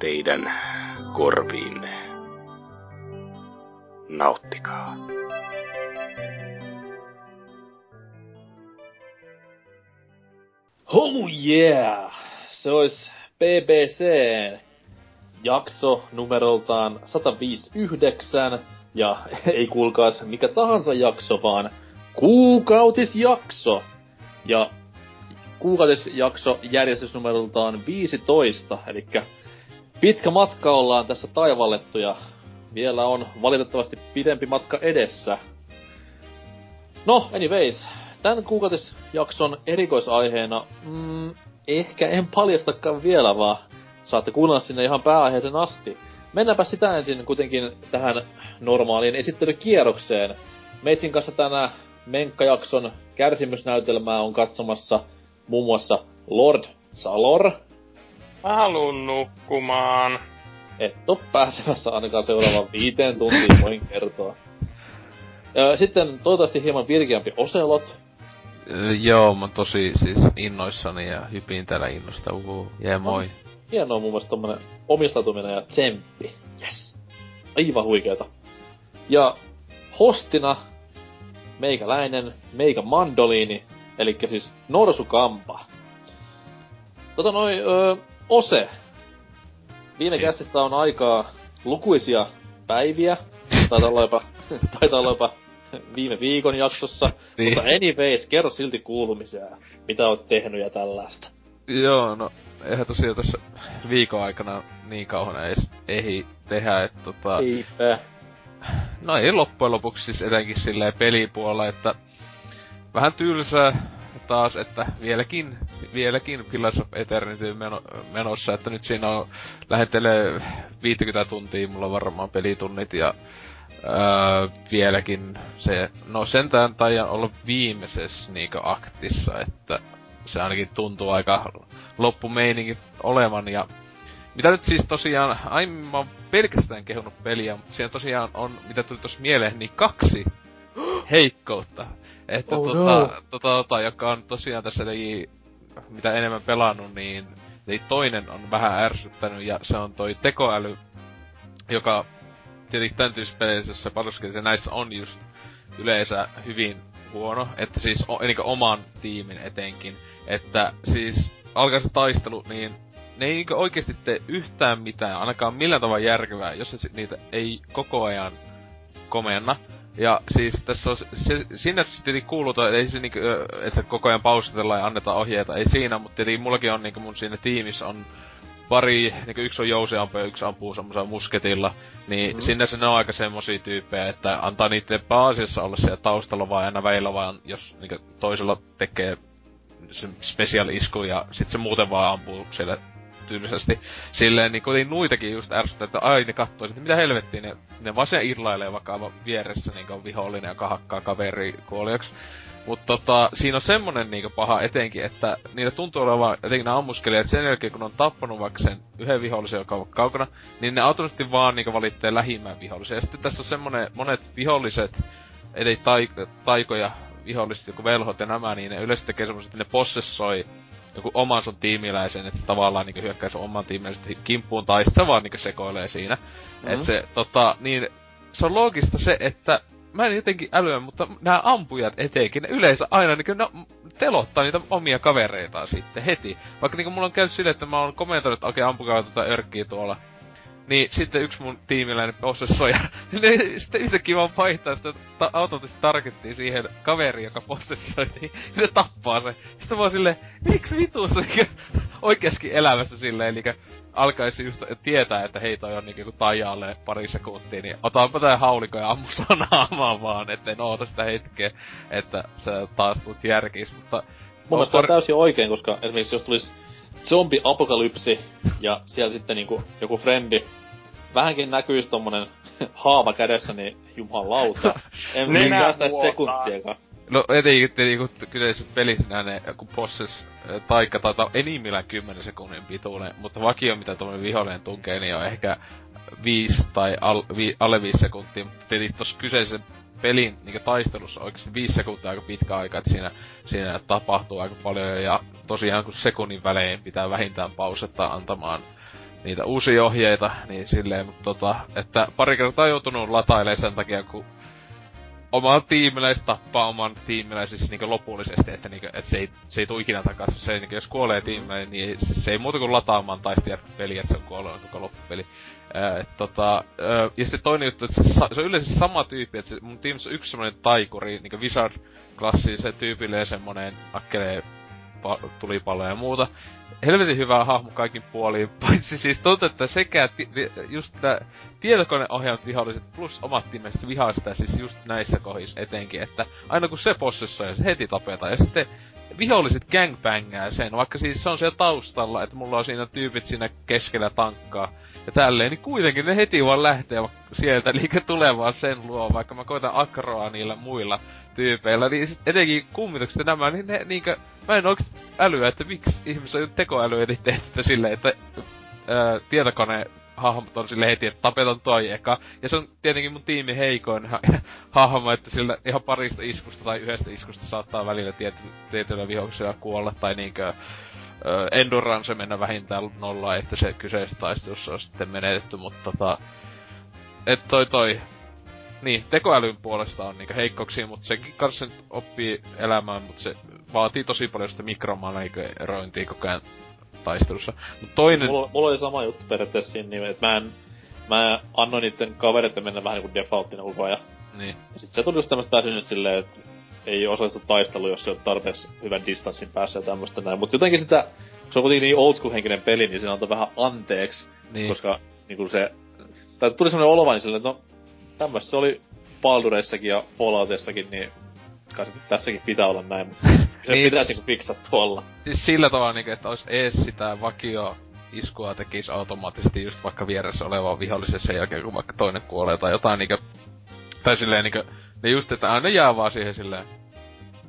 teidän korviinne. Nauttikaa. Oh yeah! Se olisi BBC jakso numeroltaan 159 ja ei kuulkaas mikä tahansa jakso, vaan kuukautisjakso. Ja kuukautisjakso järjestysnumeroltaan 15, eli pitkä matka ollaan tässä taivallettu ja vielä on valitettavasti pidempi matka edessä. No, anyways, tämän kuukautisjakson erikoisaiheena, mm, ehkä en paljastakaan vielä, vaan saatte kuunnella sinne ihan pääaiheeseen asti. Mennäänpä sitä ensin kuitenkin tähän normaaliin esittelykierrokseen. Meitsin kanssa tänä Menkkajakson kärsimysnäytelmää on katsomassa muun muassa Lord Salor. Mä haluun nukkumaan. Et oo pääsemässä ainakaan seuraavan viiteen tuntiin, voin kertoa. Sitten toivottavasti hieman virkeämpi Oselot. Öö, joo, mä tosi siis innoissani ja hypin täällä innosta. Uhu, jee moi. No, hienoa mun mielestä tommonen omistautuminen ja tsemppi. Yes. Aivan huikeeta. Ja hostina meikäläinen, meikä mandoliini, eli siis Norsukampa. Tota noin, öö, Ose. Viime niin. kästistä on aikaa lukuisia päiviä. Taitaa olla jopa, taitaa olla jopa viime viikon jaksossa. niin. Mutta anyways, kerro silti kuulumisia, mitä oot tehnyt ja tällaista. Joo, no eihän tosiaan tässä viikon aikana niin kauan edes ehi tehdä, että tota... Eipä. No ei loppujen lopuksi siis etenkin silleen pelipuolella, että vähän tylsää taas, että vieläkin, vieläkin Pillars of Eternity meno, menossa, että nyt siinä on lähentelee 50 tuntia mulla varmaan pelitunnit ja öö, vieläkin se, no sentään taian olla viimeisessä niinkö aktissa, että se ainakin tuntuu aika loppumeininki olevan ja mitä nyt siis tosiaan, aiemmin mä oon pelkästään kehunut peliä, mutta siinä tosiaan on, mitä tuli tossa mieleen, niin kaksi heikkoutta. Että oh tota, no. tota, tota, joka on tosiaan tässä eli, mitä enemmän pelannut, niin eli toinen on vähän ärsyttänyt ja se on toi tekoäly, joka tietenkin tämän tyyppisissä peleissä, se näissä on just yleensä hyvin huono, että siis o, niin oman tiimin etenkin, että siis alkaa se taistelu, niin ne ei niinku oikeesti tee yhtään mitään, ainakaan millään tavalla järkevää, jos se, niitä ei koko ajan komenna. Ja siis tässä on, se, sinne se tietenkin kuuluu, että ei se niinku, että koko ajan pausitellaan ja annetaan ohjeita, ei siinä, mutta tietenkin mullakin on niinku mun siinä tiimissä on pari, niinku yksi on jousiampi ja yksi ampuu semmoisella musketilla, niin mm. sinne se on aika semmosia tyyppejä, että antaa niiden pääasiassa olla siellä taustalla vaan aina väillä vaan, jos niinku toisella tekee se special isku ja sit se muuten vaan ampuu siellä tyylisesti. Silleen niin kuitenkin nuitakin just ärsyttää, että ai ne kattoo, että mitä helvettiä, ne, ne vaan siellä irlailee vaikka vieressä niin on vihollinen, joka hakkaa kaveri kuoliaksi. Mutta tota, siinä on semmonen niinku paha etenkin, että niillä tuntuu olevan etenkin nämä ammuskelijat sen jälkeen, kun on tappanut vaikka sen yhden vihollisen, joka on kaukana, niin ne automaattisesti vaan niinku valittaa lähimmän vihollisen. Ja sitten tässä on semmonen, monet viholliset, ei taik- taikoja viholliset, joku velhot ja nämä, niin ne yleensä tekee semmoset, että ne possessoi joku oman sun tiimiläisen, että se tavallaan niinku hyökkää sun oman tiimiläisen kimppuun, tai se vaan niinku sekoilee siinä. Mm-hmm. Et se, tota, niin, se on loogista se, että mä en jotenkin älyä, mutta nämä ampujat etenkin, ne yleensä aina niin no, telottaa niitä omia kavereitaan sitten heti. Vaikka niin mulla on käynyt silleen, että mä oon komentanut, että okei, okay, ampukaa tuota örkkiä tuolla niin sitten yksi mun tiimiläinen possessoi, ja ne sitten yhtäkkiä vaan vaihtaa sitä ta- automaattisesti targettiin siihen kaveriin, joka possessoi, niin ne tappaa se. Sitten vaan silleen, miksi vitussa oikeaskin elämässä silleen, eli alkaisi just tietää, että hei toi on niinku tajalle pari sekuntia, niin otanpa tää hauliko ja ammu naamaan vaan, ettei oota sitä hetkeä, että sä taas tulet järkiis, mutta... Mun mielestä on täysin oikein, koska esimerkiksi jos tulisi zombi-apokalypsi, ja siellä sitten niinku joku frendi, vähänkin näkyis tommonen haava kädessä, niin jumalauta. En Nenä päästä sekuntiakaan. No etenkin niinku kyseisessä pelissä ne kun bosses äh, taikka taitaa enimmillään 10 sekunnin pituinen, mutta vakio mitä tuommoinen vihollinen tunkee, niin on ehkä 5 tai al, vi, alle 5 sekuntia, mutta tietenkin tossa kyseisen pelin niin taistelussa oikeesti 5 sekuntia aika pitkä aika, että siinä, siinä tapahtuu aika paljon ja tosiaan kun sekunnin välein pitää vähintään pausetta antamaan niitä uusia ohjeita, niin silleen, mutta tota, että pari kertaa joutunut latailemaan sen takia, kun oma tiimiläis tappaa oman tiimiläis siis niinku lopullisesti, että niinku, et se ei, se ei tuu ikinä takaisin. Se ei, niinku, jos kuolee tiimiläinen, niin ei, siis se ei muuta kuin lataamaan tai sitten jatkaa peliä, että se on kuollut koko loppupeli. Ää, et tota, ää, ja sitten toinen juttu, että se, se on yleensä sama tyyppi, että se, mun tiimissä on yksi semmonen taikuri, niinku Wizard-klassi, se tyypilleen semmonen akkelee pa- tulipallo ja muuta. Helvetin hyvä hahmo kaikin puoliin, paitsi siis tuntuu, että sekä ti- just tää tietokoneohjaamat viholliset plus omat tiimeiset vihaa sitä siis just näissä kohdissa etenkin, että aina kun se possessoi, se heti tapetaan. Ja sitten viholliset gangbangää sen, vaikka siis se on siellä taustalla, että mulla on siinä tyypit siinä keskellä tankkaa ja tälleen, niin kuitenkin ne heti vaan lähtee sieltä liikä tulemaan sen luo, vaikka mä koitan akroa niillä muilla tyypeillä, niin etenkin kummitukset nämä, niin ne niinkö, mä en oikeesti älyä, että miksi ihmiset on tekoäly eli tehty silleen, että ää, tietokone hahmot on sille heti, että tapetan toi eka. Ja se on tietenkin mun tiimi heikoin ha- hahmo, että sillä ihan parista iskusta tai yhdestä iskusta saattaa välillä tiety, tietyillä vihoksilla kuolla tai niinkö endurance mennä vähintään nollaan, että se kyseisessä taistelussa on sitten menetetty, mutta tota... Et toi toi... Niin, tekoälyn puolesta on niinku heikkouksia, mutta sekin kanssa nyt oppii elämään, mutta se vaatii tosi paljon sitä mikromanagerointia koko ajan taistelussa. Mut toinen... Mulla, mulla oli sama juttu periaatteessa siinä, niin, että mä en, mä annoin niiden kavereiden mennä vähän niinku defaulttina koko ajan. Niin. Ja sit se tuli just tämmöstä väsynyt silleen, että ei osallistu taisteluun, jos se on tarpeeksi hyvän distanssin päässä ja tämmöstä näin. Mut jotenkin sitä, kun se on kuitenkin niin old school henkinen peli, niin siinä antoi vähän anteeksi, Niin. koska niinku se, tai tuli semmoinen olo niin silleen, että no, tämmöstä se oli Baldureissakin ja Falloutissakin, niin kai se tässäkin pitää olla näin, mutta se Niin. pitäisi niinku fiksattu olla. Siis sillä tavalla, niinku, että olisi ees sitä vakio iskua tekisi automaattisesti just vaikka vieressä oleva vihollisen sen jälkeen, kun vaikka toinen kuolee tai jotain niinku... Tai silleen niinku, ne just, että aina jää vaan siihen silleen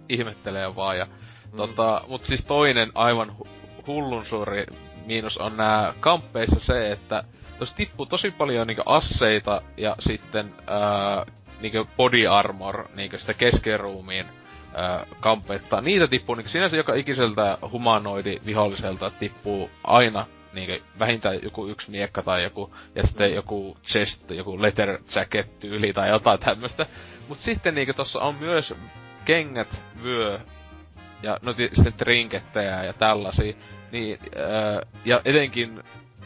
ihmettelee vaan ja Mm. tota, mut siis toinen aivan hu- hullun suuri miinus on nää kamppeissa se, että tuossa tippuu tosi paljon niinku asseita ja sitten ää, niinku body armor, niinku sitä keskeruumiin ää, kampetta. Niitä tippuu niinku sinänsä joka ikiseltä humanoidi viholliselta tippuu aina niinku vähintään joku yksi miekka tai joku, ja sitten Mm. joku chest, joku leather jacket tyyli tai jotain tämmöstä. Mut sitten niinku tossa on myös kengät, vyö ja no sitten trinkettejä ja tällaisia, niin, ää, ja etenkin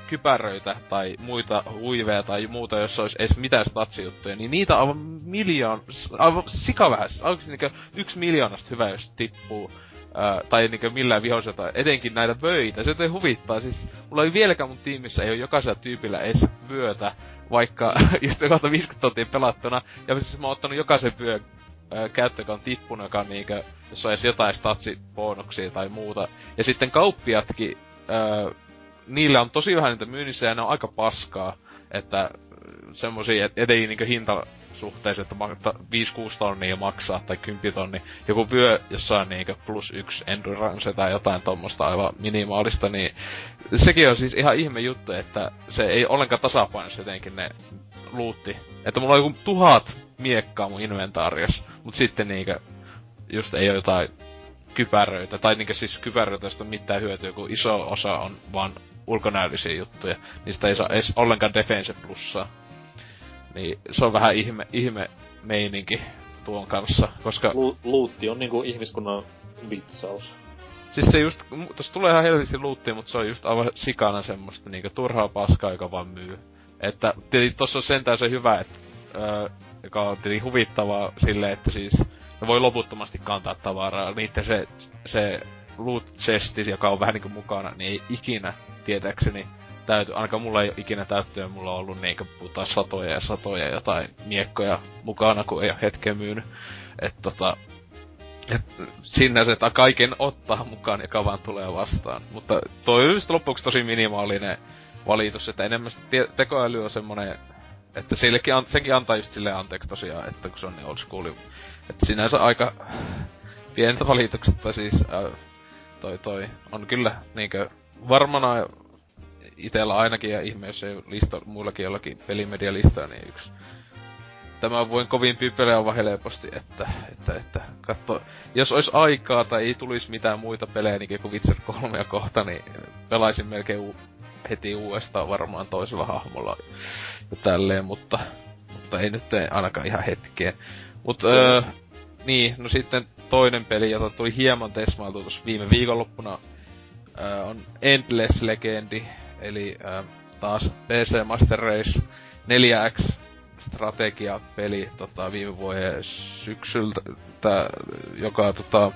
kypäröitä tai muita huiveja tai muuta, jos olisi edes mitään statsijuttuja, niin niitä aivan miljoon, aivan sikavähä, oikeesti niinkö yksi miljoonasta hyvä, jos tippuu. Ää, tai niinkö millään viholliselta, etenkin näitä vöitä, se joten huvittaa, siis mulla ei vieläkään mun tiimissä, ei ole jokaisella tyypillä edes vyötä, vaikka just kohta 50 tuntia pelattuna, ja siis mä oon ottanut jokaisen vyön ää, käyttö, joka on tippunut, joka niinkö, jos on edes jotain statsibonuksia tai muuta. Ja sitten kauppiatkin, ää, niillä on tosi vähän niitä myynnissä ja ne on aika paskaa, että semmosia, et etenkin niinkö hintasuhteessa, että ma- 5-6 tonnia maksaa tai 10 tonni. Joku vyö, jossa on niinkö plus yksi endurance tai jotain tommosta aivan minimaalista, niin sekin on siis ihan ihme juttu, että se ei ollenkaan tasapainossa jotenkin ne luutti. Että mulla on joku tuhat miekkaa mun inventaariossa, mut sitten niinkö just ei ole jotain kypäröitä, tai niinkö siis kypäröitä, joista on mitään hyötyä, kun iso osa on vaan ulkonäöllisiä juttuja. Niistä ei saa edes ollenkaan defense plussaa. Niin se on vähän ihme, ihme meininki tuon kanssa, koska Lu- luutti on niinku ihmiskunnan vitsaus. Siis se just, tossa tulee ihan helvetisti luuttia, mutta se on just aivan sikana semmoista niinku turhaa paskaa, joka vaan myy. Että tietenkin tossa on sentään se hyvä, että, öö, joka on tietenkin huvittavaa silleen, että siis ne voi loputtomasti kantaa tavaraa. Niitten se, se loot chesti, joka on vähän niinku mukana, niin ei ikinä tietääkseni täyty, ainakaan mulla ei ole ikinä täyttyä, mulla on ollut niinku puhutaan satoja ja satoja jotain miekkoja mukana, kun ei ole hetken myynyt. että tota, Et sinne se, kaiken ottaa mukaan ja kavan tulee vastaan. Mutta toi on loppuksi tosi minimaalinen valitus, että enemmän te- tekoäly on semmonen, että sillekin an- senkin antaa just silleen anteeksi tosiaan, että kun se on niin old school. Että sinänsä aika pienet valitukset, tai siis äh, toi toi on kyllä niinkö varmana itellä ainakin ja ihmeessä ei lista, muillakin jollakin pelimedialistaa, niin yksi tämä voin kovin pipeleä on helposti, että, että, että katso, jos olisi aikaa tai ei tulisi mitään muita pelejä niin kuin Witcher 3 kohta, niin pelaisin melkein heti uudestaan varmaan toisella hahmolla ja tälleen, mutta, mutta ei nyt ainakaan ihan hetkeen. Mutta öö, niin, no sitten toinen peli, jota tuli hieman tesmailtu tuossa viime viikonloppuna, öö, on Endless Legendi, eli öö, taas PC Master Race 4X strategiapeli tota, viime vuoden syksyltä, tää, joka tota,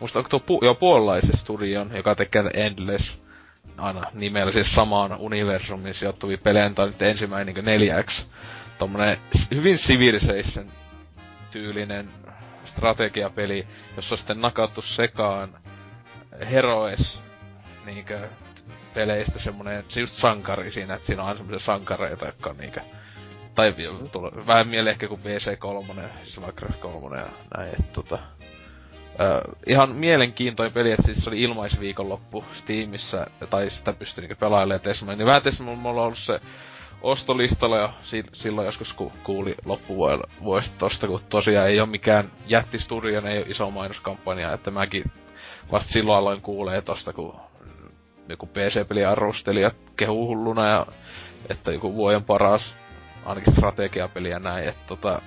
musta onko tuo pu- jo puolalaisen studion, joka tekee Endless aina nimellä siis samaan universumiin sijoittuvia pelejä, tai nyt ensimmäinen niin 4X, tommonen hyvin Civilization tyylinen strategiapeli, jossa on sitten nakattu sekaan Heroes niinkö peleistä semmonen, se just sankari siinä, että siinä on aina semmoisia sankareita, jotka on niinkö tai tulla, vähän mieleen ehkä kuin PC3, siis Warcraft 3 ja näin, että tota... Ö, ihan mielenkiintoinen peli, että siis se oli ilmaisviikonloppu Steamissa, tai sitä pystyi niinku pelailemaan Tesman. Niin vähän Tesman mulla on ollut se ostolistalla jo si- silloin joskus ku kuuli loppuvuodesta tosta, kun tosiaan ei ole mikään jättistudio, ei ole iso mainoskampanja, että mäkin vasta silloin aloin kuulee tosta, kun joku PC-peli arvostelijat kehuu hulluna ja että joku vuoden paras ainakin strategiapeli ja näin, että tota,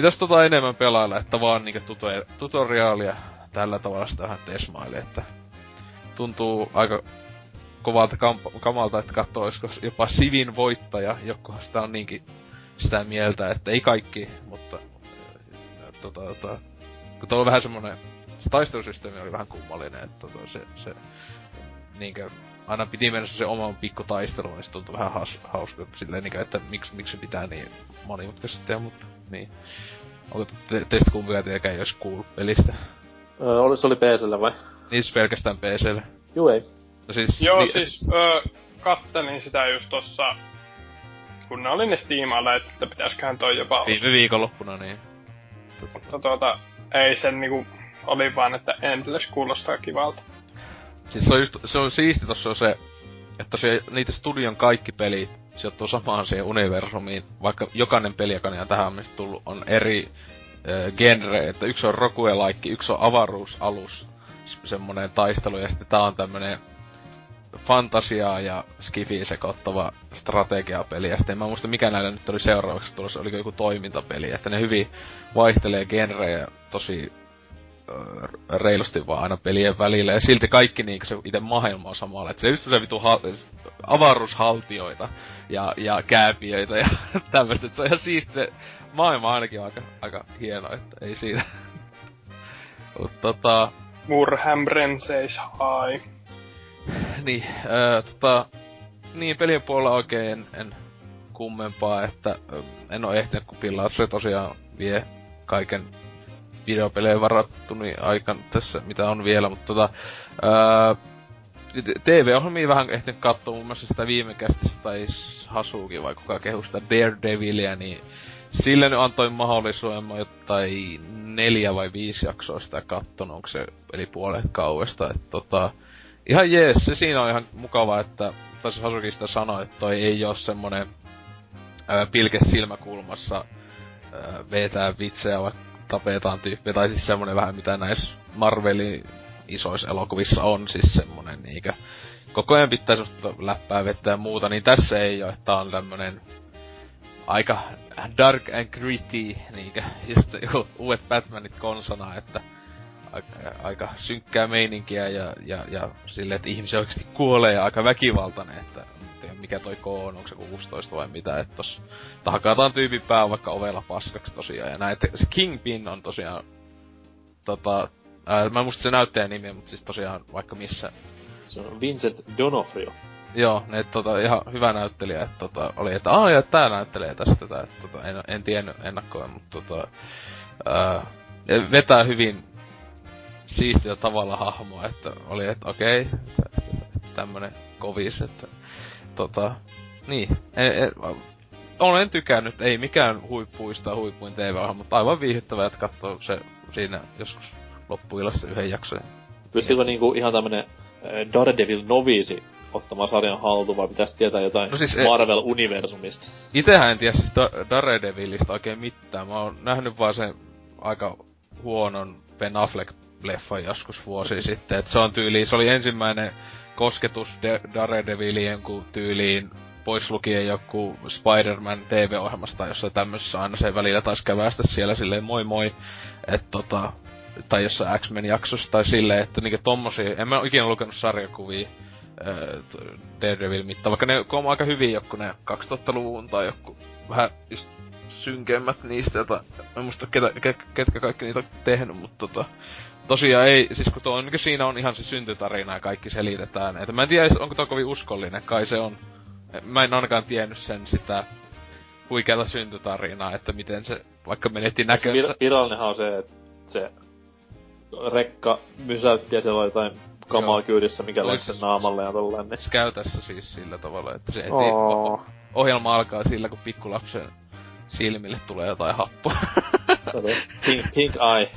pitäis tota enemmän pelailla, että vaan niinku tuto- tutoriaalia tällä tavalla sitä vähän tesmaili, että tuntuu aika kovalta kamp- kamalta, että katsoo, olisiko jopa Sivin voittaja, joko sitä on niinkin sitä mieltä, että ei kaikki, mutta tota, tota, kun tuo on vähän semmonen, se taistelusysteemi oli vähän kummallinen, että tota, se, se niinkö aina piti mennä se oman pikku taistelun, niin se tuntui vähän haus, hauska, että silleen niinkö, että miksi, miksi se pitää niin monimutkaisesti tehdä, mutta niin. Onko te, teistä kumpikaan tietenkään jos kuulu pelistä? Öö, oli, se oli PCllä vai? Niin siis pelkästään PCllä. Juu ei. No siis... Joo, niin, siis öö, kattelin sitä just tossa, kun ne oli ne Steamalla, että pitäisköhän toi jopa Viime viikonloppuna, niin. Mutta tuota, ei sen niinku, oli vaan, että Endless kuulostaa kivalta. Siis se on just, se on siisti tossa on se, että se, niitä studion kaikki pelit sijoittuu samaan siihen universumiin, vaikka jokainen peli, joka on tähän mennessä tullut, on eri äh, genre, että yksi on roguelike, yksi on avaruusalus, semmonen taistelu, ja sitten tää on tämmönen fantasiaa ja skifiä sekoittava strategiapeli. Ja sitten en mä muista mikä näillä nyt oli seuraavaksi tulossa, oliko joku toimintapeli, että ne hyvin vaihtelee genrejä tosi reilusti vaan aina pelien välillä. Ja silti kaikki niinku se itse maailma on samalla. Että se just se vitu ha- avaruushaltioita ja, ja kääpiöitä ja tämmöistä. Se on ihan siisti se maailma ainakin on aika, aika hieno, että ei siinä. Mutta tota... Murhamren seis hai. niin, öö, tota... Niin, pelien puolella oikein en, en kummempaa, että ö, en oo ehtinyt, kun Pillaus se tosiaan vie kaiken videopelejä varattu niin aikan tässä, mitä on vielä, mutta tota, ää, TV-ohjelmia vähän ehtinyt katsoa muun muassa sitä viime kästissä, tai Hasuukin vai kuka kehu sitä Daredevilia, niin sille nyt antoi mahdollisuuden, mä jotain neljä vai viisi jaksoa sitä kattonut, onko se eli puolet kauesta, että tota, ihan jees, se siinä on ihan mukava, että tässä Hasuki sitä sanoi, että toi ei oo semmonen ää, pilke silmäkulmassa ää, vetää vitsejä, vaikka tapetaan tyyppiä, tai siis semmonen vähän mitä näissä Marvelin isoissa elokuvissa on, siis semmonen niinkö koko ajan pitää semmoista läppää vettä ja muuta, niin tässä ei oo, että on tämmönen aika dark and gritty, niinkö, just uudet Batmanit konsana, että aika, aika synkkää meininkiä ja, ja, ja silleen, että ihmisiä oikeasti kuolee ja aika väkivaltainen, että mikä toi K on, onko se 16 vai mitä, että tos hakataan tyypin pää vaikka ovella paskaksi tosiaan ja näin, että se Kingpin on tosiaan tota, ää, mä en muista se näyttäjän nimi, mutta siis tosiaan vaikka missä Se on Vincent Donofrio. Joo, ne tota, ihan hyvä näyttelijä, että tota, oli, että aah, ja tää näyttelee tästä tätä, että tota, en, en tiennyt ennakkoon, mutta tota, ää, vetää hyvin siistiä tavalla hahmoa, että oli, että okei, okay, tämmönen kovis, että tota, niin, e, e, olen tykännyt, ei mikään huippuista huippuin TV-ohjelma, mutta aivan viihyttävää, että katsoo se siinä joskus loppuilassa yhden jakson. Pystyykö niinku ihan tämmönen äh, Daredevil novisi ottamaan sarjan haltuun, vai pitäisi tietää jotain no siis e- Marvel-universumista? Itehän en tiedä siis da- Daredevilista oikein mitään. Mä oon nähnyt vaan sen aika huonon Ben Affleck-leffan joskus vuosi sitten. Et se on tyyli, se oli ensimmäinen kosketus De- Daredevilien kun tyyliin pois lukien joku Spider-Man TV-ohjelmasta, jossa tämmössä aina se välillä taisi kävästä siellä silleen moi moi. Et tota, tai jossain X-Men jaksossa tai silleen, että niinku tommosia, en mä ikinä lukenut sarjakuvia äh, Daredevil mittaan, vaikka ne on aika hyviä joku ne 2000-luvun tai joku vähän just synkemmät niistä, jota, en muista ketä, ketkä kaikki niitä on tehnyt, mutta tota, tosiaan ei, siis kun tuo, niin siinä on ihan se syntytarina ja kaikki selitetään. Että mä en tiedä, onko tuo kovin uskollinen, kai se on. Mä en ainakaan tiennyt sen sitä huikeata syntytarinaa, että miten se vaikka menetti näkönsä. Vir- virallinenhan on se, että se rekka mysäytti ja siellä oli jotain kamaa Joo. kyydissä, mikä lensi sen naamalle ja tolleen. Niin. Käy tässä siis sillä tavalla, että se heti oh. ohjelma alkaa sillä, kun pikkulapsen silmille tulee jotain happoa. pink, pink eye.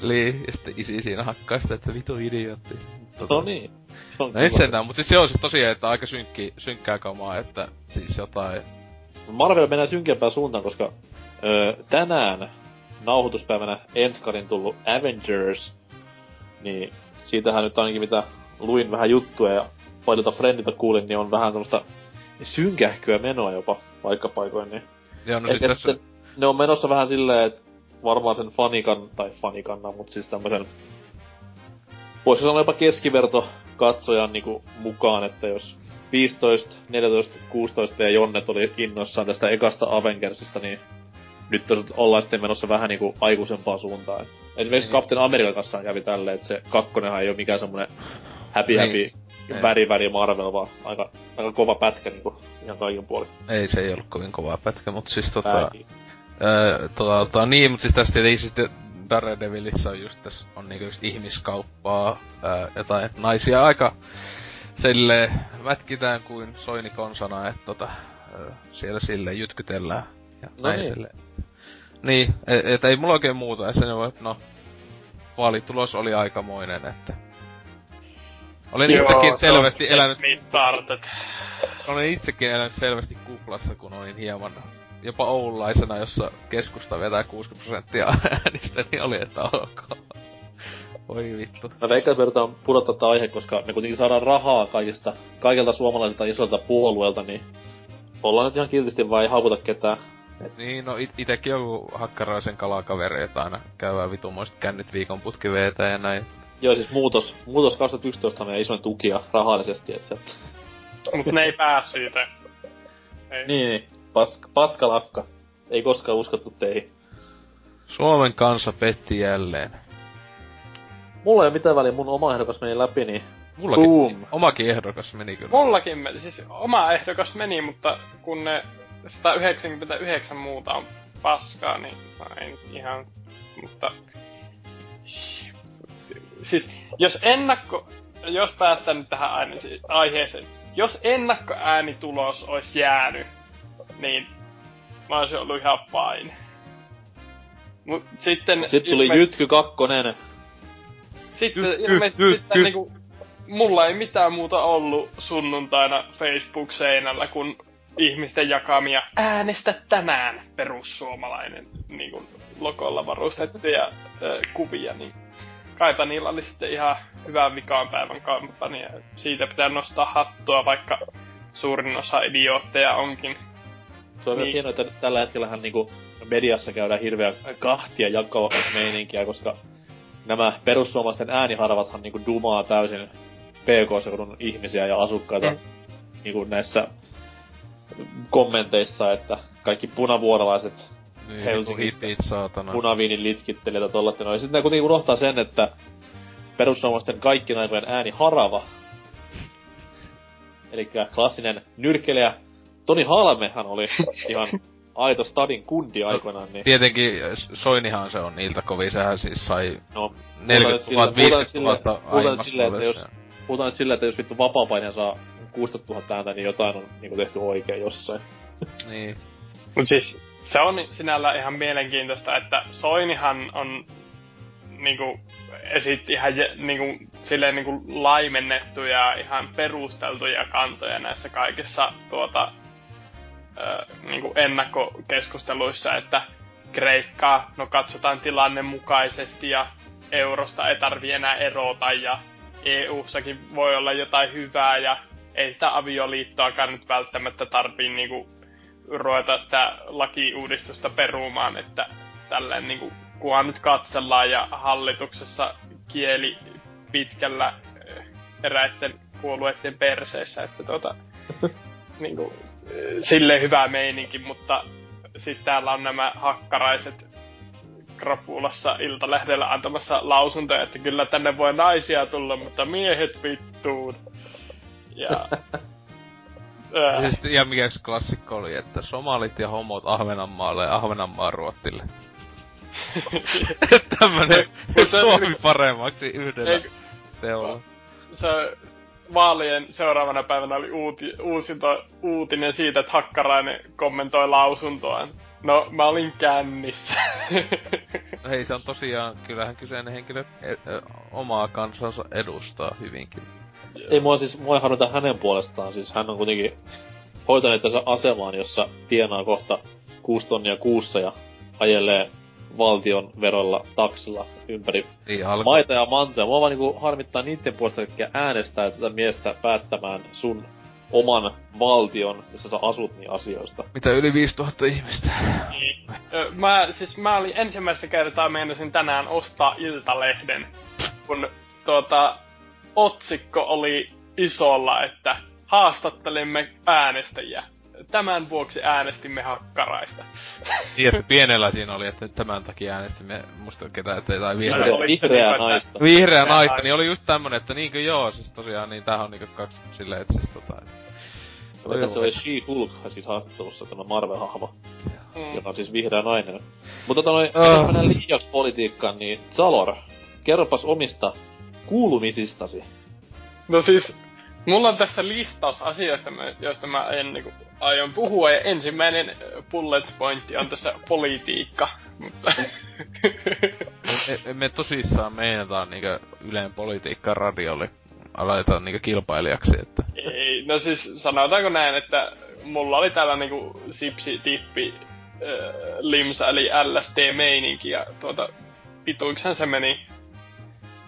Lii, ja sitten isi siinä hakkaa sitä, että vitu idiootti. Tota, no niin. Se on no sentään, mutta siis se on siis tosiaan, että aika synkki, synkkää kamaa, että siis jotain... Marvel menee synkempään suuntaan, koska öö, tänään nauhoituspäivänä enskarin tullut Avengers, niin siitähän nyt ainakin mitä luin vähän juttuja ja paljolta friendiltä kuulin, niin on vähän tämmöistä synkähkyä menoa jopa paikkapaikoin, niin... Joo, no siis tässä... Ne on menossa vähän silleen, että varmaan sen fanikan, tai fanikanna, mutta siis tämmösen... Voisi sanoa jopa keskiverto katsojan niinku mukaan, että jos 15, 14, 16 ja Jonnet oli innoissaan tästä ekasta Avengersista, niin nyt ollaan sitten menossa vähän niinku aikuisempaan suuntaan. Esimerkiksi mm. Captain American kanssa kävi tälleen, että se kakkonenhan ei ole mikään semmonen happy happy niin. Väri väri Marvel, vaan aika, aika kova pätkä niinku ihan kaiken puolin. Ei se ei ollut kovin kova pätkä, mutta siis tota... Öö, tota, tota, niin, mutta siis tästä ei sitten Daredevilissä on just tässä on niinku just ihmiskauppaa, ää, jotain naisia aika sille mätkitään kuin soini konsana, että tota, siellä sille jytkytellään ja no näin niin. Niin, et, et, ei mulla oikein muuta, ja sen voi, no, vaalitulos oli aikamoinen, että... Olen Joo, itsekin selvästi elänyt... Mittartet. Olen itsekin elänyt selvästi kuplassa, kun olin hieman jopa oululaisena, jossa keskusta vetää 60 prosenttia äänistä, niin oli, että ok. Voi vittu. Mä veikkaan, että me pudottaa tätä aihe, koska me kuitenkin saadaan rahaa kaikista, kaikilta suomalaisilta isolta puolueelta, niin ollaan nyt ihan kiltisti vai ei haukuta ketään. Et... Niin, no it- itekin joku hakkaraisen kalakavereita aina käyvää vitumoista kännyt viikon putki ja näin. Joo, siis muutos, muutos 2011 on isoin tukia rahallisesti, et se... Mut ne ei pääs siitä. Ei. Niin, niin. Paska, paskalakka. Ei koskaan uskottu teihin. Suomen kansa petti jälleen. Mulla ei ole mitään väliä, mun oma ehdokas meni läpi, niin Mullakin, Boom. omakin ehdokas meni kyllä. Mullakin meni, siis oma ehdokas meni, mutta kun ne 199 muuta on paskaa, niin ei nyt ihan, mutta... Siis, jos ennakko, jos päästään nyt tähän aiheeseen, jos ennakkoäänitulos olisi jäänyt, niin mä olisin ollut ihan pain. Mut sitten... Sitten tuli ilme... Jytky kakkonen. Sitten ilmeisesti sitten niinku... Mulla ei mitään muuta ollut sunnuntaina Facebook-seinällä, kun ihmisten jakamia äänestä tänään perussuomalainen niin kuin logolla varustettuja äh, kuvia, niin kaipa niillä oli sitten ihan hyvä vikaan päivän kampanja. Siitä pitää nostaa hattua, vaikka suurin osa idiootteja onkin. Se on niin. myös hienoa, että tällä hetkellähän niinku mediassa käydään hirveä kahtia jakoa meininkiä, koska nämä perussuomalaisten ääniharvathan niinku dumaa täysin PK-seudun ihmisiä ja asukkaita mm. niinku näissä kommenteissa, että kaikki punavuorolaiset niin, Helsingistä hitit, saatana. punaviinin litkittelijät ja tollat ja Sitten ne kuitenkin unohtaa sen, että perussuomalaisten kaikki aikojen ääni harava. Eli klassinen nyrkkelijä Toni Halmehan oli ihan aito stadin kundi aikoinaan, niin... Tietenkin Soinihan se on niiltä kovin, sehän siis sai No, 40 000, 50 000 puhutaan nyt silleen, että jos, puhutaan nyt silleen, että jos vittu vapaapainija saa 16 000 ääntä, niin jotain on niinku tehty oikein jossain. Niin. Mut siis se on sinällä ihan mielenkiintoista, että Soinihan on niinku esitti ihan niinku, silleen niinku laimennettuja ja ihan perusteltuja kantoja näissä kaikissa tuota, ö, niinku ennakkokeskusteluissa, että Kreikkaa, no katsotaan tilanne mukaisesti ja eurosta ei tarvi enää erota ja EU-sakin voi olla jotain hyvää ja ei sitä avioliittoakaan nyt välttämättä tarvii niinku ruveta sitä lakiuudistusta perumaan, että tälleen niinku, kunhan nyt katsellaan ja hallituksessa kieli pitkällä eh, eräitten puolueiden perseissä, että tota, niinku, eh, silleen hyvä meininki, mutta sitten täällä on nämä hakkaraiset Krapulassa Iltalehdellä antamassa lausuntoja, että kyllä tänne voi naisia tulla, mutta miehet vittuun. Ja... Äh, siis, ja mikä klassikko oli, että somalit ja homot Ahvenanmaalle ja Ahvenanmaan Ruottille. Tämmönen Suomi paremmaksi yhdellä teolla. se vaalien seuraavana päivänä oli uuti, uusinto, uutinen siitä, että Hakkarainen kommentoi lausuntoaan. No, mä olin kännissä. Hei, se on tosiaan, kyllähän kyseinen henkilö e- e- omaa kansansa edustaa hyvinkin. Ei mua siis, mua ei harmita hänen puolestaan, siis hän on kuitenkin hoitanut tässä asemaan, jossa tienaa kohta 6 tonnia kuussa ja ajelee valtion verolla taksilla ympäri Niin maita ja mantoja. Mua vaan niinku harmittaa niiden puolesta, jotka äänestää tätä miestä päättämään sun oman valtion, missä sä asut, niin asioista. Mitä yli 5000 ihmistä? Niin. Ö, mä, siis mä olin ensimmäistä kertaa meinasin tänään ostaa Iltalehden, kun tuota, otsikko oli isolla, että haastattelemme äänestäjiä. Tämän vuoksi äänestimme hakkaraista. Niin, että pienellä siinä oli, että tämän takia äänestimme musta ketään, että tai vihreä. Vihreä, että- naista. Vihreä Vihreä naista, niin oli just tämmönen, että niinkö joo, siis tosiaan, niin tämähän on niinku kaksi silleen, että siis tota... että- Oli tässä oli She-Hulk siis haastattelussa tämä Marvel-hahmo, Mm. joka on siis vihreä nainen. Mutta tota noin, Ah. jos mennään liiaksi politiikkaan, niin Zalor, kerropas omista kuulumisistasi. No siis, mulla on tässä listaus asioista, joista mä en, niin aion puhua, ja ensimmäinen bullet pointti on tässä politiikka. Mutta Me, me tosissaan meinataan niinkö Yleen politiikka radiolle aletaan niinkö kilpailijaksi, että... ei, no siis sanotaanko näin, että mulla oli täällä niinku sipsi, tippi, äh, limsa eli LSD-meininki, ja tuota, pituiksen se meni.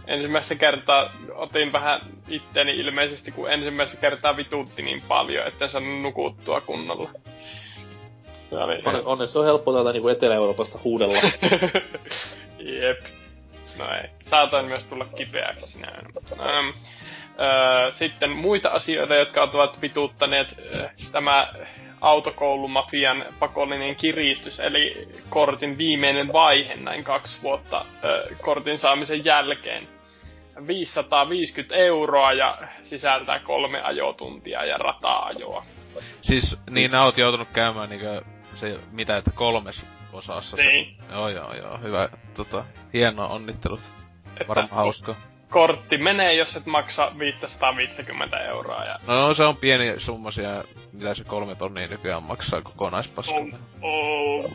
Ensimmäistä kertaa otin vähän itteni ilmeisesti, kun ensimmäistä kertaa vituutti niin paljon, että en saanut nukuttua kunnolla. Se oli... Onne, onneksi on helppo täältä niinku Etelä-Euroopasta huudella. Jep. No ei. Saatoin myös tulla kipeäksi sinä. Ähm, öö, sitten muita asioita, jotka ovat vituuttaneet öö, tämä autokoulumafian pakollinen kiristys, eli kortin viimeinen vaihe näin kaksi vuotta öö, kortin saamisen jälkeen. 550 euroa ja sisältää kolme ajotuntia ja rata-ajoa. Siis, niin nää oot joutunut käymään niinkö se, mitä, että kolmes osassa se. Niin. Joo, joo, joo, hyvä, tota, hienoa, onnittelut. Että Varmaan hauska. kortti menee, jos et maksa 550 euroa. Ja No se on pieni summa siellä, mitä se kolme tonnia nykyään maksaa kokonaispaskalla. on, on,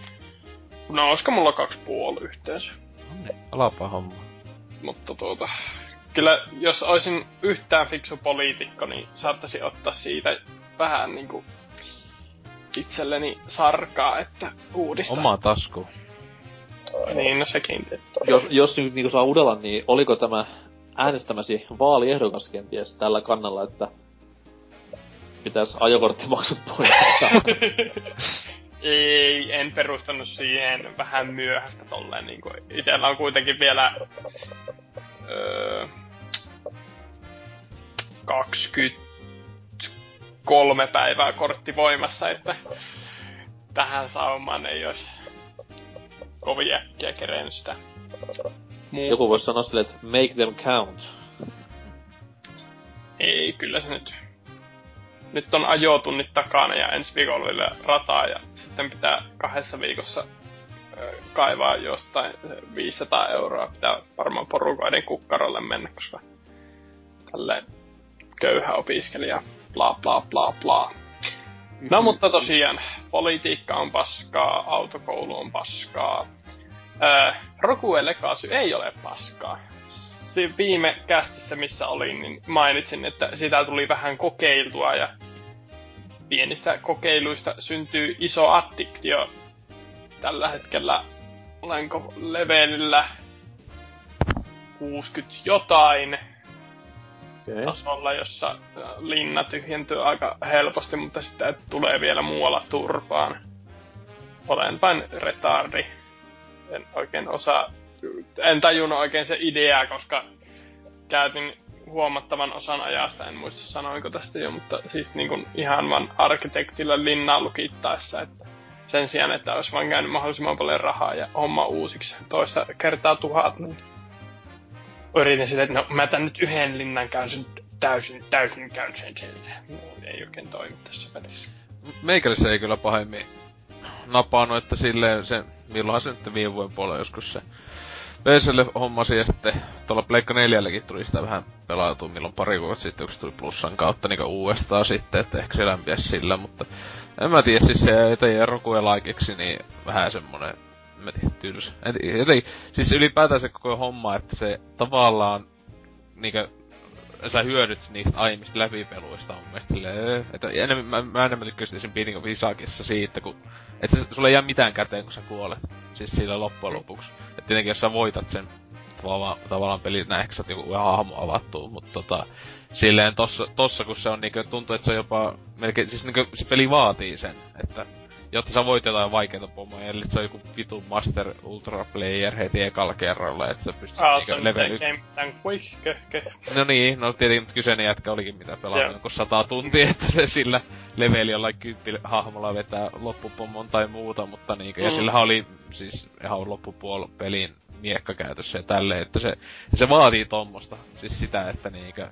no olisiko mulla kaksi puoli yhteensä. No niin, alapa homma. Mutta tuota, kyllä jos olisin yhtään fiksu poliitikko, niin saattaisi ottaa siitä vähän niinku itselleni sarkaa, että uudistaa. Omaa tasku. Niin, no sekin. Että... jos, jos nyt niinku saa udella, niin oliko tämä äänestämäsi vaaliehdokas kenties tällä kannalla, että pitäisi ajokorttimaksut poistaa? Ei, en perustanut siihen vähän myöhäistä tolleen. Niin kuin, itellä on kuitenkin vielä öö, 23 päivää kortti voimassa, että tähän saumaan ei olisi kovin äkkiä kerennyt sitä. Muu. Joku voisi sanoa silleen, että make them count. Ei, kyllä se nyt nyt on ajotunnit takana ja ensi viikolla vielä rataa ja sitten pitää kahdessa viikossa kaivaa jostain 500 euroa. Pitää varmaan porukoiden kukkarolle mennä, koska tälle köyhä opiskelija, bla bla bla bla. No mhm. mutta tosiaan, politiikka on paskaa, autokoulu on paskaa. Öö, Rokue Legacy ei ole paskaa. Si- viime kästissä, missä olin, niin mainitsin, että sitä tuli vähän kokeiltua ja pienistä kokeiluista syntyy iso addiktio. Tällä hetkellä olenko levelillä 60 jotain. Tasolla, jossa äh, linna tyhjentyy aika helposti, mutta sitten tulee vielä muualla turpaan. Olen vain retardi. En oikein osaa, en tajunnut oikein se idea, koska käytin huomattavan osan ajasta, en muista sanoinko tästä jo, mutta siis niin kuin ihan vaan arkkitektilla linnaa lukittaessa, että sen sijaan, että olisi vaan käynyt mahdollisimman paljon rahaa ja homma uusiksi toista kertaa tuhat, niin yritin sitä, että no mä tän nyt yhden linnan käyn täysin, täysin käyn sen sieltä. Ei oikein toimi tässä välissä. Meikälissä ei kyllä pahemmin napannut, että silleen se, milloinhan se nyt viime vuoden puolella joskus se PClle hommasi ja sitten tuolla Pleikka 4 tuli sitä vähän pelautua milloin pari vuotta sitten, kun se tuli plussan kautta niin uudestaan sitten, että ehkä se lämpiäs sillä, mutta en mä tiedä, siis se ettei Rokue laikeksi, niin vähän semmonen, tylsä. Eli, siis ylipäätään se koko homma, että se tavallaan niinkö sä hyödyt niistä aiemmista läpipeluista on mielestä silleen, että enemmän, mä, mä enemmän tykkäsin sen Binding of Isaacissa siitä, kun et se, sulle ei jää mitään käteen, kun sä kuolet. Siis sillä loppujen lopuksi. Et tietenkin jos sä voitat sen tavallaan, tavallaan pelin näin, sä joku hahmo avattuu, mutta tota, silleen tossa, tossa kun se on niinku, tuntuu, että se on jopa melkein, siis niinku se peli vaatii sen, että jotta sä voit jotain vaikeita pommoja, eli se on joku vitu Master Ultra Player heti ekalla kerralla, että sä pystyt ah, niinku level y- No niin, no tietenkin kyseinen jätkä olikin mitä pelaa yeah. joku sata tuntia, että se sillä leveli jollain hahmolla vetää loppupommon tai muuta, mutta niinkö, mm. ja sillä oli siis ihan loppupuol pelin miekka käytössä ja tälleen, että se, se vaatii tommosta, siis sitä, että niinkö,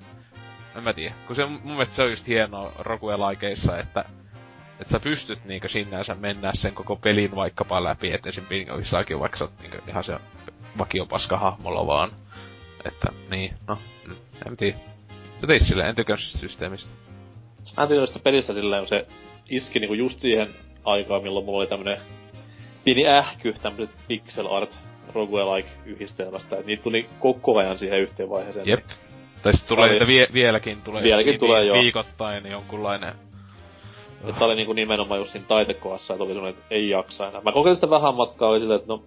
en mä tiedä, kun se mun mielestä se on just hienoa Rogue-laikeissa, että että sä pystyt niinkö sinänsä mennä sen koko pelin vaikkapa läpi, että esim. Bingoissakin vaikka sä oot niinkö ihan se vakiopaska hahmolla vaan. Että niin, no, en tiedä. Se teis silleen, en tykännyt systeemistä. Mä en sitä pelistä silleen, kun se iski niinku just siihen aikaan, milloin mulla oli tämmönen pieni ähky, tämmöset pixel art roguelike yhdistelmästä, et niitä tuli koko ajan siihen yhteen vaiheeseen. Jep. Tai sit tulee niitä vie, vieläkin tulee. Vieläkin vi- tulee, vi-. Viikoittain jonkunlainen että oli niinku nimenomaan just siinä taitekoassa, että oli semmonen, että ei jaksa enää. Mä kokeilin sitä vähän matkaa, oli silleen, että no,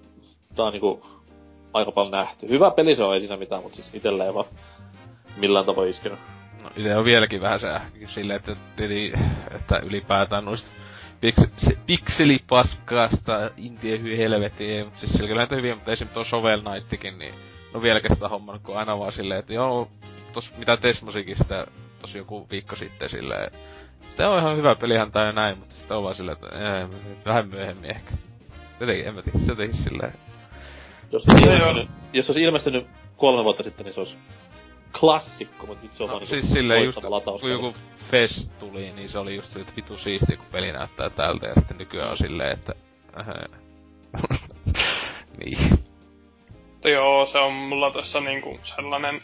tää on niinku aika paljon nähty. Hyvä peli se on, ei siinä mitään, mutta siis itellä ei vaan millään tavoin iskenyt. No itse on vieläkin vähän se silleen, että, tili, että ylipäätään noista piks- pikselipaskaasta intie hyy helvettiin, mutta siis sillä kyllä hyviä, mutta esimerkiksi tuo Shovel Knightikin, niin no vieläkin sitä hommannut, kun aina vaan silleen, että joo, tos mitä Tesmosikin sitä tosi joku viikko sitten silleen, Tää on ihan hyvä pelihän tää ja näin, mutta sitten on vaan silleen, että ee, vähän myöhemmin ehkä. Jotenkin, en mä tiedä, se jotenkin silleen... Jos olisi, ilmestynyt, jos olisi ilmestynyt kolme vuotta sitten, niin se olisi klassikko, mutta nyt se on no, vaan siis niinku silleen just, kun joku Fest tuli, niin se oli just että vitu siistiä, kun peli näyttää tältä, ja sitten nykyään on silleen, että... niin. Joo, se on mulla tässä niinku sellainen...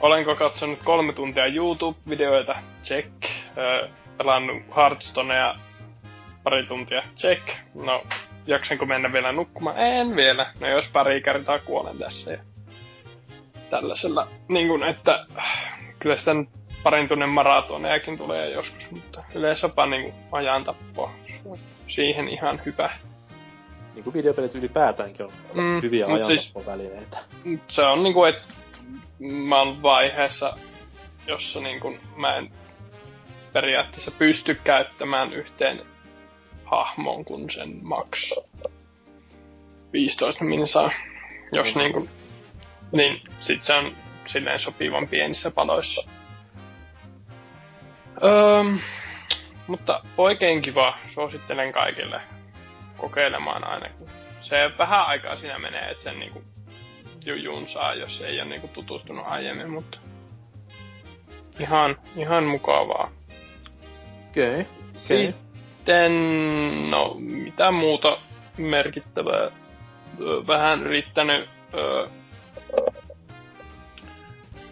Olenko katsonut kolme tuntia YouTube-videoita? Check. Öö, pelannut Hearthstonea pari tuntia. Check. No, jaksanko mennä vielä nukkumaan? En vielä. No jos pari kertaa kuolen tässä ja tällaisella, niin kuin, että kyllä sitä parin tunnin maratonejakin tulee joskus, mutta yleensä niin kuin ajan tappoa. Siihen ihan hyvä. Niin kuin videopelit ylipäätäänkin on mm, hyviä ajantappovälineitä. Se on niin kuin, että mä oon vaiheessa, jossa niin kuin, mä en periaatteessa pysty käyttämään yhteen hahmoon, kun sen max 15 minsaa. Jos mm. niinku, niin sit se on silleen sopivan pienissä paloissa. Öö, mutta oikein kiva, suosittelen kaikille kokeilemaan ainakin. Se vähän aikaa siinä menee, että sen niinku jujun saa, jos ei ole niinku tutustunut aiemmin, mutta ihan, ihan mukavaa. Okei. Okay. Okay. Sitten, no, mitä muuta merkittävää. Vähän yrittänyt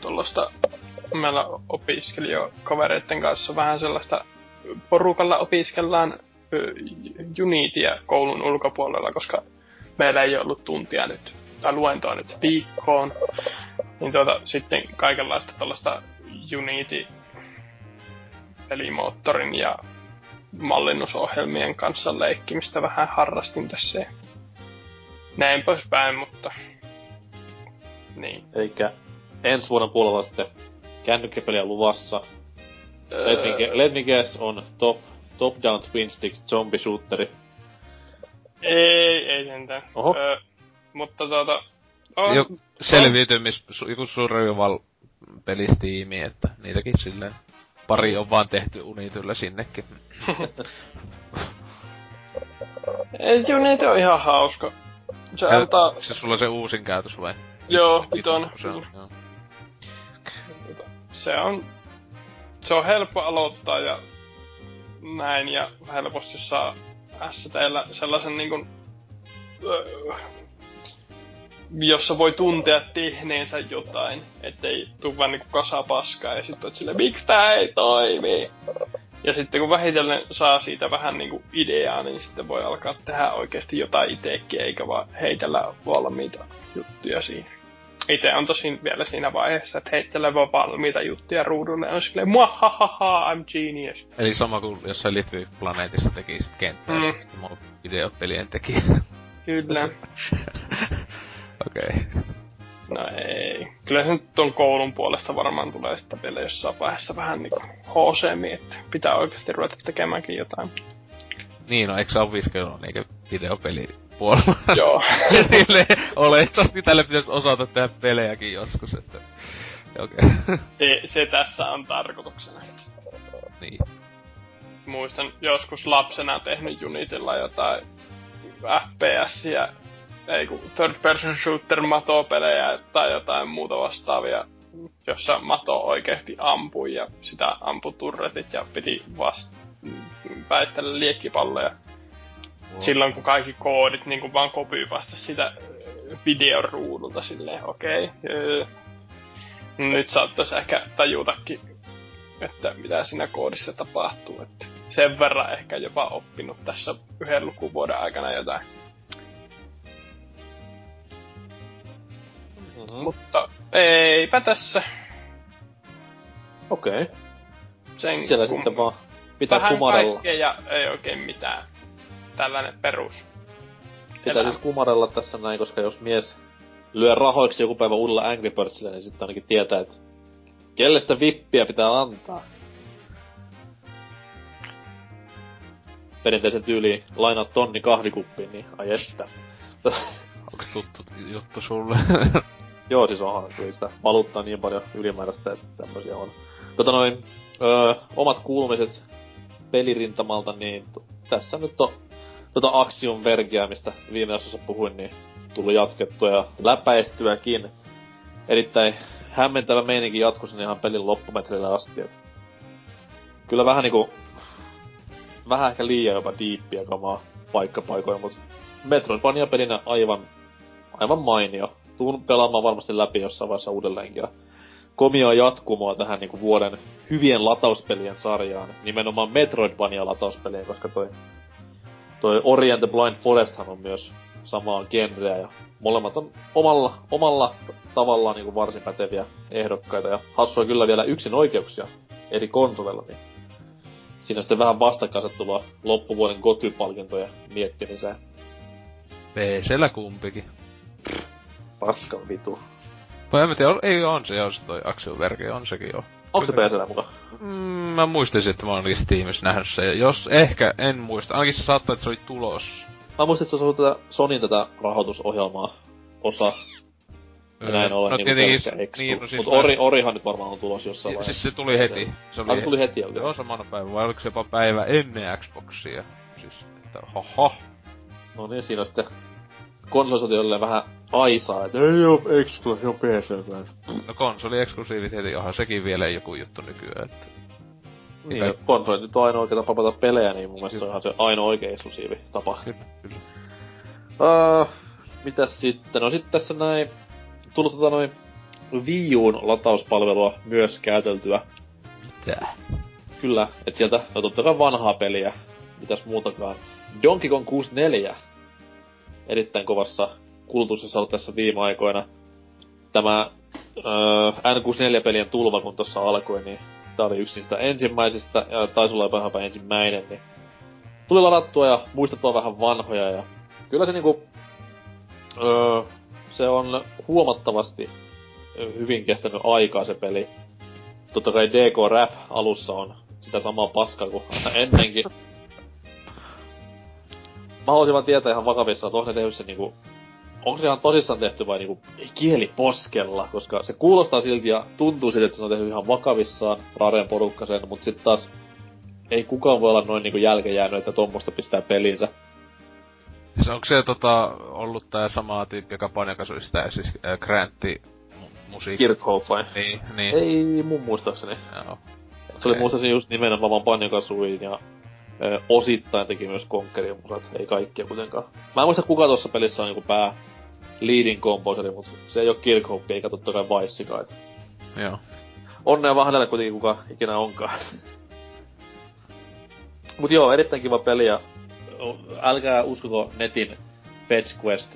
tuollaista meillä opiskelijakavereiden kanssa vähän sellaista porukalla opiskellaan Unitia koulun ulkopuolella, koska meillä ei ollut tuntia nyt, tai luentoa nyt viikkoon. Niin tuota, sitten kaikenlaista tuollaista Unity pelimoottorin ja mallinnusohjelmien kanssa leikkimistä vähän harrastin tässä. Näin poispäin, mutta... Niin. Eikä ensi vuoden puolella sitten kännykkäpeliä luvassa. Let me, let me guess on top, top-down twin stick zombie shooteri. Ei, ei sentään. Oho. Ö, mutta tuota... On, Joku selviytymis, joku survival pelistiimi, että niitäkin silleen pari on vaan tehty Unityllä sinnekin. Ei, Unity on ihan hauska. Se Ja- antaa... Se sulla se uusin käytös vai? Joo, vitonen. Se on, joo. se on, se on helppo aloittaa ja näin ja helposti saa STllä sellaisen niin kuin, öö, jossa voi tuntea tehneensä jotain, ettei tuu vaan niinku kasa paskaa ja sitten oot silleen, miksi tää ei toimi? Ja sitten kun vähitellen saa siitä vähän niinku ideaa, niin sitten voi alkaa tehdä oikeasti jotain itekin, eikä vaan heitellä valmiita juttuja siihen. Itse on tosin vielä siinä vaiheessa, että heittelee vaan valmiita juttuja ruudulle ja on silleen, muahahaha, I'm genius. Eli sama kuin jossain Litvi-planeetissa tekisit kenttää, Mm. videopelien tekijä. Kyllä. Okei. Okay. No ei. Kyllä se nyt ton koulun puolesta varmaan tulee sitten vielä jossain vaiheessa vähän niinku hooseemmin, että pitää oikeasti ruveta tekemäänkin jotain. Niin, no eikö sä opiskellut niinkö videopeli puolella? Joo. Silleen, olettavasti tälle pitäisi osata tehdä pelejäkin joskus, että... Okei. Okay. se, se tässä on tarkoituksena. niin. Muistan joskus lapsena tehnyt Unitilla jotain FPS-ja ei kun third person shooter matopelejä tai jotain muuta vastaavia, jossa mato oikeasti ampui ja sitä ampui turretit ja piti vast väistellä liekkipalloja. Silloin kun kaikki koodit niin kuin vaan kopii vasta sitä ö, videon ruudulta silleen, okei. Okay, nyt saattaisi ehkä tajutakin, että mitä siinä koodissa tapahtuu. Että sen verran ehkä jopa oppinut tässä yhden lukuvuoden aikana jotain. Mm-hmm. Mutta eipä tässä Okei. Okay. sen Siellä kum- sitten vaan pitää Vähän kumarella. kaikkea ja ei oikein mitään. Tällainen perus. Pitää elämä. siis kumarella tässä näin, koska jos mies lyö rahoiksi joku päivä uudella Angry Birdsillä, niin sitten ainakin tietää, että kelle sitä vippiä pitää antaa. Perinteisen tyyliin lainaa tonni kahvikuppiin, niin ai että. Onks tuttu juttu sulle? Joo, siis onhan kyllä sitä valuuttaa niin paljon ylimääräistä, että tämmösiä on. Tota noin, öö, omat kuulumiset pelirintamalta, niin t- tässä nyt on tota Axiom Vergia, mistä viime jaksossa puhuin, niin tullut jatkettua ja läpäistyäkin. Erittäin hämmentävä meininki jatkui sinne ihan pelin loppumetrille asti, et kyllä vähän niinku, vähän ehkä liian jopa diippiä kamaa paikkapaikoin, mut Metroidvania-pelinä aivan, aivan mainio. Tuun pelaamaan varmasti läpi jossain vaiheessa uudelleenkin. Ja komia jatkumoa tähän niinku vuoden hyvien latauspelien sarjaan. Nimenomaan Metroidvania-latauspelien, koska toi, toi Ori and the Blind Foresthan on myös samaa genreä. Ja molemmat on omalla, omalla tavallaan niinku varsin päteviä ehdokkaita. Ja hassua kyllä vielä yksin oikeuksia eri konsoleilla, niin siinä sitten vähän vastakkainasettelua loppuvuoden Goty-palkintoja miettimiseen. PCllä kumpikin. Paskan vitu. Vai en mä tiedä, ei on se, on se toi Axel Verge, on sekin jo. Onko se PCllä mukaan? Mm, mä muistaisin, että mä olin Steamissa nähnyt se. Jos, ehkä, en muista. Ainakin se saattaa, että se oli tulos. Mä muistin, että se on tätä Sonin tätä rahoitusohjelmaa osa. Ja näin ollen no niinku tietenkin, niin, no siis Mut Ori, Orihan nyt varmaan on tulos jossain Ja, vaiheessa. siis se tuli heti. Se oli, Ah, se tuli heti, okei. Joo, samana päivänä. Vai oliko se jopa päivä ennen Xboxia? Siis, että hoho. No niin, siinä on sitten konsolisotijoille vähän aisaa, että ei oo se on PC. No konsoli eksklusiivit heti, onhan sekin vielä joku juttu nykyään. Että... Niin, ja konsoli nyt on ainoa oikea tapa pelata pelejä, niin mun mielestä se on se ainoa oikea eksklusiivi tapa. Kyllä, kyllä. Uh, mitäs sitten? No sitten tässä näin tullut tota noin Wii Uun latauspalvelua myös käyteltyä. Mitä? Kyllä, että sieltä, no totta kai vanhaa peliä, mitäs muutakaan. Donkey Kong 64, erittäin kovassa kulutuksessa ollut tässä viime aikoina. Tämä öö, N64-pelien tulva, kun tuossa alkoi, niin tää oli yksi niistä ensimmäisistä, ja taisi olla jopa ensimmäinen, niin tuli ladattua ja muistettua vähän vanhoja, ja kyllä se niinku, öö, se on huomattavasti hyvin kestänyt aikaa se peli. Totta kai DK Rap alussa on sitä samaa paskaa kuin ennenkin. Mä haluaisin vaan tietää ihan vakavissa, että onko ne tehnyt se niinku onko se ihan tosissaan tehty vai niinku kieli poskella, koska se kuulostaa silti ja tuntuu siltä, että se on tehty ihan vakavissaan, Raren porukka sen, mut sit taas ei kukaan voi olla noin niinku jälkeenjäänyt, että tuommoista pistää pelinsä. Siis onko se tota, ollut tää sama tyyppi, joka painjakasui sitä, siis äh, Grantti musiikki? Kirkhope vai? Niin, niin. Ei mun muistaakseni. Joo. Se oli muistaakseni just nimenomaan vaan Banjakasuin ja ö, osittain teki myös Conkerin musat, ei kaikkia kuitenkaan. Mä en muista kuka tuossa pelissä on niinku pää leading composeri, mutta se ei oo Kirkhope eikä totta kai Vaissikaan. Joo. Onnea vaan hänelle kuitenkin kuka ikinä onkaan. Mut joo, erittäin kiva peli ja älkää uskoko netin Fetch Quest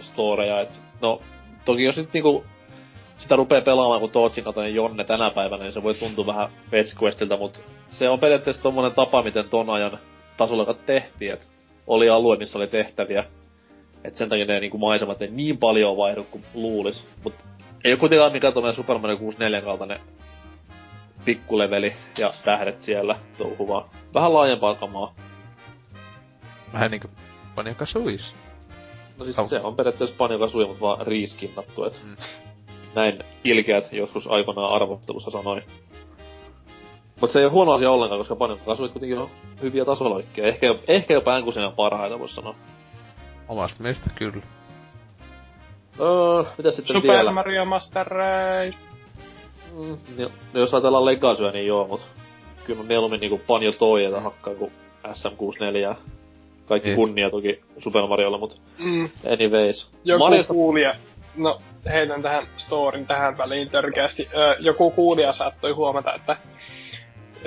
storeja, et no toki jos nyt niinku sitä rupee pelaamaan kun Tootsin kaltainen Jonne tänä päivänä, niin se voi tuntua vähän Fetch mut se on periaatteessa tommonen tapa, miten ton ajan tasolla tehtiin, et oli alue, missä oli tehtäviä. Et sen takia ne niinku maisemat ei niin paljon vaihdu kuin luulis. Mut ei oo kuitenkaan mikään tommonen Super Mario 64 kaltainen pikkuleveli ja tähdet siellä touhuvaa. Vähän laajempaa kamaa. Vähän niinku Banjo Kazoois. No siis Au. se on periaatteessa Banjo Kazooie, mut vaan riiskinnattu, et Mm. Näin ilkeät joskus aikoinaan arvottelussa sanoi. Mut se ei ole huono asia ollenkaan, koska Banjo Kazooit kuitenkin on hyviä tasoloikkeja. Ehkä, ehkä jopa N64 parhaita, vois sanoa. Omasta mielestä kyllä. Öö, mitä sitten Super vielä? Mario Master Race. Mm, niin, no jos ajatellaan Legacyä, niin joo, mut kyllä mä mieluummin niinku Banjo Toijeta hakkaan kuin SM64. Kaikki Niin. kunnia toki Super Mariolla, mut Mm. anyways. Joku Mariosta kuulija, no heitän tähän storin tähän väliin törkeästi. Ö, joku kuulija saattoi huomata, että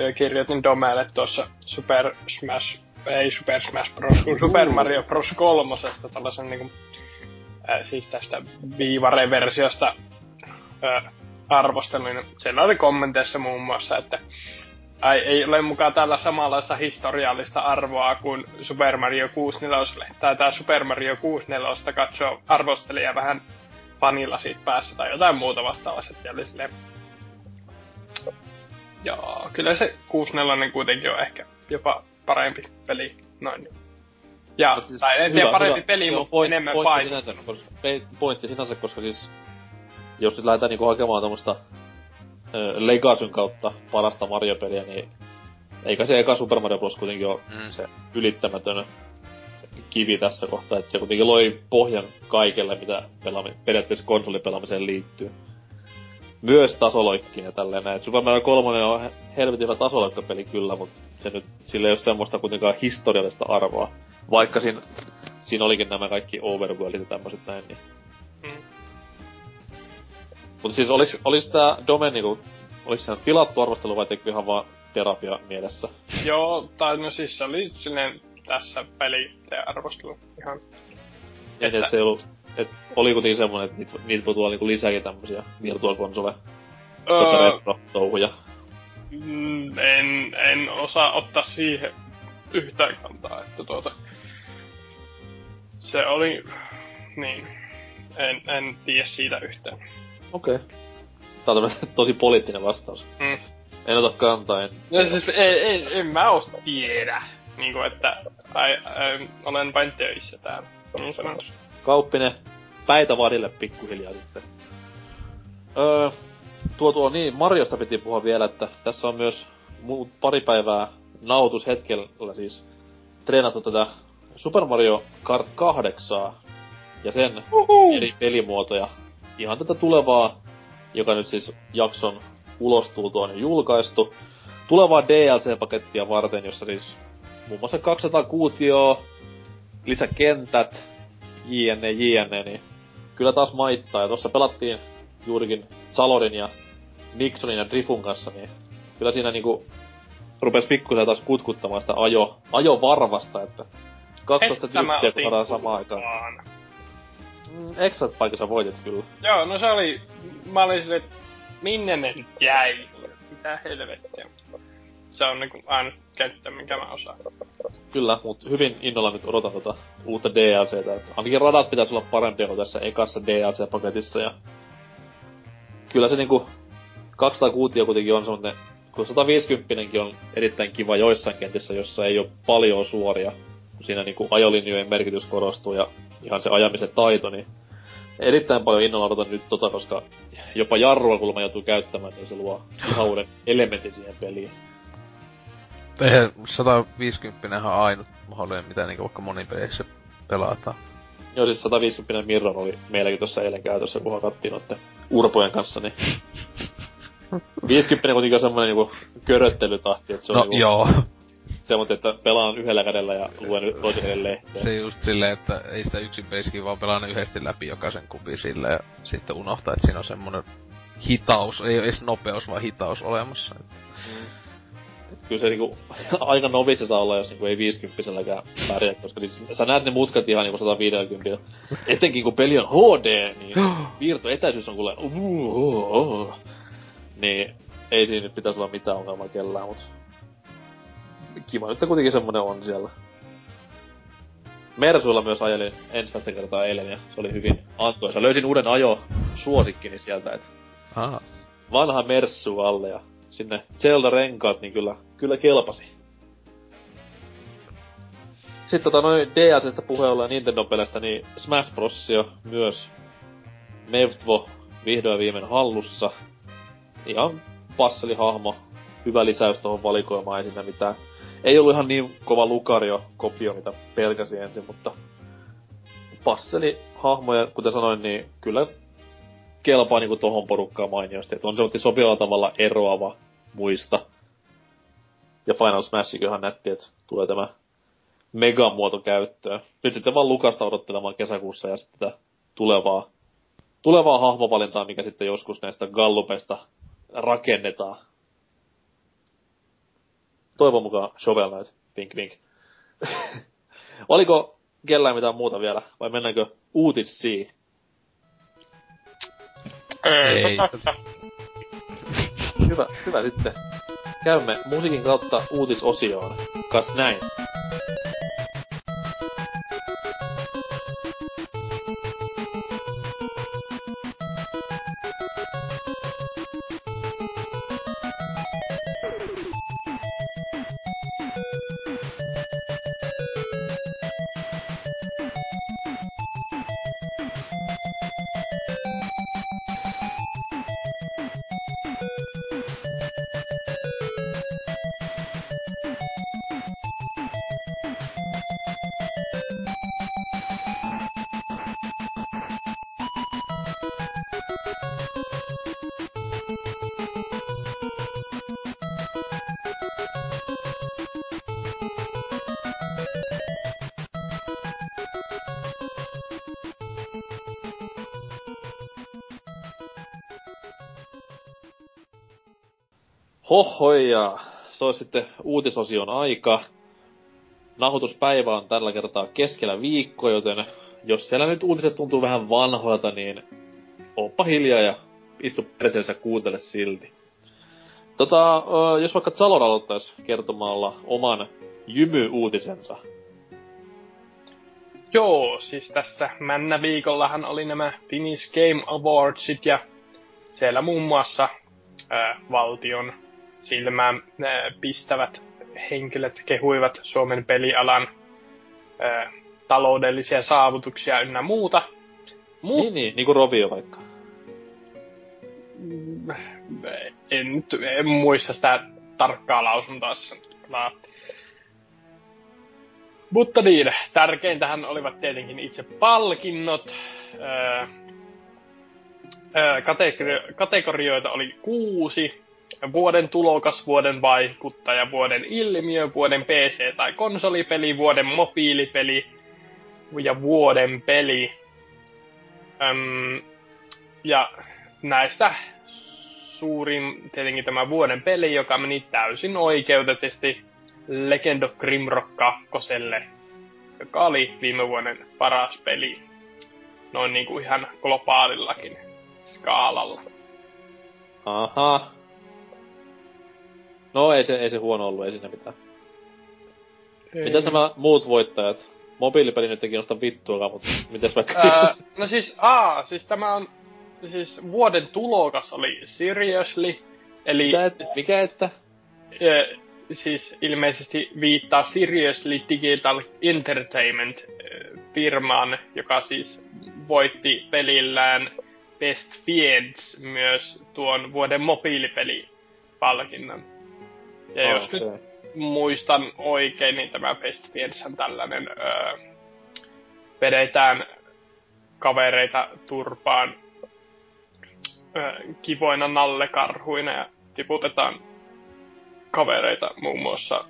ö, kirjoitin Domelle tuossa Super Smash, ei Super Smash Bros, kun Super Mario Bros. kolmosesta tällaisen niinku, siis tästä viivareversiosta ö, arvostelun. Siellä oli kommenteissa muun muassa, että Ai, ei ole mukaan tällä samanlaista historiallista arvoa kuin Super Mario 64. Tai tää Super Mario 64 katsoo arvostelija vähän fanilla siitä päässä tai jotain muuta vastaavaa. Ja oli silleen... Joo, kyllä se 64 kuitenkin on ehkä jopa parempi peli. Noin. Ja, Mut siis tai en tiedä parempi peli, Joo, mutta point- enemmän pointti paino. sinänsä, koska, pe- pointti sinänsä, koska siis jos nyt lähdetään niinku hakemaan tommosta ö, Legacyn kautta parasta Mario-peliä, niin eikä se eka Super Mario Bros. kuitenkin ole Mm. se ylittämätön kivi tässä kohtaa, että se kuitenkin loi pohjan kaikelle, mitä pelaami- periaatteessa konsolipelaamiseen liittyy. Myös tasoloikkiin ja tälleen näin. Super Mario 3 on he- helvetin hyvä tasoloikkapeli kyllä, mutta se nyt, sillä ei ole semmoista kuitenkaan historiallista arvoa. Vaikka siinä, siinä olikin nämä kaikki overworldit ja tämmöiset näin, niin Mm. mutta siis oliks, oliks tää Domen niinku, oliks se tilattu arvostelu vai tekikö ihan vaan terapia mielessä? Joo, tai no siis se oli silleen tässä peli arvostelu ihan. Et, Että- et se ei ollut, et oli kuitenkin semmonen, että niitä, niitä voi tulla niinku lisääkin tämmösiä virtual console tota Öö, retro-touhuja. Mm, en, en osaa ottaa siihen yhtään kantaa, että tuota... Se oli... Niin. En, en tiedä siitä yhtään. Okei. Okay. Tää on tosi poliittinen vastaus. Mm. En ota kantaa, en... No siis en, en, en mä oo tiedä. Niinku että ai, ai, olen vain töissä täällä. Niin sanotusti. Kauppinen päitä vadille pikkuhiljaa sitten. Öö, tuo tuo niin, Mariosta piti puhua vielä, että tässä on myös muut pari päivää nautushetkellä siis treenattu tätä Super Mario Kart 8 ja sen Uhu. eri pelimuotoja. Ihan tätä tulevaa, joka nyt siis jakson ulostuu tuon julkaistu. tulevaa DLC-pakettia varten, jossa siis muun muassa 200 kuutioa, lisäkentät, jne, jne, niin kyllä taas maittaa. Ja tuossa pelattiin juurikin Salorin ja Nixonin ja Drifun kanssa, niin kyllä siinä niinku rupes pikkusen taas kutkuttamaan sitä ajo, ajovarvasta, että 12 tyyppiä kun saadaan samaan aikaan. Mm, Exat paikassa voitit kyllä. Joo, no se oli... Mä olin että minne ne nyt jäi? Mitä helvettiä. Se on niinku ainut kenttä, minkä mä osaan. Kyllä, mutta hyvin innolla nyt odotan tota uutta DLCtä. Ainakin radat pitäisi olla parempia kuin tässä ekassa DLC-paketissa. Ja kyllä se niinku 206 kuitenkin on semmonen, kun 150 on erittäin kiva joissain kentissä, jossa ei ole paljon suoria. Siinä niinku ajolinjojen merkitys korostuu ja ihan se ajamisen taito, niin erittäin paljon innolla odotan nyt tota, koska jopa jarrua kun mä joutuu käyttämään, niin se luo ihan uuden elementin siihen peliin. Eihän 150 on ainut mahdollinen, mitä niinku vaikka monipeleissä pelataan. Joo, siis 150 Mirror oli meilläkin tuossa eilen käytössä, kun hakattiin noitten urpojen kanssa, niin... 50 kuitenkin on semmonen niinku köröttelytahti, että se on no, niinku... joo. Semmoinen, että pelaan yhdellä kädellä ja luen toisen lehteen. Se just silleen, että ei sitä yksin peiskin vaan pelaa ne yhdesti läpi jokaisen kupin sille ja sitten unohtaa, että siinä on semmonen hitaus, ei ole edes nopeus, vaan hitaus olemassa. Mm kyllä se niinku aika novissa saa olla, jos niinku ei 50 pärjää, koska niin, sä näet ne mutkat ihan niinku 150. Etenkin kun peli on HD, niin etäisyys on kuule uh, uh, uh. Niin ei siinä nyt pitäisi olla mitään ongelmaa kellään, mut kiva nyt kuitenkin semmonen on siellä. Mersuilla myös ajelin ensimmäistä kertaa eilen ja se oli hyvin antoisa. Löysin uuden ajo suosikkini sieltä, että vanha Mersu alle ja sinne Zelda-renkaat, niin kyllä, kyllä kelpasi. Sitten tota noin DLCstä puheen ollen Nintendo-peleistä, niin Smash Bros. myös Mevtvo vihdoin viimein hallussa. Ihan passeli-hahmo, hyvä lisäys tuohon valikoimaan, ei siinä mitään. Ei ollut ihan niin kova Lucario-kopio, mitä pelkäsin ensin, mutta passeli hahmoja, kuten sanoin, niin kyllä kelpaa niinku tohon porukkaan mainiosti. Et on se sopivalla tavalla eroava muista. Ja Final Smashikin ihan nätti, että tulee tämä megamuoto käyttöön. Nyt sitten vaan Lukasta odottelemaan kesäkuussa ja sitten tätä tulevaa, tulevaa hahmovalintaa, mikä sitten joskus näistä gallupeista rakennetaan. Toivon mukaan Shovel Knight, vink vink. Oliko kellään mitään muuta vielä, vai mennäänkö uutissiin? Ei, Ei. Hyvä, hyvä sitten. Käymme musiikin kautta uutisosioon. Kas näin. Hohoi ja se olisi sitten uutisosion aika. Nahoituspäivä on tällä kertaa keskellä viikkoa, joten jos siellä nyt uutiset tuntuu vähän vanhoilta, niin oppa hiljaa ja istu perseensä kuuntele silti. Tota, jos vaikka Zalor aloittaisi kertomalla oman jymy-uutisensa. Joo, siis tässä männä viikollahan oli nämä Finnish Game Awardsit ja siellä muun muassa ää, valtion silmään pistävät henkilöt kehuivat Suomen pelialan ää, taloudellisia saavutuksia ynnä muuta. Mut... Niin, niin, niin kuin Rovio vaikka. En, en muista sitä tarkkaa lausuntoa. Mutta niin, tärkeintähän olivat tietenkin itse palkinnot. Öö, öö, kategori- kategorioita oli kuusi vuoden tulokas, vuoden vaikuttaja, vuoden ilmiö, vuoden PC- tai konsolipeli, vuoden mobiilipeli ja vuoden peli. Öm, ja näistä suurin tietenkin tämä vuoden peli, joka meni täysin oikeutetusti Legend of Grimrock 2, joka oli viime vuoden paras peli. Noin niinku ihan globaalillakin skaalalla. Aha. No ei se, ei se huono ollut, ei siinä mitään. Ei. Mitäs nämä muut voittajat? Mobiilipeli nyt ei kiinnosta vittuakaan, mutta mitäs vaikka... Ää, no siis, aa, siis tämä on... Siis vuoden tulokas oli Seriously, eli... Mikä, et, mikä että? Ää, siis ilmeisesti viittaa Seriously Digital Entertainment firmaan, joka siis voitti pelillään Best Fiends myös tuon vuoden mobiilipelipalkinnon. Ja jos okay. nyt muistan oikein, niin tämä Best Fiends on tällainen, öö, vedetään kavereita turpaan öö, kivoina nallekarhuina ja tiputetaan kavereita muun muassa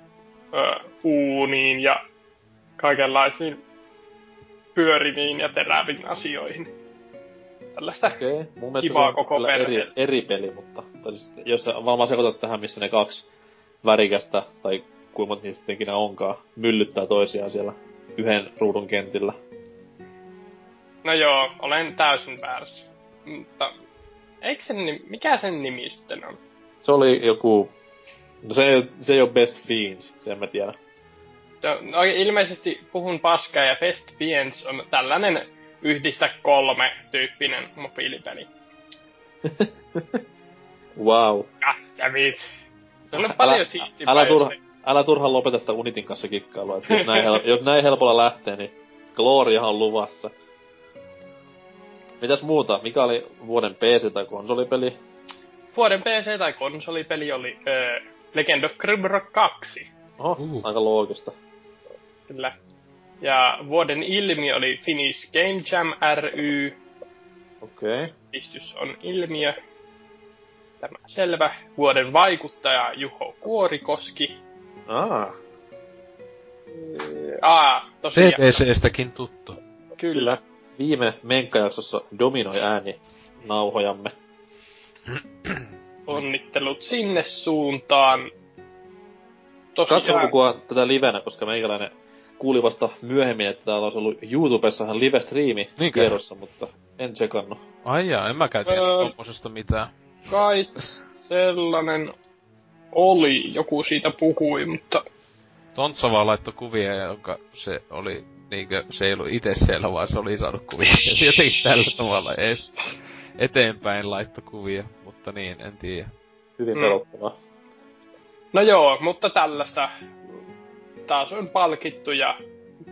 öö, uuniin ja kaikenlaisiin pyöriviin ja teräviin asioihin tällaista okay. Mun kivaa koko eri, eri, peli, mutta siis, jos sä varmaan sekoitat tähän, missä ne kaksi värikästä, tai kuinka monta niistä ikinä onkaan, myllyttää toisiaan siellä yhden ruudun kentillä. No joo, olen täysin väärässä. Mutta eikö sen, mikä sen nimi sitten on? Se oli joku... No se, se ei ole Best Fiends, sen mä tiedän. No, no, ilmeisesti puhun paskaa ja Best Fiends on tällainen yhdistä kolme tyyppinen mobiilipeli. wow. Kävit. On paljon älä, älä, turha, älä turhaan lopeta sitä Unitin kanssa kikkailua. Et jos, näin, hel- jos näin helpolla lähtee, niin Gloria on luvassa. Mitäs muuta? Mikä oli vuoden PC- tai konsolipeli? Vuoden PC- tai konsolipeli oli äh, Legend of Grimrock 2. Oho, uh. aika loogista. Kyllä. Ja vuoden ilmiö oli Finnish Game Jam ry. Okei. Okay. Pistys on ilmiö. Tämä selvä. Vuoden vaikuttaja Juho Kuorikoski. Aa. Aa, tosiaan. PPCstäkin tuttu. Kyllä. Viime menkkajaksossa dominoi ääni nauhojamme. Onnittelut sinne suuntaan. Tosiaan... Katson tätä livenä, koska meikäläinen kuuli vasta myöhemmin, että täällä olisi ollut YouTubessahan live-striimi tiedossa, mutta en tsekannut. Ai jaa, en mäkään tiedä öö, mitään. Kai sellainen oli, joku siitä puhui, mutta... Tontsa vaan laittoi kuvia, jonka se oli niinkö, se ei ollut itse siellä, vaan se oli saanut kuvia. Jotenkin tällä tavalla ees eteenpäin laitto kuvia, mutta niin, en tiedä. Hyvin mm. pelottavaa. No joo, mutta tällaista taas on palkittu ja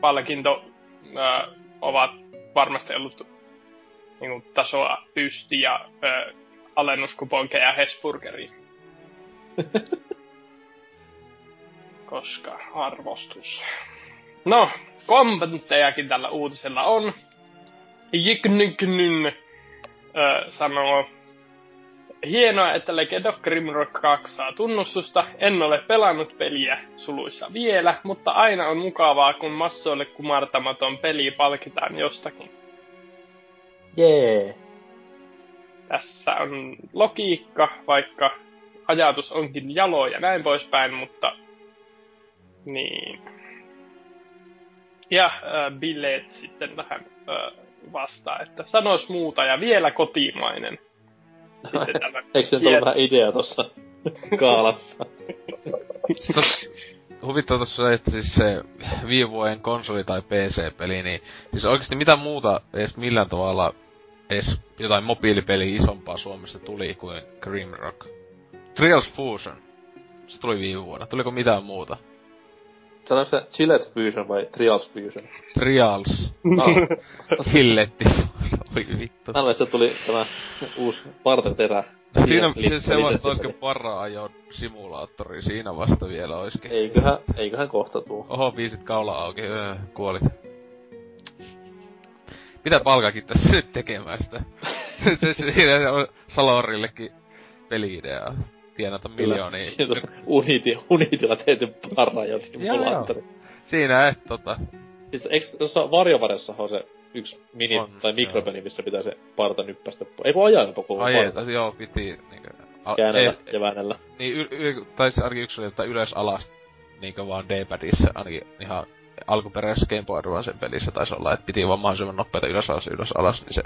palkinto ö, ovat varmasti ollut niin kuin, tasoa pysti ja ö, alennuskuponkeja Hesburgeriin. Koska arvostus. No, kommenttejakin tällä uutisella on. Jiknyknyn sanoo Hienoa, että Legend of Grimrock 2 saa tunnustusta. En ole pelannut peliä suluissa vielä, mutta aina on mukavaa, kun massoille kumartamaton peli palkitaan jostakin. Jee. Yeah. Tässä on logiikka, vaikka ajatus onkin jalo ja näin poispäin, mutta... Niin. Ja äh, bileet sitten vähän äh, vastaa, että sanois muuta ja vielä kotimainen. Eikö se ollut vähän idea tossa kaalassa? Huvittaa tossa että siis se viime vuoden konsoli- tai PC-peli, niin siis oikeasti mitä muuta edes millään tavalla edes jotain mobiilipeliä isompaa Suomessa tuli kuin Grimrock. Trials Fusion. Se tuli viime vuonna. Tuliko mitään muuta? Sanoiko se Gillette Fusion vai Trials Fusion? Trials. Ah. Hilletti. Oi vittu. Mä se tuli tämä uusi parteterä. Siinä se, se vasta olisikin parra ajo simulaattori, siinä vasta vielä olisikin. Eiköhän, eiköhän kohta tuu. Oho, viisit kaula auki, öö, kuolit. Mitä palkakin tässä nyt tekemään sitä? se, siinä on Salorillekin peli-ideaa. tienata miljoonia. Uniti, unitilla tehty parraja simulaattori. Siinä et tota... Siis eikö tuossa Varjovaressa on se yksi mini- On, tai joo. mikropeli, missä pitää se parta nyppästä Ei kun ajaa jopa koko Ai parta. joo, piti niinkö... A, Käännellä ja väännellä. Niin, y, y, tai ainakin yksi oli, että ylös alas niinkö vaan D-padissa, ainakin ihan alkuperäisessä Game Boy Advancen pelissä taisi olla, että piti vaan mahdollisimman nopeita ylös alas ylös alas, niin se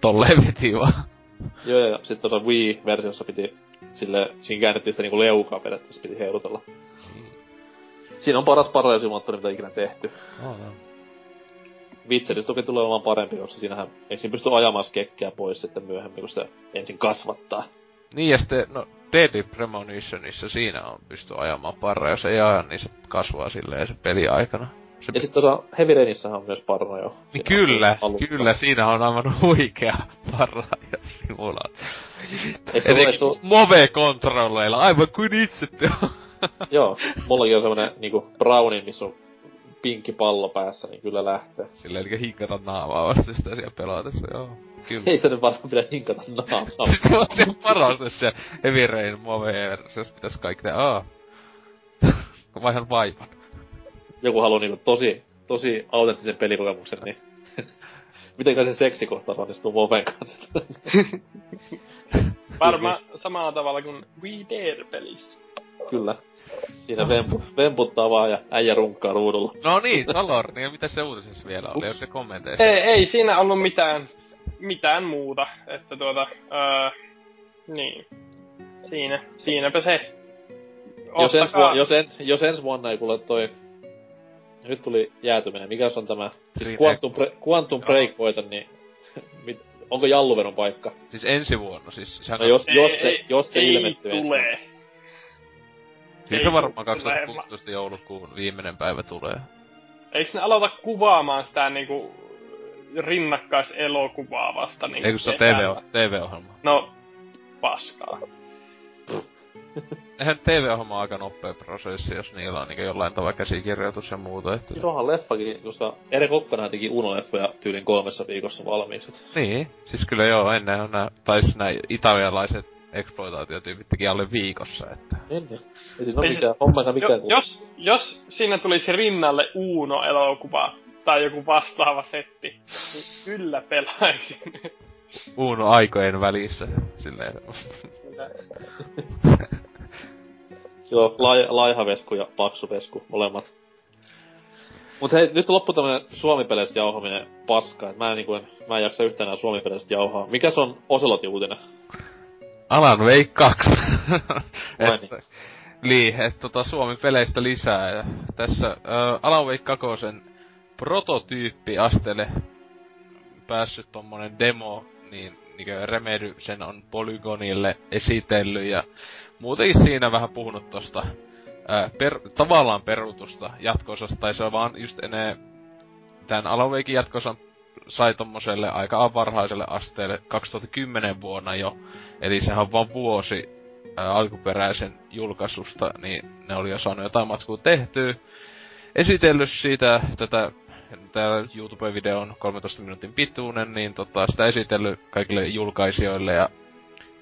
tolleen veti vaan. Joo, ja sitten tuossa Wii-versiossa piti sille, siinä käännettiin sitä niinku leukaa periaatteessa, piti heilutella. Siinä on paras parallelisimulaattori, mitä ikinä tehty. Oh, no. Witcheris toki tulee olemaan parempi, koska siinähän ei siinä pysty ajamaan skekkiä pois sitten myöhemmin, kun sitä ensin kasvattaa. Niin ja sitten, no Deadly Premonitionissa siinä on pysty ajamaan parra, jos ei aja, niin se kasvaa silleen se peli aikana. Se Ja sitten tuossa Heavy Rainissahan on myös parno jo. Niin kyllä, alukka. kyllä, siinä on aivan huikea parra ja simulaatio. Etenkin su- Move-kontrolleilla, aivan kuin itse. Joo, mullakin on semmonen niinku Brownin, missä on pinkki pallo päässä, niin kyllä lähtee. Silleen, eli hinkata naamaa vasta sitä siellä pelaatessa, joo. Kyllä. Ei sitä nyt varmaan pidä hinkata naamaa. Sitten on se paras tässä Heavy Rain Move jos pitäis kaikki tehdä, aa. Vaihan vaipan. Joku haluaa niinku tosi, tosi autenttisen pelikokemuksen, niin mitenkä se seksikohtaus onnistuu Moven kanssa. Varmaan samalla tavalla kuin We Dare-pelissä. kyllä. Siinä vempu, vemputtaa vaan ja äijä runkkaa ruudulla. No niin, Salor, niin mitä se uutisessa vielä oli, jos se kommenteissa? Ei, ei siinä ollut mitään, mitään muuta. Että tuota, öö, niin. Siinä, siinäpä se. Jos ensi, vu- jos, ens, jos ensi vuonna ei kuule toi... Nyt tuli jäätyminen. Mikä se on tämä? Siis Quantum, Bre- Quantum Break voita, niin... mit, onko Jalluveron paikka? Siis ensi vuonna, siis sehän No on- jos, Ei, jos se, ei, jos se ei ilmestyy ensi vuonna. tule. Siis ei se varmaan tule. 2016 joulukuun viimeinen päivä tulee. Eiks ne aloita kuvaamaan sitä niinku rinnakkaiselokuvaa vasta niinku Eikö se kesällä? TV, TV-ohjelma? No, paskaa. Eihän TV-ohjelma on aika nopea prosessi, jos niillä on niin jollain tavalla käsikirjoitus ja muuta. Että... Siis onhan leffakin, koska Ere Kokkonen teki Uno-leffoja tyylin kolmessa viikossa valmiiksi. Niin, siis kyllä joo, ennen on nää, tai siis nää italialaiset exploitaatiotyypit teki alle viikossa, että... Ennen. Ei siinä ole Ei- mikään, hommakaan mikään. Jo, jos, jos siinä tulisi rinnalle Uuno-elokuva tai joku vastaava setti, niin kyllä pelaisin. Uno aikojen välissä, silleen... Sillä on lai, laiha vesku ja paksu vesku, molemmat. Mut hei, nyt loppu tämmönen suomipeleistä jauhaminen paska, et mä en, niinku, en, mä en jaksa yhtään enää suomipeleistä jauhaa. Mikä se on Oselotin uutinen? Alan Wake 2. Vai että, niin, että tota Suomen peleistä lisää. Ja tässä äh, Alan Wake 2 prototyyppiasteelle päässyt tommonen demo, niin niinkö Remedy sen on Polygonille esitellyt ja muutenkin siinä vähän puhunut tosta ää, per, tavallaan perutusta jatkosasta, tai se on vaan just ennen tän Alan Wakein jatkosan sai tommoselle aika varhaiselle asteelle 2010 vuonna jo. Eli sehän on vaan vuosi ää, alkuperäisen julkaisusta, niin ne oli jo saanut jotain matskua tehtyä. Esitellyt siitä tätä, tää YouTube-video on 13 minuutin pituinen, niin tota, sitä esitellyt kaikille julkaisijoille ja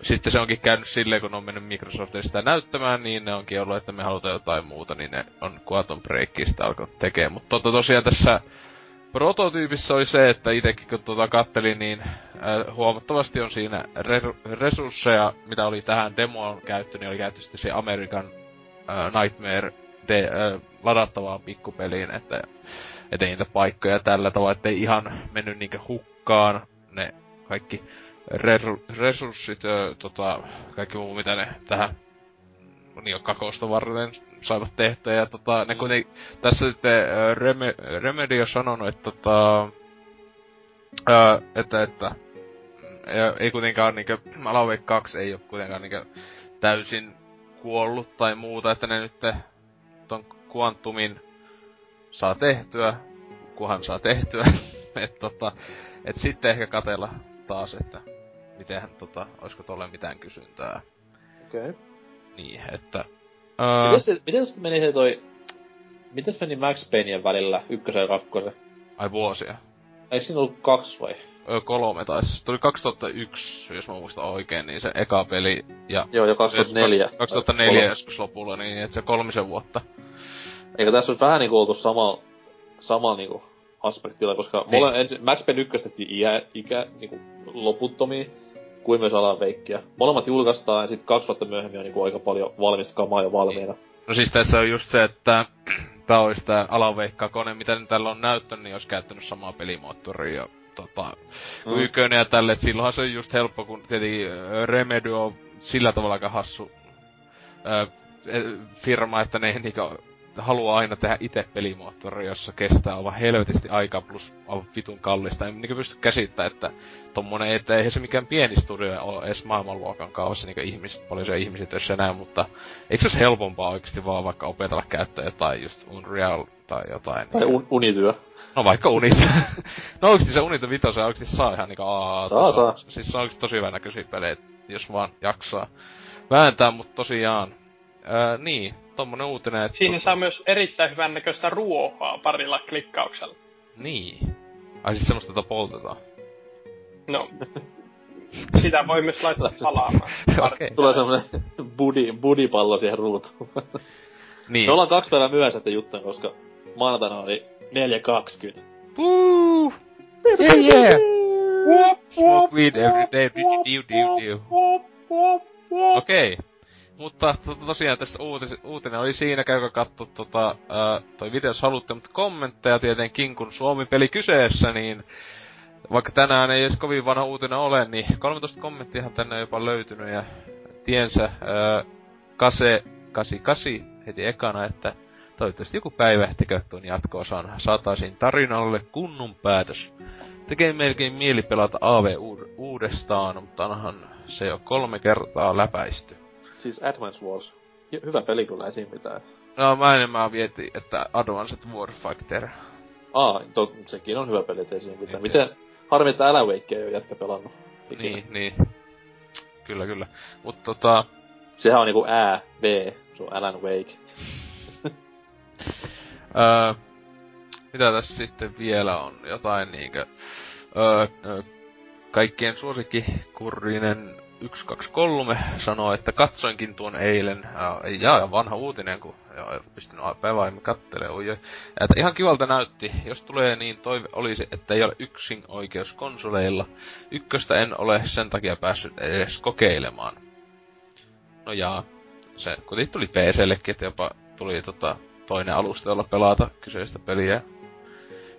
sitten se onkin käynyt silleen, kun on mennyt Microsoftille sitä näyttämään, niin ne onkin ollut, että me halutaan jotain muuta, niin ne on Quantum Breakista alkanut tekemään. Mutta tota, tosiaan tässä prototyypissä oli se, että itekin kun tuota kattelin, niin äh, huomattavasti on siinä re- resursseja, mitä oli tähän demoon käytetty, niin oli käytetty sitten se American äh, Nightmare de, äh, ladattavaan pikkupeliin, että ettei niitä paikkoja tällä tavalla, ettei ihan mennyt niinkö hukkaan ne kaikki re- resurssit, ö, tota, kaikki muu mitä ne tähän niin kakosta varten saivat tehtyä. Ja tota, ne kuitenkin, tässä sitten Reme, Remedy on sanonut, että tota, ö, että, että ei kuitenkaan niinkö, Alan Wake 2 ei ole kuitenkaan niinkö täysin kuollut tai muuta, että ne nyt ton Quantumin saa tehtyä, kunhan saa tehtyä. et tota, et sitten ehkä katella taas, että mitenhän tota, olisiko tolle mitään kysyntää. Okei. Okay. Niin, että... Miten Öö, se, miten se meni se toi... Miten se meni Max Payneien välillä, ykkösen ja kakkosen? ai vuosia. Ei siinä ollut kaksi vai? Ö, kolme taisi. Tuli 2001, jos mä muistan oikein, niin se eka peli. Ja Joo, ja 2004. 2004 joskus lopulla, niin että se kolmisen vuotta. Eikö tässä olisi vähän niinku oltu sama, sama niinku aspektilla, koska niin. mole, ensin, Max Payne 1 tehtiin iä, ikä niinku loputtomiin, kuin myös Alan Wakeia. Molemmat julkaistaan ja sitten kaksi vuotta myöhemmin on niinku aika paljon valmista kamaa jo valmiina. Niin. No siis tässä on just se, että tää olisi tää Alan Wake 2, mitä nyt tällä on näyttänyt, niin olisi käyttänyt samaa pelimoottoria ja tota, mm. ykönen ja tälle, et silloinhan se on just helppo, kun tietenkin Remedy on sillä tavalla aika hassu ää, firma, että ne niinku haluaa aina tehdä itse pelimoottori, jossa kestää aivan helvetisti aikaa plus aivan vitun kallista. En niin pysty käsittämään, että tommonen, että eihän se mikään pieni studio ole edes maailmanluokan kaavassa niin ihmiset, paljon se ihmiset jos enää, mutta eikö se olisi helpompaa oikeasti vaan vaikka opetella käyttää jotain just Unreal tai jotain. Tai un- unityö. No vaikka Unityö. no oikeesti se Unityö vitosen oikeesti saa ihan niinku aa. Saa, saa. Siis se on oikeesti tosi hyvä näköisiä pelejä, jos vaan jaksaa vääntää, mutta tosiaan. Ää, niin, tommonen uutinen, että... Siinä saa myös erittäin hyvän näköistä ruohaa parilla klikkauksella. Niin. Ai siis semmoista, jota poltetaan. No. Sitä voi myös laittaa palaamaan. okay. Tulee semmonen budi, budipallo siihen ruutuun. niin. Me ollaan kaksi päivää myöhässä että juttuja, koska maanantaina oli 4.20. Woo! Yeah, yeah! Smoke weed every day, diu, diu, diu. Okei. Okay. Mutta to, tosiaan tässä uutis, uutinen oli siinä, käykö katso tota, ää, toi video, jos haluatte, mutta kommentteja tietenkin, kun Suomi-peli kyseessä, niin vaikka tänään ei edes kovin vanha uutinen ole, niin 13 kommenttiahan tänne on jopa löytynyt ja tiensä ää, Kase 88 heti ekana, että toivottavasti joku päivä tuon jatko-osan saataisiin tarinalle kunnon päätös. Tekee melkein mieli pelata AV uudestaan, mutta onhan se jo kolme kertaa läpäisty siis Advance Wars. Hyvä peli kyllä esiin pitää. No mä enemmän vietin, että Advanced Warfighter. Aa, to, sekin on hyvä peli, että esiin pitää. Miten, harmi, että Alan Wake ei ole jätkä pelannut. Ikinä. Niin, niin. Kyllä, kyllä. Mut tota... Sehän on niinku ää, B, se on Alan Wake. öö, mitä tässä sitten vielä on? Jotain niinkö... Öö, öö, kaikkien suosikki kurrinen 123 sanoo, että katsoinkin tuon eilen, ja, ja vanha uutinen, kun ja, pystyn päiväaiemmin kattelee, oi, että ihan kivalta näytti, jos tulee niin toive olisi, että ei ole yksin oikeus konsoleilla. Ykköstä en ole sen takia päässyt edes kokeilemaan. No jaa, se kuitenkin tuli PCllekin, että jopa tuli tota, toinen alusta, jolla pelata kyseistä peliä.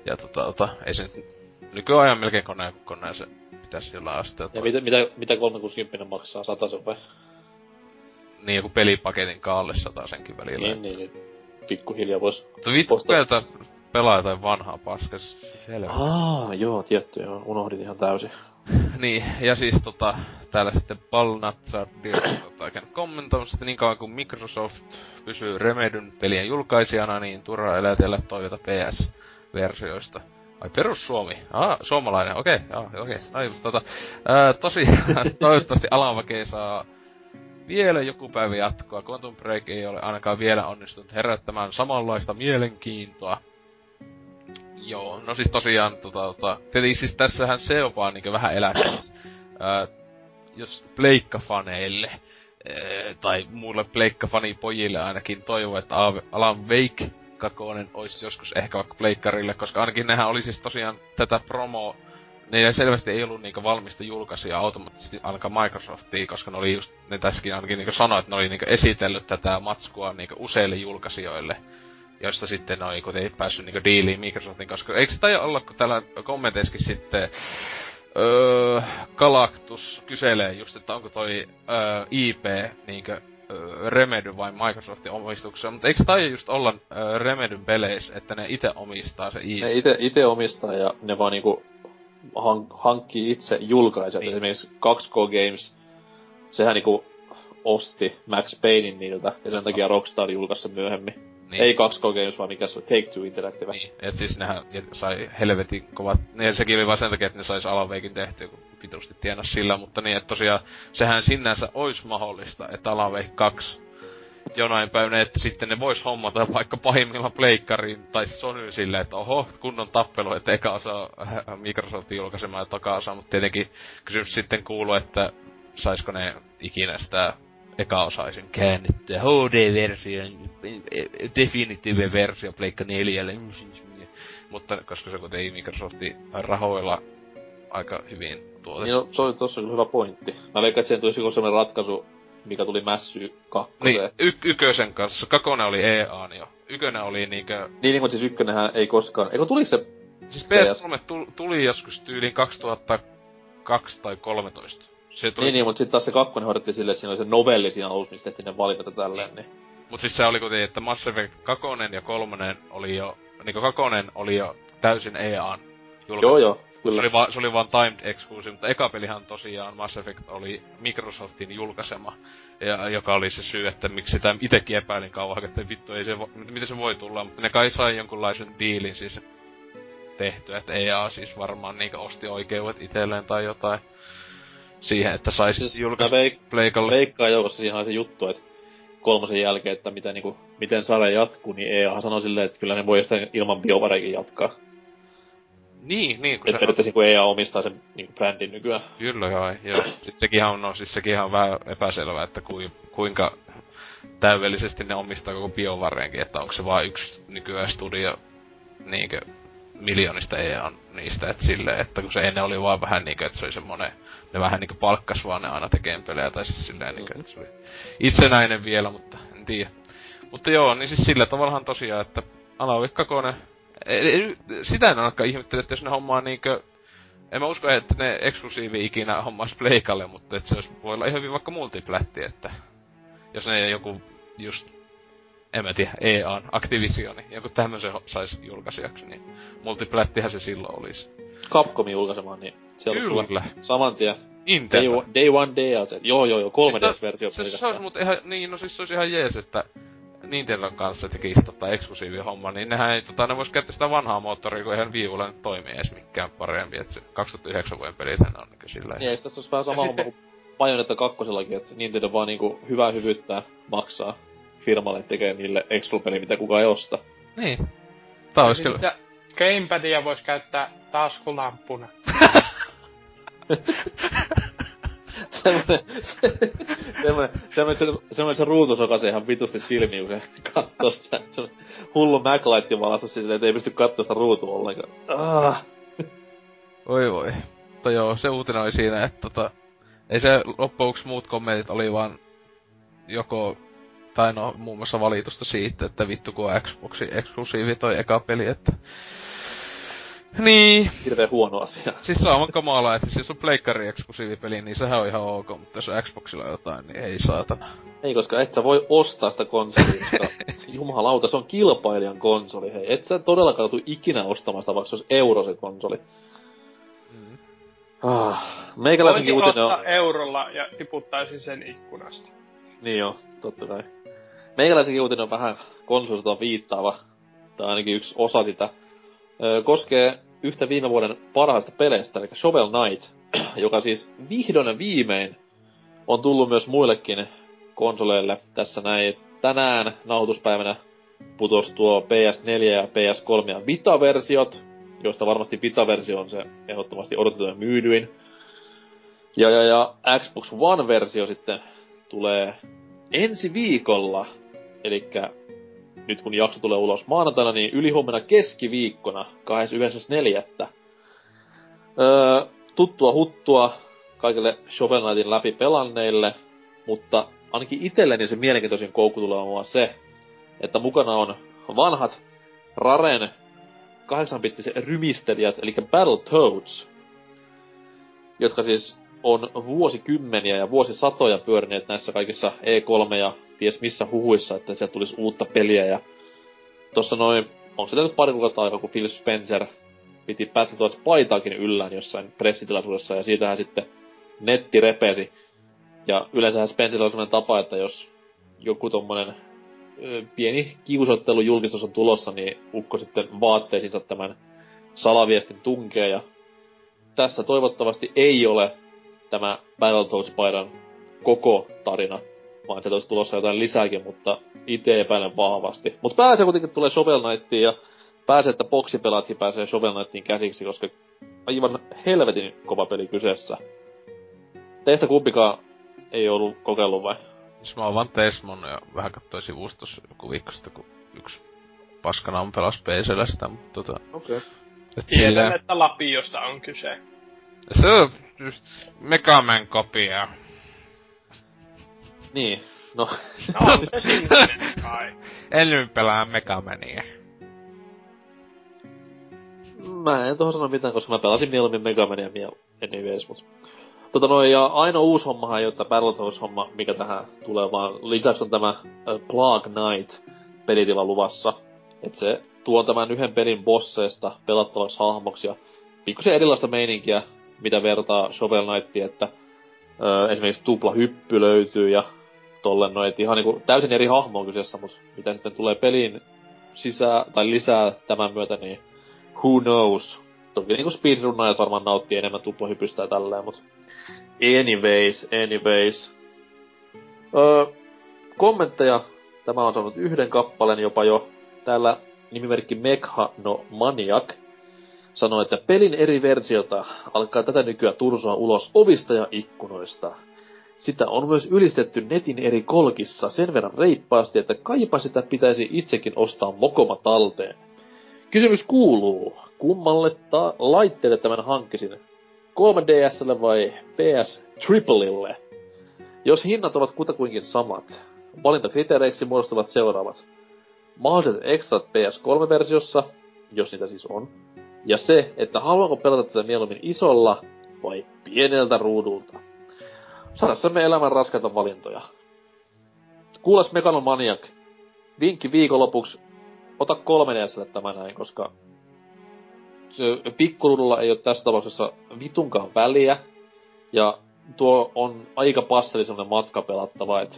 Ja tota, tota ei se nyt nykyajan melkein koneen koneen se pitäisi jollain asteella. Ja mitä, mitä, mitä 360 maksaa? Satasen vai? Niin, joku pelipaketin kaalle senkin välillä. Niin, niin, niin. Pikkuhiljaa vois... Mutta vittu pelata pelaa jotain vanhaa paskas. Helvetti. Aa, joo, tietty, joo. Unohdin ihan täysin. niin, ja siis tota, täällä sitten Balnazzardi on käynyt kommentoimassa, että niin kauan kuin Microsoft pysyy Remedyn pelien julkaisijana, niin turha elätellä toivota PS-versioista. Ai perussuomi. Ah, suomalainen. Okei, okay, okei. Okay. Ai, tota, ää, tosiaan, toivottavasti Alavake saa vielä joku päivä jatkoa. Quantum Break ei ole ainakaan vielä onnistunut herättämään samanlaista mielenkiintoa. Joo, no siis tosiaan, tota, tota, eli siis tässähän se on vaan niinku vähän elättänyt. jos pleikkafaneille, tai muille pleikkafani-pojille ainakin toivoo, että Alan Wake kakkonen olisi joskus ehkä vaikka pleikkarille, koska ainakin nehän oli siis tosiaan tätä promo ne selvästi ei ollut niinku valmista julkaisia automaattisesti ainakaan Microsoftiin, koska ne oli just, ne tässäkin ainakin niinku sanoi, että ne oli niinku esitellyt tätä matskua niinku useille julkaisijoille, joista sitten ne oli ei päässyt niinku diiliin Microsoftin, koska eikö se taida olla, kun täällä kommenteissakin sitten öö, Galactus kyselee just, että onko toi öö, IP niinkö Remedy vai Microsoftin omistuksessa, mutta eikö tai just olla Remedyn peleissä, että ne itse omistaa se IP? Ne ite, ite omistaa ja ne vaan niinku hank, hankkii itse julkaisijat. Niin. Esimerkiksi 2K Games, sehän niinku osti Max Paynein niiltä, ja sen takia Rockstar julkaisi myöhemmin. Niin. Ei 2K Games, vaan mikä se Take Two Interactive. Niin, et siis nehän sai helvetin kovat, niin sekin oli vaan sen takia, että ne sais Alaveikin tehtyä, kun pitusti tienas sillä, mutta niin, että tosiaan sehän sinänsä olisi mahdollista, että Alan Wake 2 jonain päivänä, että sitten ne vois hommata vaikka pahimmillaan pleikkariin tai Sony silleen, että oho, kunnon tappelu, että eka osa Microsoft julkaisemaan ja toka osa, mutta tietenkin kysymys sitten kuuluu, että saisko ne ikinä sitä eka osaisin käännettyä HD-version, definitive versio Pleikka 4. Mutta koska se kuitenkin Microsoftin rahoilla aika hyvin tuotettu. Niin no, se oli tossa kyllä hyvä pointti. Mä veikkaan, että siihen tulisi joku sellainen ratkaisu, mikä tuli Mässy kakkoseen. Niin, y- ykösen kanssa. Kakonen oli EA jo. Ykönen oli niinkö... Niin, niin mutta siis ykkönenhän ei koskaan... Eikö tuliko se... Siis PS3 tuli joskus tyyliin 2002 tai 13. Se tuli... Niin, niin, mutta sitten taas se kakkonen hoidettiin silleen, että siinä oli se novelli siinä alussa, mistä tehtiin ne valinnat tälleen, niin. Mut siis se oli kuitenkin, että Mass Effect 2 ja 3 oli jo... Niinku 2 oli jo täysin EAN julkaistu. Joo, joo. Kyllä. Se oli, va, se oli vaan timed exclusive, mutta eka pelihan tosiaan Mass Effect oli Microsoftin julkaisema. Ja, joka oli se syy, että miksi sitä itekin epäilin kauan, että vittu ei se, miten se voi tulla, mutta ne kai sai jonkunlaisen diilin siis tehtyä, että EA siis varmaan niinkö osti oikeudet itselleen tai jotain siihen, että saisi siis julkaista veik- Pleikalle. Veikkaa joukossa siihen se juttu, että kolmosen jälkeen, että mitä, niinku, miten sarja jatkuu, niin EA sanoi silleen, että kyllä ne voi sitä ilman biovareikin jatkaa. Niin, niin. Kun että periaatteessa kun EA omistaa sen niin brändin nykyään. Kyllä joo, joo. Sitten sekin on, no, siis sekin on vähän epäselvää, että kui, kuinka täydellisesti ne omistaa koko biovareenkin, että onko se vain yksi nykyään studio niinkö miljoonista EA niistä, että silleen, että kun se ennen oli vaan vähän niinkö, että se oli semmonen, ne vähän niinkö palkkas vaan ne aina tekeen pelejä, tai siis silleen niinkö, että se oli itsenäinen vielä, mutta en tiedä. Mutta joo, niin siis sillä tavallahan tosiaan, että Alavik Kakone sitä en ainakaan ihmettele, että jos ne hommaa niinkö... En mä usko, että ne eksklusiivi ikinä hommais Pleikalle, mutta että se olisi, voi olla ihan hyvin vaikka multiplätti, että... Jos ne joku just en mä tiedä, EAN, Activisioni, joku tämmösen sais julkaisijaksi, niin multiplättihän se silloin olisi. Capcomin julkaisemaan, niin se olisi Kyllä. saman tien. Intel. Day, one, day one DLC. Joo, joo, joo, 3DS-versio siis se, se, olisi mut ihan, niin, no siis se olisi ihan jees, että Nintendo kanssa tekisi tota eksklusiivi homma, niin nehän ei, tota, ne vois käyttää sitä vanhaa moottoria, kun eihän viivulla nyt toimii edes mikään parempi, että se 2009 vuoden pelit on niin sillä Niin, eikö tässä olisi vähän sama homma kuin Bayonetta kakkosellakin, että Nintendo vaan niinku hyvää hyvyyttä maksaa firmalle tekee niille exclu mitä kukaan ei osta. Niin. Tää olisi kyllä... Gamepadia voisi käyttää semmonen, semmonen, semmonen se ruutu se ihan vitusti silmiin, kun se kattoo sitä. Se on hullu Mac-laitti valasta siis, ei pysty katsoa sitä ruutua ollenkaan. Ah. Oi voi. Mutta joo, se uutinen oli siinä, että tota, ei se loppujen muut kommentit oli vaan joko tai no muun muassa valitusta siitä, että vittu kun on Xboxi eksklusiivi toi eka peli, että niin. Hirveen huono asia. Siis se on kamala, että siis jos on pleikkari eksklusiivipeli, niin sehän on ihan ok, mutta jos on Xboxilla jotain, niin ei saatana. Ei, koska et sä voi ostaa sitä konsolia, koska jumalauta, se on kilpailijan konsoli, hei. Et sä todellakaan tuu ikinä ostamaan sitä, vaikka se olisi euro se konsoli. Mm. Ah, meikäläisenkin uutinen on... eurolla ja tiputtaisin sen ikkunasta. Niin joo, totta kai. Meikäläisenkin uutinen on vähän konsolista viittaava, tai ainakin yksi osa sitä koskee yhtä viime vuoden parhaista peleistä, eli Shovel Knight, joka siis vihdoin ja viimein on tullut myös muillekin konsoleille tässä näin. Tänään nauhoituspäivänä putos tuo PS4 ja PS3 ja Vita-versiot, joista varmasti Vita-versio on se ehdottomasti odotettu ja myydyin. Ja, ja, ja Xbox One-versio sitten tulee ensi viikolla, eli nyt kun jakso tulee ulos maanantaina, niin ylihuomenna keskiviikkona 29.4. Öö, tuttua huttua kaikille Shovel Knightin läpi pelanneille, mutta ainakin itselleni se mielenkiintoisin koukku tulee olemaan se, että mukana on vanhat Raren 8-bittiset rymistelijät, eli Battletoads, jotka siis on vuosikymmeniä ja vuosisatoja pyörineet näissä kaikissa E3 ja ties missä huhuissa, että sieltä tulisi uutta peliä ja tossa noin, onko se nyt pari kuukautta aikaa, kun Phil Spencer piti Battletoads paitaakin yllään jossain pressitilaisuudessa ja siitähän sitten netti repesi. Ja yleensähän Spencer on sellainen tapa, että jos joku tommonen pieni kiusottelu julkistus on tulossa, niin ukko sitten vaatteisiinsa tämän salaviestin tunkee ja tässä toivottavasti ei ole tämä Battletoads-paidan koko tarina vaan se olisi tulossa jotain lisääkin, mutta itse epäilen vahvasti. Mutta pääsee kuitenkin tulee Shovel Knightiin ja pääsee, että boksipelaatkin pääsee Shovel Knightiin käsiksi, koska aivan helvetin kova peli kyseessä. Teistä kumpikaan ei ollut kokeillut vai? Siis mä oon vaan Tesmon ja vähän katsoin sivusta joku viikko sitten, kun yksi paskana on pelas PCllä sitä, mutta tota... Okei. Okay. Tiedän, sillä... että Lapiosta on kyse. Se on just Megaman kopia. Niin, no. no kai. En nyt pelaa Megamania. Mä en tuohon sano mitään, koska mä pelasin mieluummin Megamania anyways, mut... Tota noin, ja ainoa uusi hommahan ei ole tämä Battletoads-homma, mikä tähän tulee, vaan lisäksi on tämä uh, Plague Knight pelitila luvassa. Et se tuo tämän yhden pelin bosseista pelattavaksi hahmoksi ja pikkusen erilaista meininkiä, mitä vertaa Shovel Knightiin, että ö, esimerkiksi tupla hyppy löytyy ja tollen noin, että ihan niinku täysin eri hahmo on kyseessä, mutta mitä sitten tulee peliin sisään tai lisää tämän myötä, niin who knows. Toki niinku speedrunnaajat varmaan nauttii enemmän tuplahypystä ja tälleen, mutta anyways, anyways. Öö, kommentteja. Tämä on saanut yhden kappaleen jopa jo. Täällä nimimerkki Mekha no Maniac sanoi, että pelin eri versiota alkaa tätä nykyään tursoa ulos ovista ja ikkunoista. Sitä on myös ylistetty netin eri kolkissa sen verran reippaasti, että kaipa sitä pitäisi itsekin ostaa mokoma talteen. Kysymys kuuluu, kummalle ta- laitteelle tämän hankkisin? 3DSlle vai PS Triplelle? Jos hinnat ovat kutakuinkin samat, valintakriteereiksi muodostuvat seuraavat. Mahdolliset extrat PS3-versiossa, jos niitä siis on, ja se, että haluanko pelata tätä mieluummin isolla vai pieneltä ruudulta. Sadassamme elämän raskaita valintoja. Kuulas Mekanomaniak. Vinkki viikonlopuksi. Ota 3 ds tämä näin, koska se pikkuruudulla ei ole tässä tapauksessa vitunkaan väliä. Ja tuo on aika passeli sellainen matka pelattava, että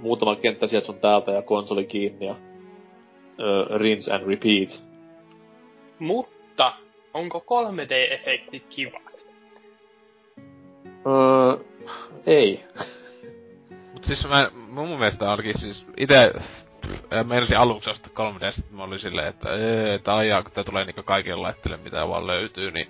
muutama kenttä sieltä sun täältä ja konsoli kiinni ja uh, rinse and repeat. Mut mutta onko 3D-efektit kivat? Öö, ei. Mut siis mä, mun mielestä ainakin siis ite meinasin aluksi ostaa 3D, sitten mä olin silleen, että että ajaa, kun tää tulee niinku kaikille laitteille, mitä vaan löytyy, niin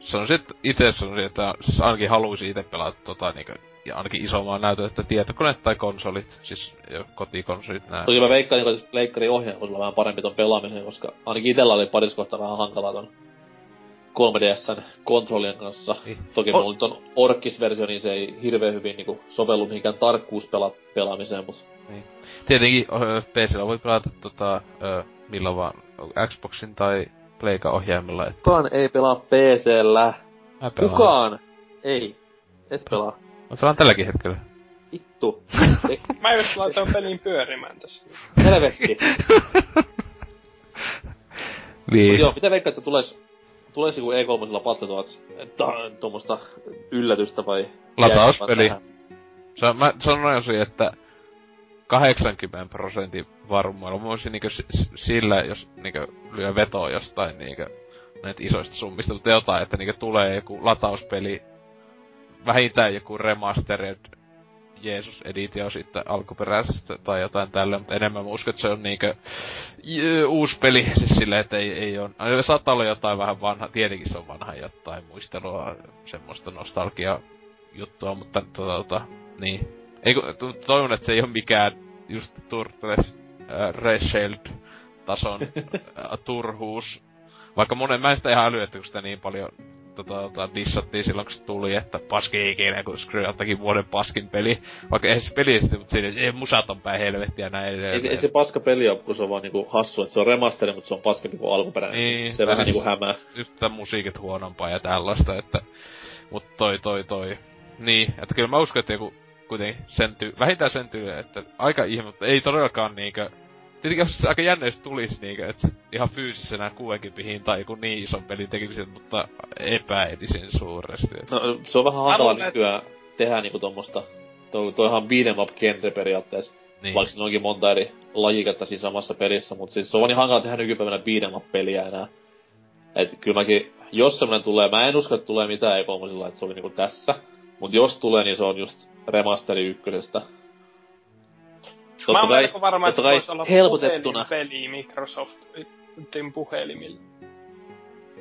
sanoisin, että itse sanoisin, että ainakin haluaisin itse pelata tota niinku ja ainakin isomman näytön, että tietokoneet tai konsolit, siis jo kotikonsolit nää. Toki mä veikkaan, että leikkari ohjaa voisi olla vähän parempi ton pelaamisen, koska ainakin itellä oli paris kohtaa vähän hankalaa ton 3DSn kontrollien kanssa. Niin. Toki mulla nyt on Orkis-versio, niin se ei hirveän hyvin niinku sovellu mihinkään tarkkuuspela pelaamiseen, mut... Niin. Tietenkin PCllä voi pelata tota, ö, milloin vaan Xboxin tai Pleika-ohjaimella. Että... Kukaan ei pelaa PCllä. Kukaan ei. Et pelaa. Mä pelaan tälläkin hetkellä. Vittu. Mä just laitoin pelin pyörimään tässä. Helvetti. niin. Mut joo, mitä veikkaa, että tules, tules joku E3 Battletoads tuommoista yllätystä vai... Latauspeli. Se, mä sanoisin, että 80 prosentin varmuudella. Mä voisin niinkö sillä, jos niinkö lyö vetoa jostain niinkö näitä isoista summista, mutta jotain, että niinkö tulee joku latauspeli vähintään joku remastered Jeesus editio sitten alkuperäisestä tai jotain tällä, mutta enemmän mä uskon, että se on niinkö uusi peli, siis silleen, että ei, ei on, saattaa olla jotain vähän vanha, tietenkin se on vanha jotain muistelua, semmoista nostalgia juttua, mutta tota, tota niin. Ei, toivon, että se ei ole mikään just Turtles äh, Reshield tason äh, turhuus. Vaikka monen mä en sitä ihan äly, että kun sitä niin paljon tota, tota, dissattiin silloin, kun se tuli, että paski ikinä, kun Skrillattakin vuoden paskin peli. Vaikka ei se peli sitten, mutta siinä ei musat on päin helvettiä näin edelleen. Ei, ei, se paska peli ole, kun se on vaan niinku hassu, että se on remasteri, mutta se on paskempi kuin alkuperäinen. Niin, se vähän niinku hämää. Just tää musiikit huonompaa ja tällaista, että... Mut toi, toi, toi. Niin, että kyllä mä uskon, että joku kuitenkin senty, vähintään senty, että aika ihme, mutta ei todellakaan niinkö Tietenkin olisi aika jännä, jos tulisi niinkö, että ihan fyysisenä 60 hinta joku niin ison pelin tekemisen, mutta epäedisin suuresti. No, se on vähän hankala nykyään tehdä niinku tommosta, toi, toihan beat'em up genre periaatteessa. Niin. Vaikka siinä onkin monta eri lajiketta siinä samassa pelissä, mutta siis se on niin hankala tehdä nykypäivänä beat'em up peliä enää. Et kyllä mäkin, jos semmonen tulee, mä en usko, että tulee mitään e että se oli niinku tässä. Mut jos tulee, niin se on just remasteri ykkösestä Mä Totta oon kai, melko varma, että se kai olla helpotettuna. peli Microsoftin puhelimilla.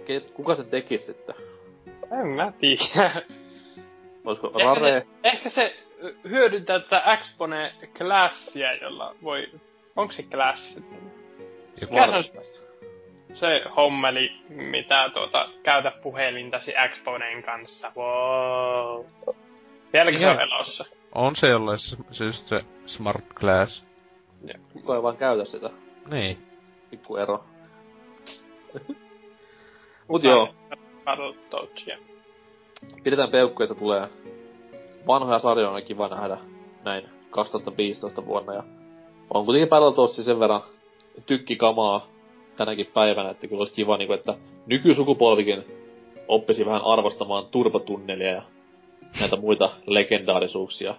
Ket- Kuka sen tekis sitten? En mä tiedä. Olisiko Ehkä, Rare? ne, ehkä se hyödyntää tätä Expone Classia, jolla voi... Onko se Class? Se on se hommeli, mitä tuota, käytä puhelintasi Exponeen kanssa. Wow. Vieläkin se on elossa. On se jollain se, se just se Smart Glass. Kuka ei vaan käytä sitä. Niin. Pikku ero. Mut joo, ja... pidetään peukkuja, että tulee vanhoja sarjoja on kiva nähdä näin 2015 vuonna. Ja on kuitenkin Battletoadsi sen verran tykkikamaa tänäkin päivänä, että kyllä olisi kiva, niin kuin, että nykysukupolvikin oppisi vähän arvostamaan turpatunnelia ja näitä muita legendaarisuuksia.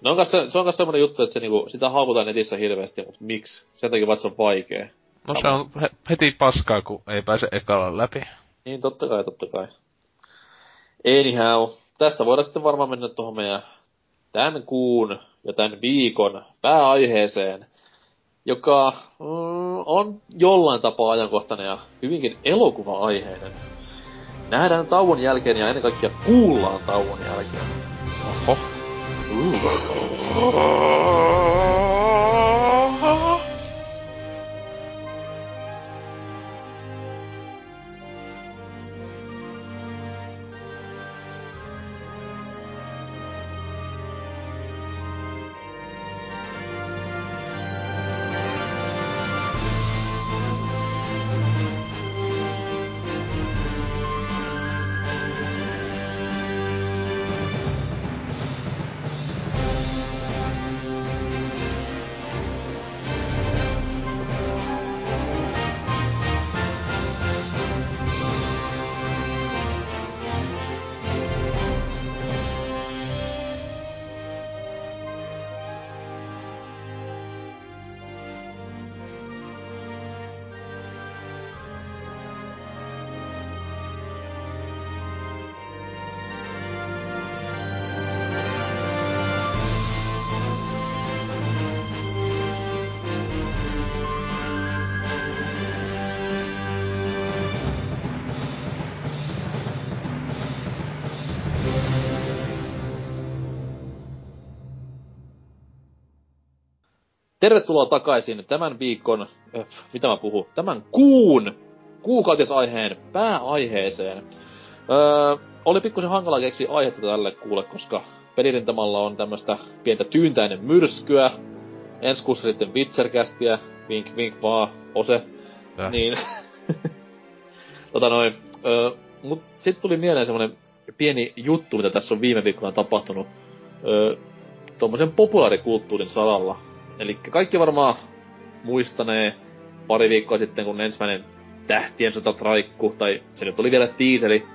Ne on kanssa, se on myös semmoinen juttu, että se, niinku, sitä haukutaan netissä hirveästi, mutta miksi? Sen takia vaan, se on vaikea. No se on he, heti paskaa, kun ei pääse ekalla läpi. Niin, totta kai, totta kai. Anyhow, tästä voidaan sitten varmaan mennä tuohon meidän tämän kuun ja tämän viikon pääaiheeseen, joka mm, on jollain tapaa ajankohtainen ja hyvinkin elokuva-aiheinen. Nähdään tauon jälkeen ja ennen kaikkea kuullaan tauon jälkeen. Oho. Tervetuloa takaisin tämän viikon, äh, mitä mä puhun, tämän kuun kuukautisaiheen pääaiheeseen. Öö, oli pikkusen hankala keksiä aihetta tälle kuule, koska pelirintamalla on tämmöstä pientä tyyntäinen myrskyä. Ensi kuussa sitten Witcherkästiä, vink vink vaan, ose. Tää. Niin. tota noin. Öö, mut sit tuli mieleen semmonen pieni juttu, mitä tässä on viime viikkoina tapahtunut. Öö, tuommoisen populaarikulttuurin saralla. Eli kaikki varmaan muistanee pari viikkoa sitten, kun ensimmäinen Tähtien sota traikku, tai se nyt oli vielä tiiseri,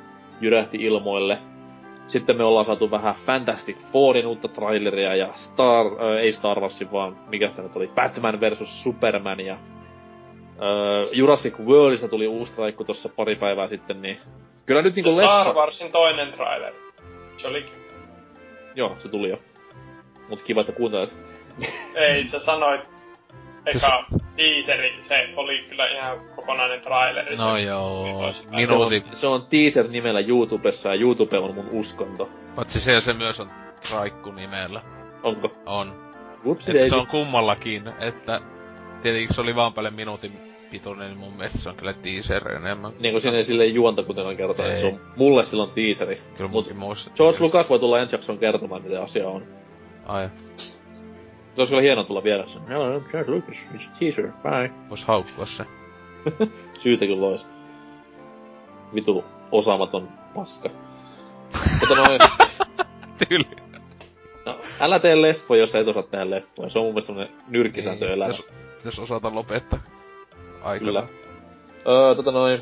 jyrähti ilmoille. Sitten me ollaan saatu vähän Fantastic Fourin uutta traileria ja Star, äh, ei Star Warsin vaan, mikä sitä nyt oli, Batman versus Superman ja äh, Jurassic Worldista tuli uusi traikku tossa pari päivää sitten, niin kyllä nyt niinku Star leffa... Warsin toinen trailer. Se oli... Joo, se tuli jo. Mut kiva, että kuuntelet. Ei, sä sanoit eka teaseri, se oli kyllä ihan kokonainen traileri. No se- joo, toisinpäin. Se on, minuutin. se on teaser nimellä YouTubessa ja YouTube on mun uskonto. Paitsi se, se myös on Traikku nimellä. Onko? On. Että daisy. se on kummallakin, että tietenkin se oli vaan paljon minuutin pituinen, niin mun mielestä se on kyllä teaser enemmän. Niin kuin siinä ei silleen juonta kuitenkaan kerta, että se on mulle silloin teaseri. Kyllä Mut. George Lucas voi tulla ensi jakson kertomaan, mitä asia on. Ai, Se olisi kyllä hienoa tulla vielä sen. No, George Lucas, it's a teaser, bye. vois haukkua se. Syytä kyllä lois. Vitu osaamaton paska. Mutta noin, Tyyli. no, älä tee leffoja, jos sä et osaa tehdä leffoja. Se on mun mielestä semmonen nyrkkisääntö Niin, elämässä. Pitäis osata lopettaa. Aikana. Kyllä. Öö, tota noin.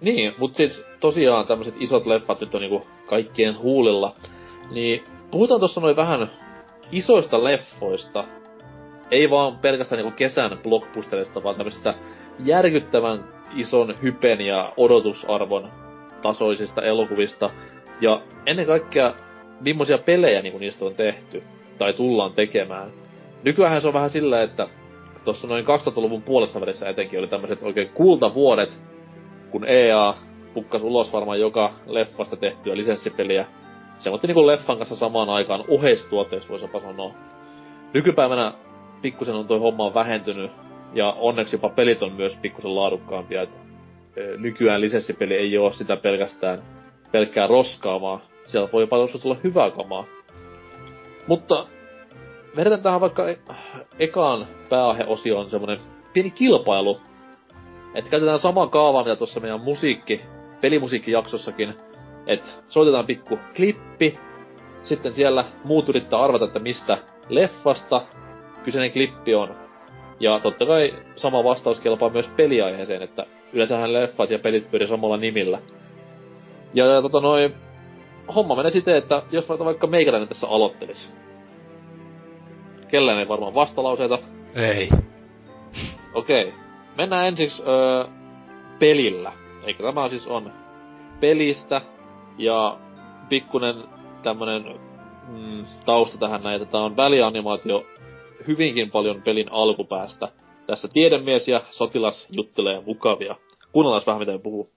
Niin, mut sit tosiaan tämmöset isot leffat nyt on niinku kaikkien huulilla. Niin puhutaan tossa noin vähän isoista leffoista. Ei vaan pelkästään niinku kesän blockbusterista, vaan tämmöisistä järkyttävän ison hypen ja odotusarvon tasoisista elokuvista. Ja ennen kaikkea, millaisia pelejä niinku niistä on tehty. Tai tullaan tekemään. nykyään se on vähän silleen, että tuossa noin 2000-luvun puolessa välissä etenkin oli tämmöiset oikein kultavuodet, kun EA pukkas ulos varmaan joka leffasta tehtyä lisenssipeliä. Se otti niinku leffan kanssa samaan aikaan oheistuotteeksi, voisi jopa sanoa. Nykypäivänä pikkusen on toi homma vähentynyt, ja onneksi jopa pelit on myös pikkusen laadukkaampia. Et, nykyään lisenssipeli ei ole sitä pelkästään pelkkää roskaamaa. Siellä voi jopa joskus olla hyvää kamaa. Mutta vedetään tähän vaikka e- ekaan pääaiheosioon semmonen pieni kilpailu. Että käytetään saman kaavan mitä tuossa meidän musiikki, pelimusiikkijaksossakin. Että soitetaan pikku klippi. Sitten siellä muut yrittää arvata, että mistä leffasta kyseinen klippi on. Ja totta kai sama vastaus kelpaa myös peliaiheeseen, että yleensähän leffat ja pelit pyörii samalla nimillä. Ja, ja tota noin, homma menee siten, että jos vaikka meikäläinen tässä aloittelisi. Kellään ei varmaan vastalauseita. Ei. Okei. Okay. Mennään ensiksi öö, pelillä. Eikä tämä siis on pelistä. Ja pikkunen tämmönen mm, tausta tähän näin, että tämä on välianimaatio hyvinkin paljon pelin alkupäästä. Tässä tiedemies ja sotilas juttelee mukavia. Kuunnellaan vähän mitä puhuu.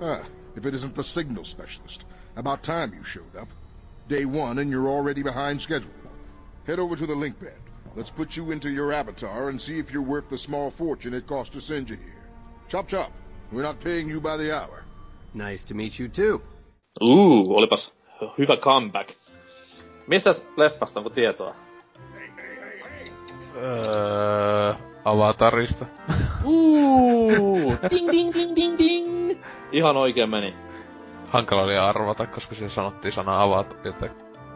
Ah, if it isn't the signal specialist. About time you showed up. Day one and you're already behind schedule. Head over to the link pad. Let's put you into your avatar and see if you're worth the small fortune it cost to send you here. Chop chop. We're not paying you by the hour. Nice to meet you too. Uu, olipas hyvä comeback. Mistä leffasta onko tietoa? Öö, avatarista. Uu, ding ding ding ding ding. Ihan oikein meni. Hankala oli arvata, koska siinä sanottiin sana avat, että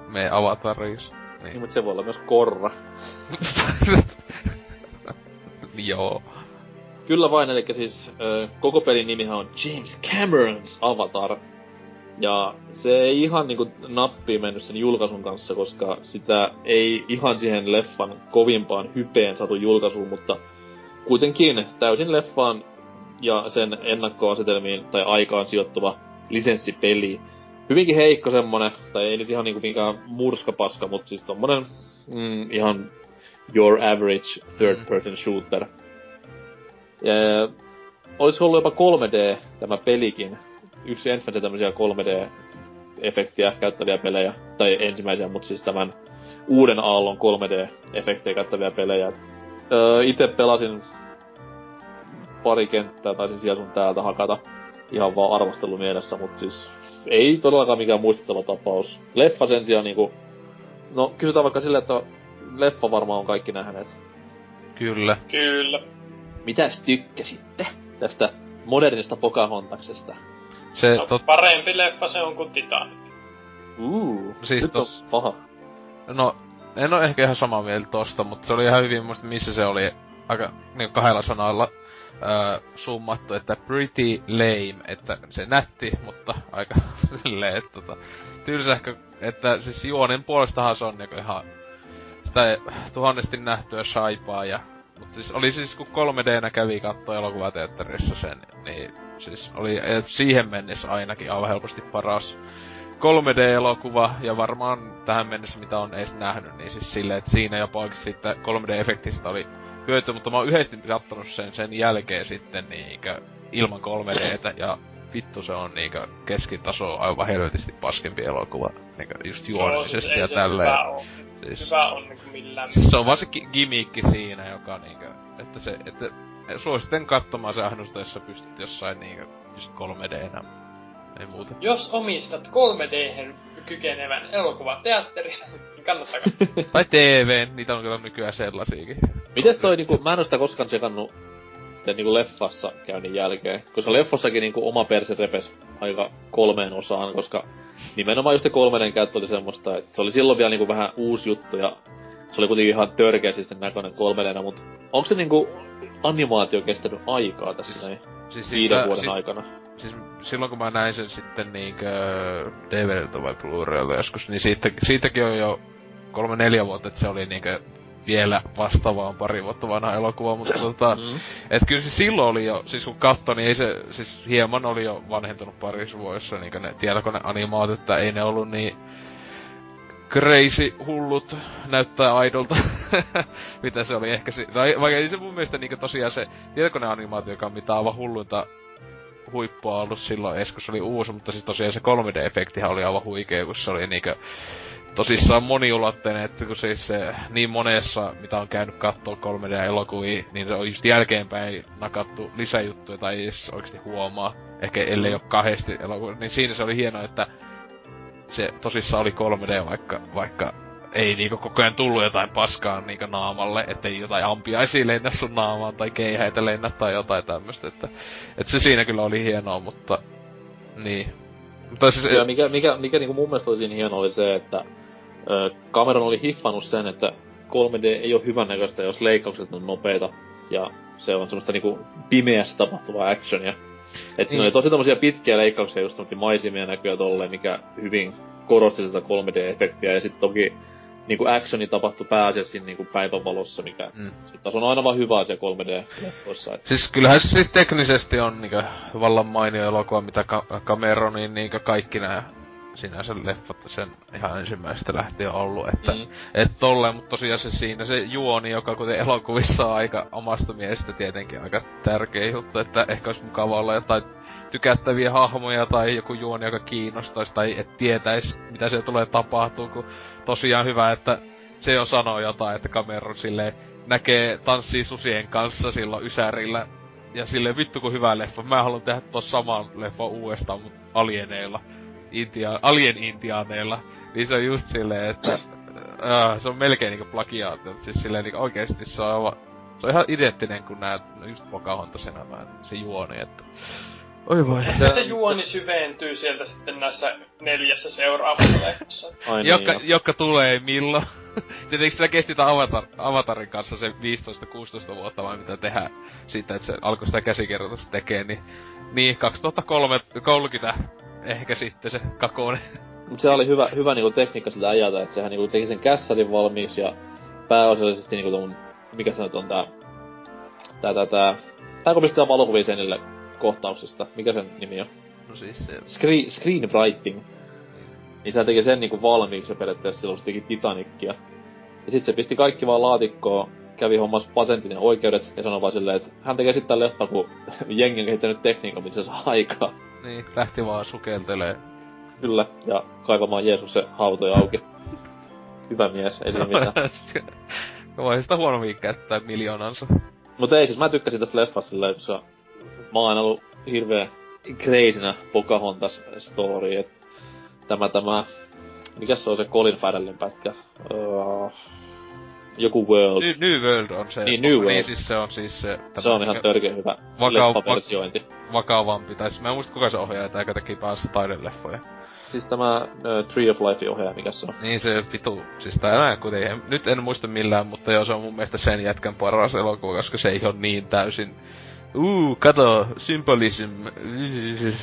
me avataris. Niin. niin, mutta se voi olla myös korra. Joo. Kyllä vain, eli siis ö, koko pelin nimihän on James Cameron's Avatar. Ja se ei ihan niinku nappiin mennyt sen julkaisun kanssa, koska sitä ei ihan siihen leffan kovimpaan hypeen saatu julkaisuun, mutta kuitenkin täysin leffaan ja sen ennakkoasetelmiin tai aikaan sijoittuva lisenssipeli. Hyvinkin heikko semmonen, tai ei nyt ihan niinku minkään murskapaska, mutta siis tommonen mm, ihan your average third person shooter. Ja, olisiko ollut jopa 3D tämä pelikin, yksi ensimmäisiä tämmöisiä 3D-efektiä käyttäviä pelejä, tai ensimmäisiä, mutta siis tämän uuden aallon 3D-efektejä käyttäviä pelejä. Öö, itse pelasin pari kenttää, tai siis sun täältä hakata ihan vaan arvostelu mielessä, mutta siis ei todellakaan mikään muistettava tapaus. Leffa sen sijaan niinku, no kysytään vaikka silleen, että leffa varmaan on kaikki nähneet. Kyllä. Kyllä. Mitäs tykkäsitte tästä modernista Pocahontaksesta? Se No, tot... parempi leffa se on kuin Titanic. Uu, Siis nyt tos- on paha. No, en ole ehkä ihan samaa mieltä tosta, mutta se oli ihan hyvin muista, missä se oli aika niin kahdella sanalla öö, summattu, että pretty lame, että se nätti, mutta aika silleen, että tota, tylsähkö, että siis juonen puolestahan se on niinku ihan sitä tuhannesti nähtyä shaipaa ja mutta siis oli siis kun 3Dnä kävi kattoo elokuvateatterissa sen, niin siis oli siihen mennessä ainakin aivan helposti paras 3D-elokuva, ja varmaan tähän mennessä mitä on edes nähnyt, niin siis silleen, että siinä jopa oikeesti siitä 3D-efektistä oli hyötyä, mutta mä oon yhdesti kattonut sen sen jälkeen sitten niinkö ilman 3Dtä, ja vittu se on niinkö keskitaso aivan helvetisti paskempi elokuva, niinkö just juonellisesti ei ja se tälleen. Siis, hyvä on niinku millään. siis se on vaan se gi- gimmickki siinä, joka niinkö, että se, että suosittelen katsomaan se ainoastaan, jos sä pystyt jossain niinkö just 3Dnä. Ei muuta. Jos omistat 3D kykenevän elokuvateatterin, niin kannattaa katsoa. Tai TV, niitä on kyllä nykyään sellaisiakin. Mites toi niinku, mä en oo sitä koskaan tsekannut sen niinku leffassa käynnin jälkeen. Koska leffossakin niinku oma perse repes aika kolmeen osaan, koska nimenomaan just se kolmenen käyttö oli semmoista, että se oli silloin vielä niinku vähän uusi juttu ja se oli kuitenkin ihan törkeästi näköinen kolmenena, mut onko se niinku animaatio kestänyt aikaa tässä näin Siis viiden vuoden si- aikana? Siis silloin kun mä näin sen sitten niinkö DVDltä vai Blu-raylta joskus, niin siitä, siitäkin on jo kolme neljä vuotta, että se oli niinkö vielä vastaavaan pari vuotta vanha elokuva, mutta tota, Mm. et kyllä se silloin oli jo, siis kun katto, niin ei se, siis hieman oli jo vanhentunut parissa vuodessa niinkö ne tietokoneanimaatit, että ei ne ollut niin crazy hullut näyttää aidolta. mitä se oli ehkä no, vaikka ei se mun mielestä niinku tosiaan se tietokoneanimaatio, joka on mitä aivan hulluinta huippua ollut silloin edes, kun se oli uusi, mutta siis tosiaan se 3D-efektihän oli aivan huikea, kun se oli niinkö tosissaan moniulotteinen, että kun siis se niin monessa, mitä on käynyt kattoo 3D-elokuvia, niin se on just jälkeenpäin nakattu lisäjuttuja tai ei edes oikeesti huomaa. Ehkä ellei ole kahdesti elokuvia, niin siinä se oli hienoa, että se tosissaan oli 3D, vaikka, vaikka ei niinku koko ajan tullut jotain paskaa niinku naamalle, ettei jotain ampiaisia lennä sun naamaan tai keihäitä lennä tai jotain tämmöstä, että, että se siinä kyllä oli hienoa, mutta niin. Mutta siis, ja mikä, mikä, mikä niinku mun mielestä oli siinä hienoa oli se, että ö, Cameron oli hiffannut sen, että 3D ei ole hyvän näköistä, jos leikkaukset on nopeita ja se on semmoista niinku pimeässä tapahtuvaa actionia. Et siinä niin. oli tosi tommosia pitkiä leikkauksia, just maisimia näkyä tolleen, mikä hyvin korosti sitä 3D-efektiä. Ja sitten toki niinku actioni tapahtui pääasiassa niinku päivänvalossa, mikä mm. taas on aina vaan hyvä asia 3D-leffoissa. Et... Siis kyllähän se siis teknisesti on niinku vallan mainio elokuva, mitä ka- Cameronin niinku kaikki nämä sinänsä leffat sen ihan ensimmäistä lähtien ollut, että mm. et tolleen, mutta tosiaan se siinä se juoni, joka kuten elokuvissa on aika omasta mielestä tietenkin aika tärkeä juttu, että ehkä olisi mukava olla jotain tykättäviä hahmoja tai joku juoni, joka kiinnostaisi tai et tietäisi, mitä se tulee tapahtuu, kun tosiaan hyvä, että se jo sanoo jotain, että Cameron silleen näkee tanssii susien kanssa silloin Ysärillä ja sille vittu kun hyvä leffa. Mä haluan tehdä tuossa saman leffa uudestaan, mutta alieneilla. Intia, alien-intiaaneilla. Niin se on just silleen, että äh, se on melkein niinku plagiaatti. Siis silleen niinku oikeesti se on se on ihan identtinen kuin nää just Pocahontasena se juoni, että Oi voi. Se, se juoni syventyy sieltä sitten näissä neljässä seuraavassa leffassa. niin, jotka, jotka tulee milloin. Tietenkin sillä kesti Avatar, Avatarin kanssa se 15-16 vuotta vai mitä tehdään siitä, että se alkoi sitä käsikirjoitusta tekee, niin, niin 2030 ehkä sitten se kakone. Mut se oli hyvä, hyvä niinku tekniikka sitä ajata, että sehän niinku teki sen kässärin valmiiksi ja pääosallisesti niinku ton, mikä se nyt on tää, tää, tää, tää, tää kun pistää valokuvia senille kohtauksesta. Mikä sen nimi on? No siis se... Screen, screenwriting. Niin se teki sen niinku valmiiksi periaatteessa silloin, se teki Titanicia. Ja sit se pisti kaikki vaan laatikkoon, kävi hommas patentin ja oikeudet, ja sanoi vaan silleen, että hän tekee sitten leffa, kun jengi on kehittänyt tekniikan, missä saa aikaa. Niin, lähti vaan sukeltelee. Kyllä, ja kaivamaan Jeesuksen hautoja auki. Hyvä mies, ei siinä mitään. Voi sitä huonommin käyttää miljoonansa. Mutta ei siis, mä tykkäsin tästä leffasta silleen, koska mä oon ollut hirveä crazynä Pocahontas story, et tämä tämä, mikä se on se Colin Farrellin pätkä? Uh, joku World. New, New World on se. Niin, New World. Niin, siis se on siis se... Se on ihan törkeä hyvä vaka- versiointi. vakavampi, tai siis mä en muista kuka se ohjaaja, tai teki päässä taideleffoja. Siis tämä uh, Tree of Life ohjaaja, mikä se on? Niin se vitu, siis tää kuten, nyt en muista millään, mutta joo se on mun mielestä sen jätkän paras elokuva, koska se ei ole niin täysin uu, kato, symbolism,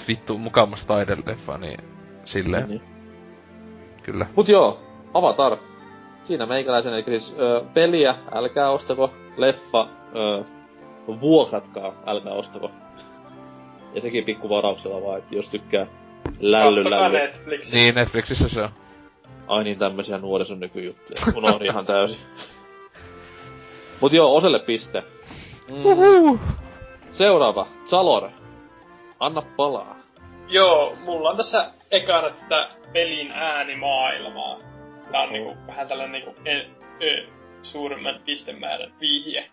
vittu, mukamas taideleffa, niin silleen. Niin. Kyllä. Mut joo, Avatar. Siinä meikäläisen, eli siis ö, peliä, älkää ostako, leffa, ö, vuokratkaa, älkää ostako. Ja sekin pikku varauksella vaan, että jos tykkää lälly lälly. Netflixissä. Niin, Netflixissä se on. Ai niin, tämmösiä nuorison nykyjuttuja. Unohdin ihan täysin. Mut joo, Oselle piste. Mm. Uhuh. Seuraava, Zalor. Anna palaa. Joo, mulla on tässä ekana tätä pelin äänimaailmaa. Tää on niinku vähän tällainen niinku e, e, suurimman pistemäärän vihje.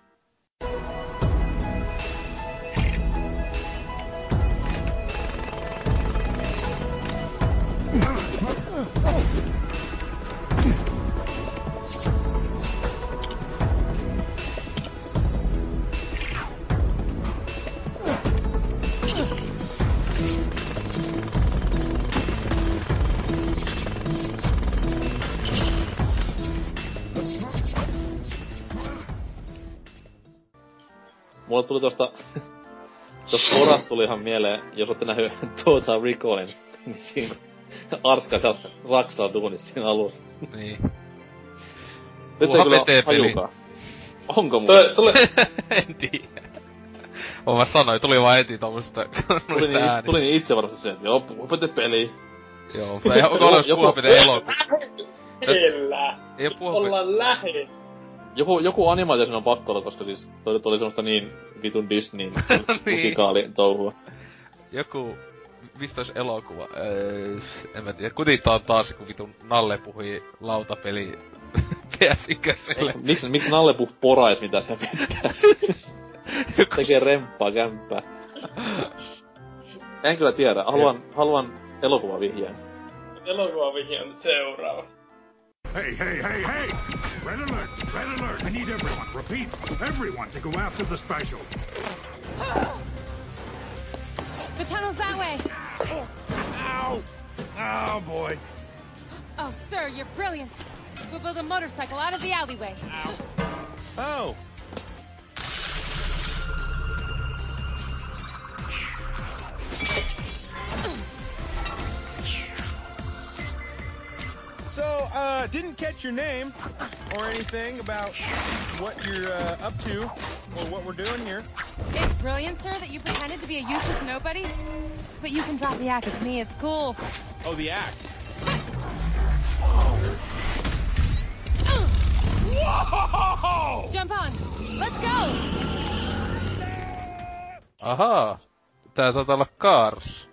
Mulle tuli tosta... tosta Borat tuli ihan mieleen, jos ootte nähnyt Total Recallin, niin siinä Arska sieltä Raksaa duunissa siinä alussa. Niin. Nyt ei kyllä hajukaan. Onko mulla? Tuli... en tiedä. Mä vaan sanoin, tuli vaan heti tommoista tuli niin, ääni. tuli niin itse varmasti se, että joo, puhupete peli. Joo, mutta ei olemassa joku... puhupete elokuva. lähellä. Ei oo puhua... Ollaan lähellä. Joku, joku animaatio siinä on pakko olla, koska siis toi oli semmoista niin vitun Disneyn musikaali touhua. Joku... Mistä olisi elokuva? Öö, en mä tiedä. On taas kun vitun Nalle puhui lautapeli PS1. Miksi, miksi Nalle puh porais mitä se pitää? Tekee remppaa kämppää. En kyllä tiedä. Haluan, haluan elokuvavihjeen. Elokuvavihje on seuraava. Hey, hey, hey, hey! Red alert! Red alert! I need everyone. Repeat, everyone to go after the special. The tunnel's that way. Ow! Oh boy. Oh, sir, you're brilliant. We'll build a motorcycle out of the alleyway. Oh. Uh, didn't catch your name or anything about what you're uh, up to or what we're doing here. It's brilliant, sir, that you pretended to be a useless nobody. But you can drop the act with me. It's cool. Oh, the act. Whoa! Jump on. Let's go. Ahaa. Tää taitaa olla Cars.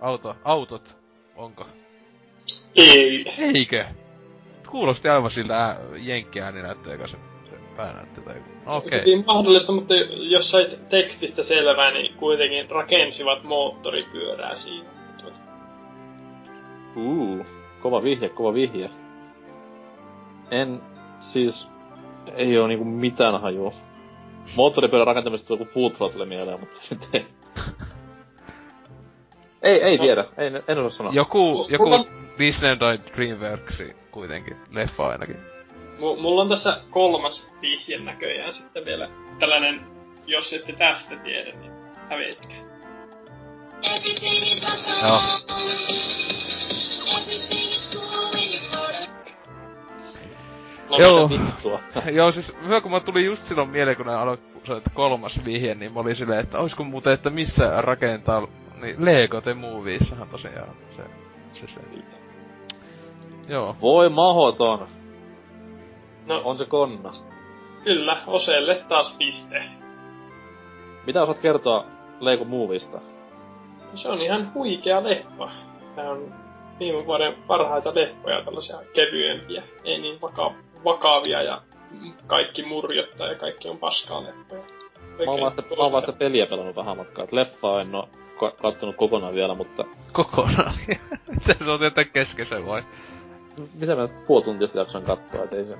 Auto, autot. Onko? Ei. Eikö? Kuulosti aivan siltä ää, jenkkiääninäyttäjä se, se päänäyttö tai. Okei. Okay. Mahdollista, mutta jos sait tekstistä selvää, niin kuitenkin rakensivat moottoripyörää siinä. Uu, kova vihje, kova vihje. En, siis, ei oo niinku mitään hajua. Moottoripyörän rakentamisesta joku Food tulee mieleen, mutta sitten ei. Ei, ei tiedä. Ei, en osaa sanoa. Joku, joku Disney tai Dreamworks kuitenkin, leffa ainakin. M- mulla on tässä kolmas vihje näköjään sitten vielä tällainen, jos ette tästä tiedä, niin hävitkää. Joo. No, Joo. Joo, siis hyvä kun mä tuli just silloin mieleen, kun ne aloi se, että kolmas vihje, niin mä olin silleen, että oisko muuten, että missä rakentaa, niin Lego The Moviessahan tosiaan se, se, se. Joo. Voi mahoton. No, On se konna. kyllä, Oselle taas piste. Mitä osaat kertoa Lego Movista? Se on ihan huikea leffa. Tämä on viime vuoden parhaita leffoja, tällaisia kevyempiä, ei niin vaka- vakavia ja kaikki murjottaa ja kaikki on paskaa leffoja. Mä oon vaan sitä, mä oon vaan sitä peliä pelannut vähän matkaa. Et leffaa en oo ka- kattonut kokonaan vielä, mutta Kokonaan. Miten se on tietää kesken se vai? Mitä mä puoli tuntia sitä jaksan katsoa, et ei se...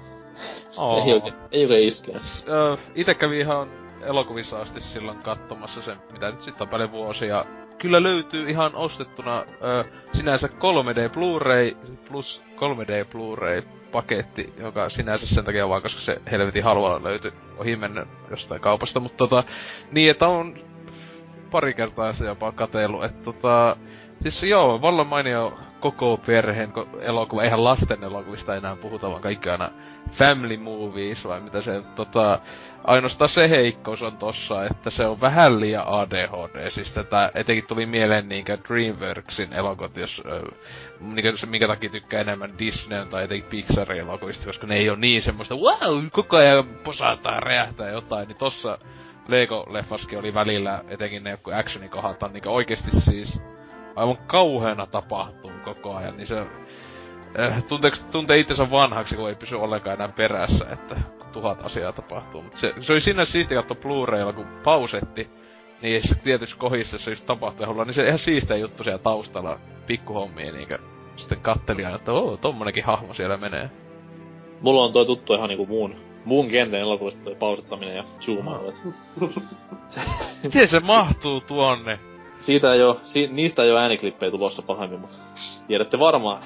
Oo. Ei oikein, ei oikein iskenyt. Ite kävin ihan elokuvissa asti silloin katsomassa sen, mitä nyt sitten on paljon vuosia. Kyllä löytyy ihan ostettuna ö, sinänsä 3D Blu-ray plus 3D Blu-ray paketti, joka sinänsä sen takia vaan, koska se helvetin halvalla löytyi ohi mennä jostain kaupasta, mutta tota, niin että on pari kertaa se jopa katsellut, että tota, siis joo, vallan mainio koko perheen elokuva, eihän lasten elokuvista enää puhuta, vaan kaikki aina family movies, vai mitä se, tota, ainoastaan se heikkous on tossa, että se on vähän liian ADHD, siis tätä etenkin tuli mieleen niinkö Dreamworksin elokuvat, jos, ö, niinkö se, minkä takia tykkää enemmän Disneyn tai etenkin Pixarin elokuvista, koska ne ei ole niin semmoista, wow, koko ajan posataan, räjähtää jotain, niin tossa Lego-leffaskin oli välillä, etenkin ne joku actionikohat on niinkö oikeesti siis aivan kauheena tapahtuu koko ajan, niin se äh, tunteeks, tuntee itsensä vanhaksi, kun ei pysy ollenkaan enää perässä, että tuhat asiaa tapahtuu. Mut se, se oli sinne siisti katsoa Blu-raylla, kun pausetti, niin se tietysti kohdissa se just tapahtui hulla, niin se ihan siistiä juttu siellä taustalla, pikkuhommia niinkö sitten katteli aina, että oo, tommonenkin hahmo siellä menee. Mulla on toi tuttu ihan niinku muun, muun kentän elokuvista toi pausettaminen ja zoomailu. Miten se mahtuu tuonne? Siitä ei oo, si, niistä ei oo ääniklippejä tulossa pahemmin, mutta tiedätte varmaan.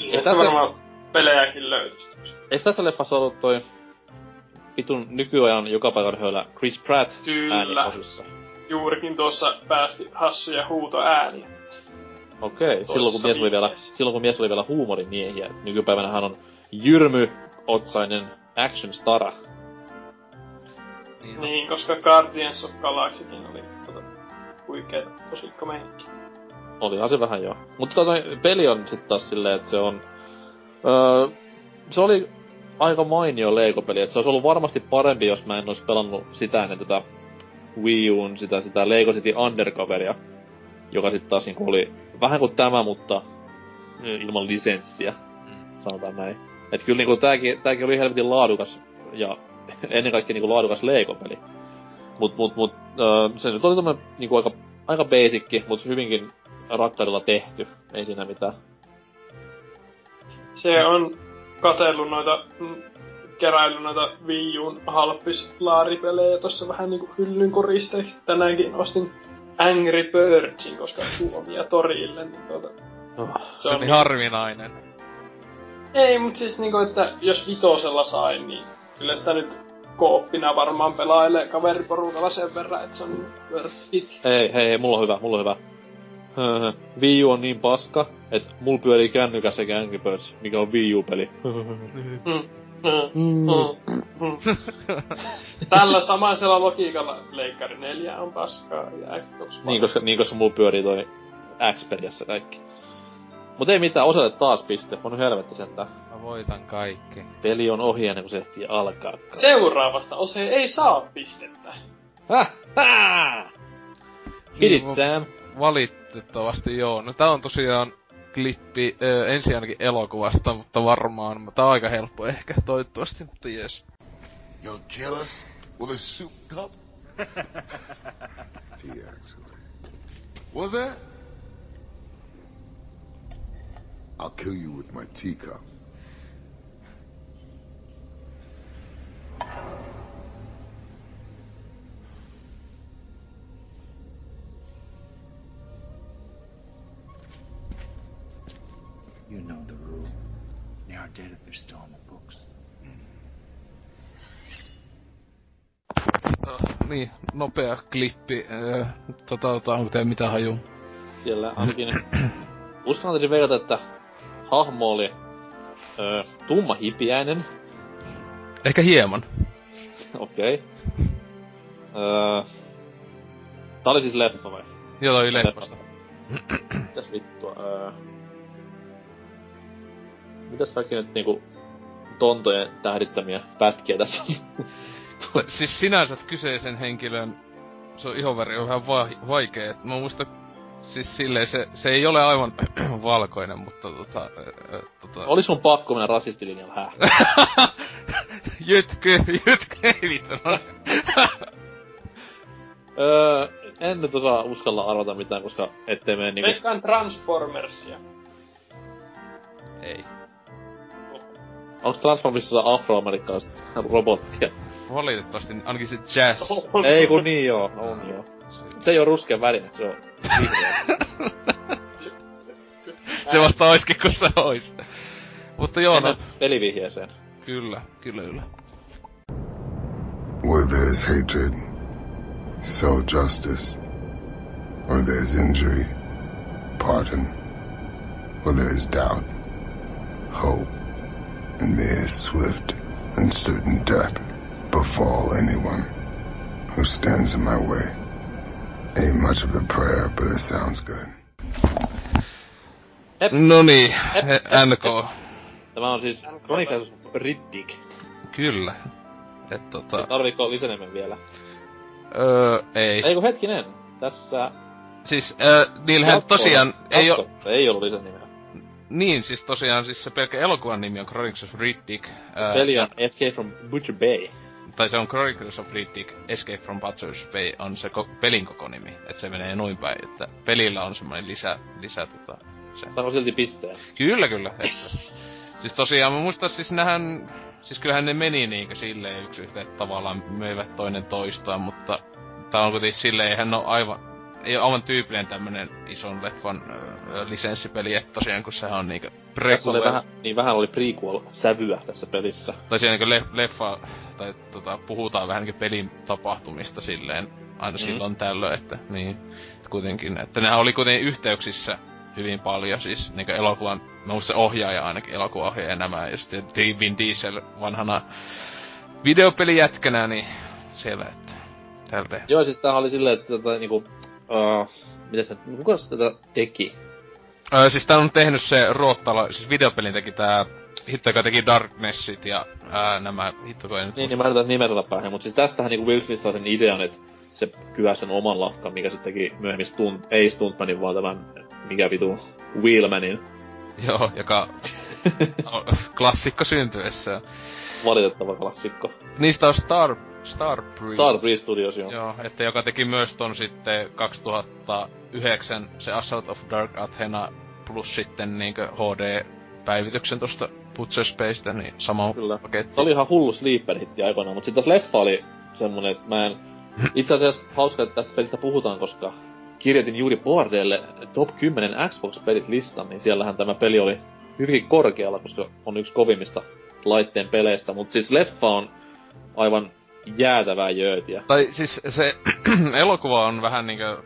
Niistä tässä- varmaan pelejäkin löytyisi. Eiks tässä leffassa ollut toi vitun nykyajan joka päivän höylä Chris Pratt Kyllä. Juurikin tuossa päästi hassuja huutoääniä. Okei, silloin kun mies oli vielä, silloin kun mies oli vielä huumorimiehiä. Nykypäivänä hän on jyrmy-otsainen action stara. Niin, Niin, koska Guardians of Galaxykin oli tota, huikea tosikko meininki. Olihan se vähän joo. Mutta toi peli on sit taas silleen, että se on Öö, se oli aika mainio Lego-peli, että se olisi ollut varmasti parempi, jos mä en olisi pelannut sitä ennen tätä Wii Uun, sitä, sitä Lego City Undercoveria, joka sitten taas niinku oli vähän kuin tämä, mutta ilman lisenssiä, sanotaan näin. Et kyllä niinku tääkin, tääkin oli helvetin laadukas ja ennen kaikkea niinku laadukas Lego-peli. Mut, mut, mut öö, se nyt oli tämmönen niinku aika, aika basicki, mut hyvinkin rakkaudella tehty. Ei siinä mitään. Se on katellut noita, mm, keräillyt noita Wii Uun halppis-laaripelejä tossa vähän niinku hyllyn koristeeksi. Tänäänkin ostin Angry Birdsin, koska Suomia torille, niin tuota... Oh, se, on niin harvinainen. Ei, mut siis niinku, että jos vitosella sain, niin kyllä sitä nyt kooppina varmaan pelailee kaveriporukalla sen verran, että se on niin it. Hei, hei, hei, mulla on hyvä, mulla on hyvä. Wii U on niin paska, että mulla pyörii kännykässä Angry Birds, mikä on Wii U-peli. Mm. Tällä samaisella logiikalla Leikkari 4 on paskaa ja Xbox Niin, koska, niin, koska mulla pyörii toi Xperiassa kaikki. Mut ei mitään, osoite taas piste. On helvetti sentään. Mä voitan kaikki. Peli on ohi ennen kuin se ehtii alkaa. Seuraavasta ose ei saa pistettä. Häh? Häh? Hit it, Sam. Valitettavasti joo. No tää on tosiaan klippi ö, ensin ainakin elokuvasta, mutta varmaan, mutta tää on aika helppo ehkä, toivottavasti, mutta jes. You'll kill us with a soup cup? Tea, actually. What's that? I'll kill you with my teacup. You know the rule. They are dead if they're still in the books. Uh, niin, nopea klippi. Uh, tota, tota, mitään haju? Siellä ainakin uskaltaisin veikata, että hahmo oli öö, tumma hipiäinen. Ehkä hieman. Okei. Okay. Öö, tää oli siis leffa vai? Joo, toi leffasta. Mitäs vittua? Öö, mitäs kaikki nyt niinku tontojen tähdittämiä pätkiä tässä siis sinänsä kyseisen henkilön se on ihoväri on vähän va- vaikea. Et mä muistan siis silleen se, se ei ole aivan valkoinen, mutta tota... Ä, tota... Oli sun pakko mennä rasistilinjalla, häh? jytky, jytky, ei vittu. öö, en nyt osaa uskalla arvata mitään, koska ettei mene niinku... Veikkaan Transformersia. Ei. Onks Transformersissa afroamerikkalaiset robottia? Valitettavasti ainakin se jazz. Ei kun niin joo, on joo. Se ei oo ruskean värinen, se on vihreä. se vasta oiskin, kun se ois. Mutta joo, no... Pelivihjeeseen. Kyllä, kyllä, kyllä. Where there's hatred, so justice. Where there's injury, pardon. Where there's doubt, hope. And may a swift and certain death befall anyone who stands in my way. Ain't much of a prayer, but it sounds good. Hep. No niin, NK. Tämä on siis Chronicles Riddick. Kyllä. Et tota... Tarviiko lisänimen vielä? Öö, ei. Ei kun hetkinen. Tässä... Siis, öö, niillähän tosiaan ei oo... Ei ollut lisänimeä. Niin, siis tosiaan siis se pelkkä elokuvan nimi on Chronicles of Riddick. Öö, Peli on Escape from Butcher Bay. Tai se on Chronicles of Riddick, Escape from Butcher's Bay on se ko- pelin koko nimi. Että se menee noin päin, että pelillä on semmoinen lisä, lisä tota... Se. Sano silti pisteen. Kyllä, kyllä. Että. siis tosiaan mä muistan siis nähän... Siis kyllähän ne meni niinkö silleen yksi yhteen, että tavallaan möivät toinen toistaan, mutta tää on kuitenkin silleen, eihän ole aivan, ei ole aivan tyypillinen tämmönen ison leffan ö, lisenssipeli, että tosiaan kun sehän on niinkö prequel. Oli vähän, niin vähän oli prequel-sävyä tässä pelissä. Tai siinä niinkö le, leffa, tai tota, puhutaan vähän niinkö pelin tapahtumista silleen, aina mm. silloin tällöin, että niin, että kuitenkin, että nehän oli kuitenkin yhteyksissä hyvin paljon, siis niinkö elokuvan, muistan se ohjaaja ainakin, elokuvaohjaaja ja nämä, just Vin Diesel vanhana videopelijätkänä, niin siellä, että tälleen. Joo, siis tämähän oli silleen, että tätä niinku, uh, mitä se, kuka se tätä teki? Öö, siis tää on tehnyt se Ruottala, siis videopelin teki tää hitto, joka teki Darknessit ja ää, nämä hitto, kun nyt Niin, niin mä yritän nimetellä päin, mutta siis tästähän niinku Will Smith saa sen idean, että se kyhä sen oman lafkan, mikä se teki myöhemmin stunt, ei Stuntmanin, vaan tämän, mikä vitu, Wheelmanin. Joo, joka on klassikko syntyessä. Valitettava klassikko. Niistä on Star, Star Breeze. Star Breeze Studios, joo. Joo, että joka teki myös ton sitten 2009 se Assault of Dark Athena plus sitten niinkö HD-päivityksen tosta Butcher Spacesta, niin sama Kyllä. paketti. Se oli ihan hullu sleeper-hitti aikoinaan, mutta sitten taas leffa oli semmonen, että mä en... Itse asiassa hauska, että tästä pelistä puhutaan, koska kirjoitin juuri Boardelle Top 10 Xbox-pelit listan, niin siellähän tämä peli oli hyvinkin korkealla, koska on yksi kovimmista laitteen peleistä, mutta siis leffa on aivan jäätävää jöötiä. Tai siis se elokuva on vähän niinkö...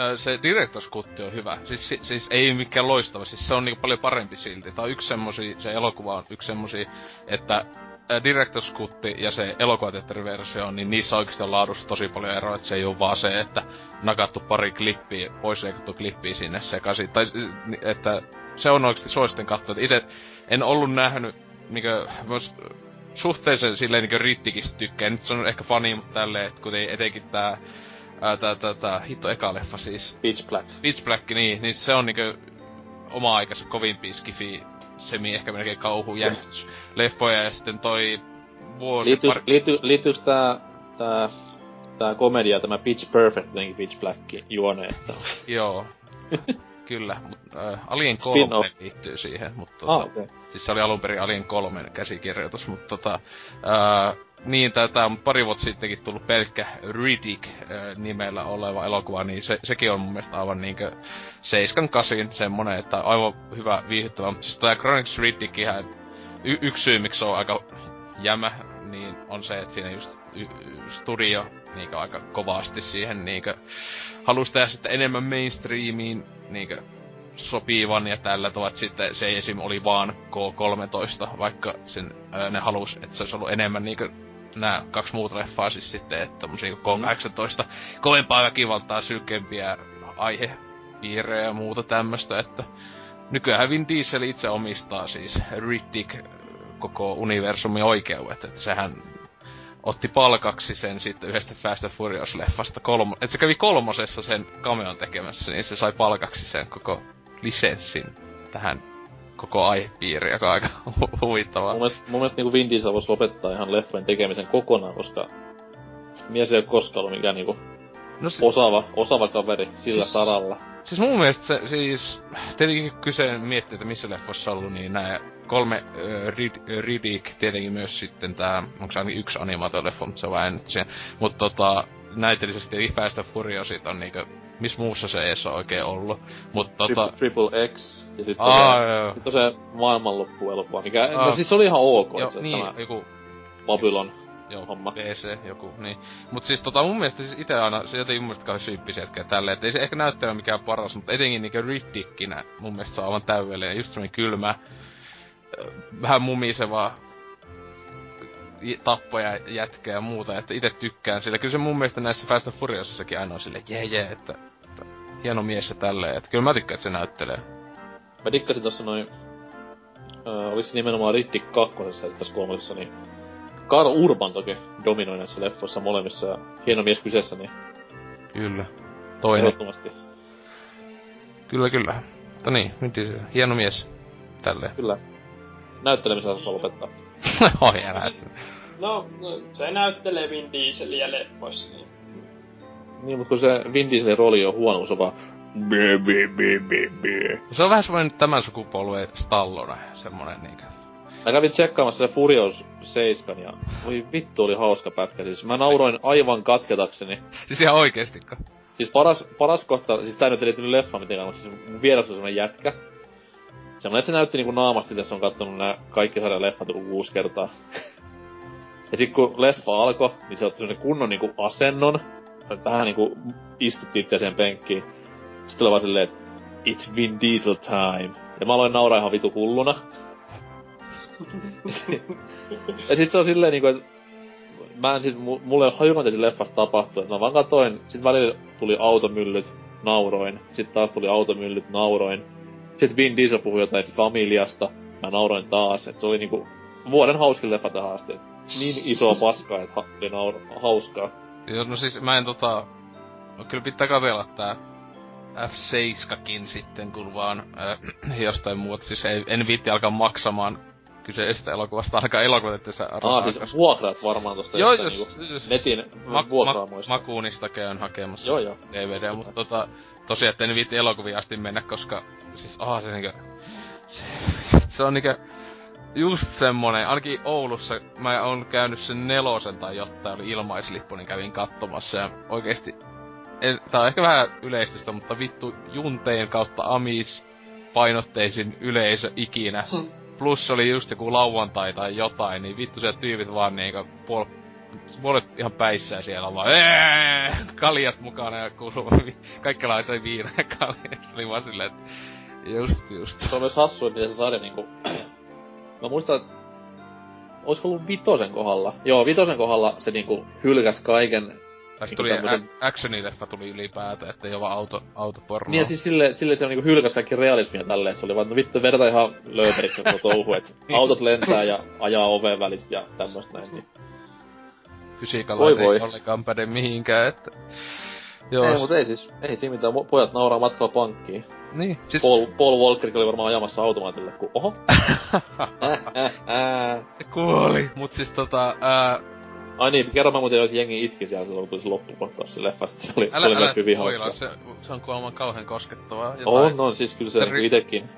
ö, Se Director's Cut on hyvä. Siis, si- siis ei mikään loistava, siis se on niinku paljon parempi silti. Tää on yksi semmosi, se elokuva on yksi semmosi, että ä, Director's Cut ja se elokuvateatteriversio, niin niissä oikeesti on laadussa tosi paljon eroa, että se ei oo vaan se, että nakattu pari klippiä, pois leikattu klippiä sinne sekaisin. Tai ni- että se on oikeesti suositten katsoa. Ite en ollut nähnyt niinkö, myös suhteellisen silleen niinkö Rittikistä tykkään. Nyt se on ehkä fani, mutta tälleen, että kuten etenkin tää, ää, tää, tää, tää, hitto eka leffa siis. Pitch Black. Pitch Black, niin, niin se on niinkö oma aikansa kovimpia skifi, semi ehkä melkein kauhu leffoja ja sitten toi vuosi Liittyy, pari- liittyy, liittyykö tää, tää, tää komedia, tämä Pitch Perfect jotenkin Pitch Black juoneen? Joo. Kyllä, mutta äh, Alien 3 Spin-off. liittyy siihen, mutta tota, Ah, okei. Siis se oli alun perin Alien 3 käsikirjoitus, mutta tota, ää, niin tätä on pari vuotta sittenkin tullut pelkkä Riddick ää, nimellä oleva elokuva, niin se, sekin on mun mielestä aivan niinkö 7-8 semmonen, että aivan hyvä viihdyttävä. Siis tää Chronicles Riddick ihan, y- yksi syy miksi se on aika jämä, niin on se, että siinä just y- studio niinkö aika kovasti siihen niinkö halusi tehdä sitten enemmän mainstreamiin niinkö sopivan ja tällä tavalla, sitten se esim. oli vaan K13, vaikka sen, ää, ne halus, että se olisi ollut enemmän niinkö nämä kaksi muuta leffaa siis sitten, että tommosia K18 kovempaa väkivaltaa, sylkempiä aihepiirejä ja muuta tämmöstä, että nykyään Vin Diesel itse omistaa siis Riddick äh, koko universumin oikeudet, että sehän otti palkaksi sen sitten yhdestä Fast and Furious-leffasta. Kolmo, että se kävi kolmosessa sen cameon tekemässä, niin se sai palkaksi sen koko lisenssin tähän koko aihepiiriin, joka on aika hu- huvittavaa. Mun mielestä, mun mielestä niin Vin Diesel voisi lopettaa ihan leffojen tekemisen kokonaan, koska mies ei ole koskaan ollut mikään niinku No se- osaava, osaava kaveri sillä Siis- saralla. Siis mun mielestä se, siis, tietenkin kyse miettii, että missä leffoissa on ollut, niin nämä kolme äh, Rid, Riddick, tietenkin myös sitten tää, onko se ainakin yksi animaatioleffa, mutta se on vähän nyt sen. Mutta tota, näytellisesti Fast and Furiousit on niinkö, missä muussa se ees on oikein ollut. Mutta tota, Triple, X, ja sitten Aa, se, joo. sit on se maailmanloppuelokuva, mikä, Aa. no siis oli ihan ok, joo, itse niin, tämä joku Babylon. joo, homma. PC, joku, niin. Mut siis tota mun mielestä siis ite aina, se jotenkin mun mielestä kauhean syyppisetkä tälleen, että ei se ehkä näyttele mikään paras, mutta etenkin niinkö Riddickinä mun mielestä se on aivan täydellinen, just semmonen kylmä, vähän mumiseva tappoja, jätkä ja muuta, että itse tykkään sillä. Kyllä se mun mielestä näissä Fast and Furiousissakin aina on silleen, jee jee, että, että hieno mies ja tälleen, että kyllä mä tykkään, että se näyttelee. Mä dikkasin tossa noin, äh, oliko se nimenomaan Riddick kakkosessa ja tässä kolmosessa, niin Karl Urban toki dominoi näissä leffoissa molemmissa ja hieno mies kyseessä, niin Kyllä. Toinen. ehdottomasti. Kyllä, kyllä. Mutta niin, nyt se hieno mies. Tälleen. Kyllä. Näyttelemisen saa lopettaa. No, no, se näyttelee Vin Dieselia leffoissa, niin Niin, mutta kun se Vin Dieselin rooli on huono, se on vaan bee, bee, bee, bee, bee. Se on vähän semmoinen tämän sukupolven Stallone, semmonen niinkö. Mä kävin tsekkaamassa se Furious 7 ja voi vittu oli hauska pätkä. Siis mä nauroin aivan katketakseni. Siis ihan oikeestikko. Siis paras, paras kohta, siis tää nyt ei liittynyt leffa mitenkään, mutta siis mun vieras on semmonen jätkä. Semmonen, että se näytti niinku naamasti, tässä on kattonut nää kaikki sarjan leffat joku kuusi kertaa. ja sit kun leffa alkoi, niin se otti semmonen kunnon niinku asennon. Tähän niinku istuttiin itse siihen penkkiin. Sitten oli vaan silleen, että it's Vin Diesel time. Ja mä aloin nauraa ihan vitu hulluna. ja sit se on silleen niinku, että mä en sit, mu- mulle ei ole haju, mitä siinä leffassa tapahtui. Et mä vaan katoin, sit välillä tuli automyllyt, nauroin. Sit taas tuli automyllyt, nauroin. Sitten Vin Diesel puhui jotain familiasta. Mä nauroin taas, että se oli niinku vuoden hauskin leffa tähän asti. Niin iso paska, että ha- oli naur- hauskaa. Joo, no siis mä en tota... No, kyllä pitää katella tää F7kin sitten, kun vaan äh, jostain muuta. Siis ei, en viitti alkaa maksamaan kyseisestä elokuvasta alkaa elokuvat, että sä Ah, siis vuokraat varmaan tosta Joo, jos, niinku jos netin ma- vuokraamoista. ma- makuunista käyn hakemassa Joo, joo. DVD, mutta tota, tosiaan, että en viitti elokuvia asti mennä, koska siis, aha, se niinkö, se, se on niinkö, just semmonen, ainakin Oulussa, mä oon käynyt sen nelosen tai jotain, oli ilmaislippu, niin kävin katsomassa ja oikeesti, en, tää on ehkä vähän yleistystä, mutta vittu junteen kautta amis painotteisin yleisö ikinä. Plus oli just joku lauantai tai jotain, niin vittu siellä tyypit vaan niinkö puol... Puolet ihan päissään siellä vaan "Eee!" kaljat mukana ja kuuluu kaikenlaisia viinaa ja kaljaa. Se oli vaan silleen, että just just. Se on myös hassu, että miten se sarja niinku... Mä muistan, olisiko ollut vitosen kohdalla? Joo, vitosen kohdalla se niinku hylkäs kaiken. Tai niinku tuli tämmösen- ä- actionileffa tuli ylipäätään, että ei oo vaan auto, autopornoa. Niin ja siis sille, sille se on niinku hylkäs kaikki realismia tälleen, se oli vaan, no vittu verta ihan lööperiksi koko touhu, että autot lentää ja ajaa oven välistä ja tämmöstä näin. Niin. Fysiikalla Voi ei voi. ollenkaan päde mihinkään, että... Joo, Ei, mutta ei siis, ei siinä mitään, pojat nauraa matkalla pankkiin. Niin, siis... Paul, Paul Walker oli varmaan ajamassa automaatille, kun oho. äh, äh, äh. Se kuoli, mut siis tota, ää, Ai niin, kerran mä muuten jengi itki siellä silloin, kun tuli se loppukohtaus se leffa, se oli, älä, se oli älä hyvin spoilaa, se, se on kuulemma kauhean koskettavaa. On, on, siis kyllä se Ri- niinku itekin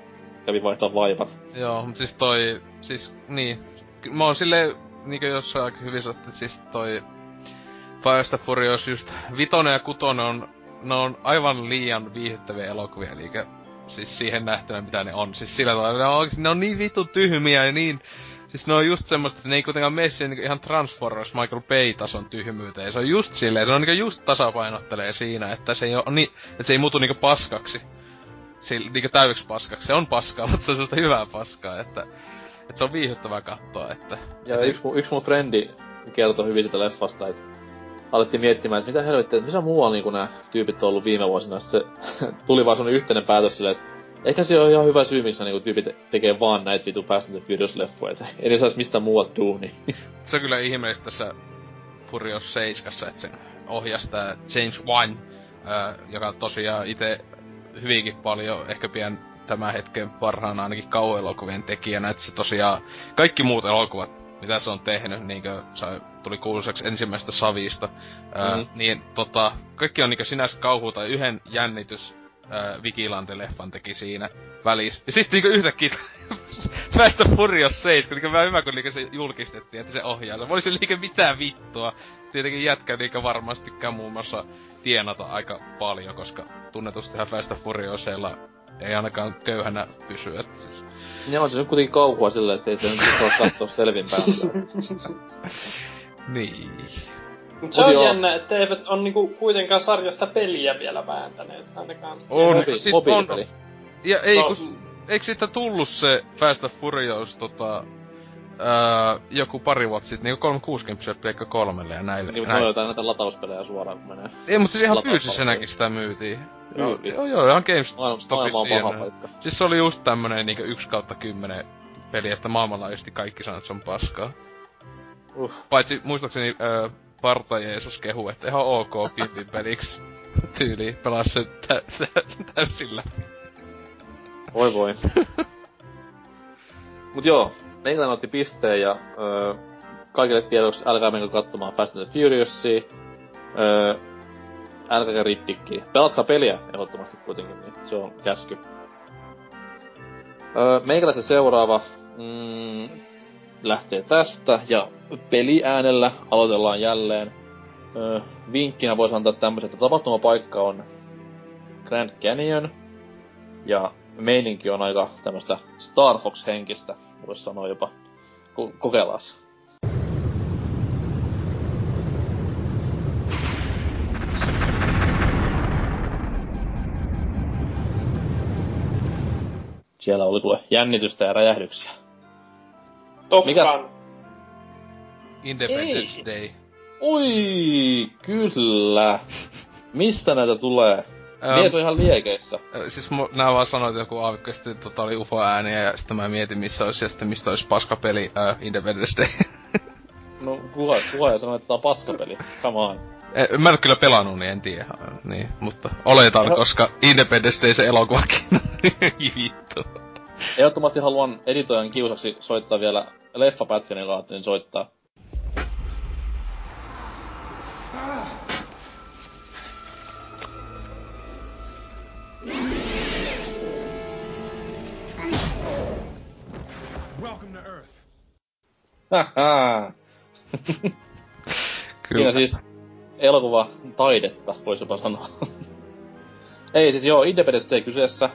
kävi vaihtaa vaipat. Joo, mut siis toi, siis, niin. Mä oon silleen, niinkö jossain aika hyvin sanottu, että siis toi Fast Furious just vitonen ja kutonen on, ne on aivan liian viihdyttäviä elokuvia, eli siis siihen nähtynä mitä ne on. Siis sillä tavalla, ne on, ne on niin vitun tyhmiä ja niin, siis ne on just semmoista, että ne ei kuitenkaan mene siihen niinku ihan Transformers Michael Bay-tason tyhmyyteen. Se on just silleen, se on niinku just tasapainottelee siinä, että se ei oo niin, että se ei muutu niinku paskaksi. Sillä, niinku täydeksi paskaksi. Se on paskaa, mutta se on sellaista hyvää paskaa, että, että se on viihdyttävää katsoa, että... Ja yksi, yksi mun frendi kertoi hyvin sitä leffasta, että alettiin miettimään, että mitä helvettiä, että missä muualla niinku nämä tyypit on ollut viime vuosina. Se tuli vaan semmonen yhteinen päätös silleen, että ehkä se on ihan hyvä syy, miksi niinku tyypit tekee vaan näitä vitu Fast and että Ei ne sais mistään muualta duunia. Se on kyllä ihmeellistä tässä Furious 7, että sen ohjasi tää James Wan, ää, joka tosiaan itse hyvinkin paljon ehkä pian tämän hetken parhaana ainakin kauhuelokuvien tekijänä, että se tosiaan kaikki muut elokuvat, mitä se on tehnyt, niinkö sai, tuli kuuluiseksi ensimmäisestä Savista, ää, Mhm. niin tota, kaikki on niinkö sinänsä kauhu tai yhden jännitys Vigilante-leffan teki siinä välissä. Ja sitten niinku yhtäkkiä Fast and Furious 7, niin vähän hyvä, kun niinku se julkistettiin, että se ohjaa. Se voisi liikä mitään vittua. Tietenkin jätkä niinkö varmasti tykkää muun muassa tienata aika paljon, koska tunnetusti ihan Fast and Furiousilla ei ainakaan köyhänä pysy, et siis... Ja on se nyt kuitenkin kauhua silleen, että ei se nyt saa katsoa selvinpäin. Niin. Mut se on joo. jännä, että eivät on niinku kuitenkaan sarjasta peliä vielä vääntäneet ainakaan. On, Mobi- sit mobiilipeli. on, ja ei No, kun, eikö siitä tullut se Fast and Furious tota, ää, joku pari vuotta sitten, niinku 360 Pleikka kolmelle ja näille. Niin, mutta näin. jotain näitä latauspelejä suoraan, kun menee. Ei, mutta siis ihan fyysisenäkin sitä myytiin. Joo, Myytiin. joo, joo, ihan Maailma, maailma on GameStopissa paha siinä. paikka. Siis se oli just tämmönen niinku 1 kautta 10 peli, että maailmanlaajuisesti kaikki sanoo, että se on paskaa. Uh. Paitsi muistaakseni öö, Parta Jeesus kehu, että ihan ok Pippin peliksi tyyli pelas se tä- tä- täysillä. Voi voi. Mut joo, meikäläinen otti pisteen ja öö, kaikille tiedoksi älkää menkö katsomaan Fast and Furiousia. Öö, älkääkä rittikkiä. Pelatkaa peliä ehdottomasti kuitenkin, niin se on käsky. Öö, meikäläisen seuraava mm, lähtee tästä ja peliäänellä aloitellaan jälleen. Öö, vinkkinä voisi antaa tämmöisen, että tapahtumapaikka on Grand Canyon. Ja meininki on aika tämmöstä Star Fox-henkistä, voisi sanoa jopa. Ko- kokeillaan. Siellä oli kuule jännitystä ja räjähdyksiä. Top Mikäs- Gun. Independence Ei. Day. Oi, kyllä. Mistä näitä tulee? Ähm, Mies on ihan liekeissä. Ö, Siis mu- nää vaan sanoit joku aavikko, ja sitten tota oli UFO-ääniä, ja sitten mä mietin missä olisi, ja sitten mistä olisi paskapeli äh, Independence Day. No, kuka, kuka ja sanoi, että tää on paskapeli? Come on. Eh, mä en kyllä pelannut, niin en tiedä. Niin, mutta oletan, No. koska Independence Day se elokuvakin. Vittu. Ehdottomasti haluan editoijan kiusaksi soittaa vielä leffapätkän, joka ajattelin soittaa. Welcome to Earth. Haha. Siinä siis elokuva taidetta, voisi jopa sanoa. Ei siis joo, Independence Day kyseessä.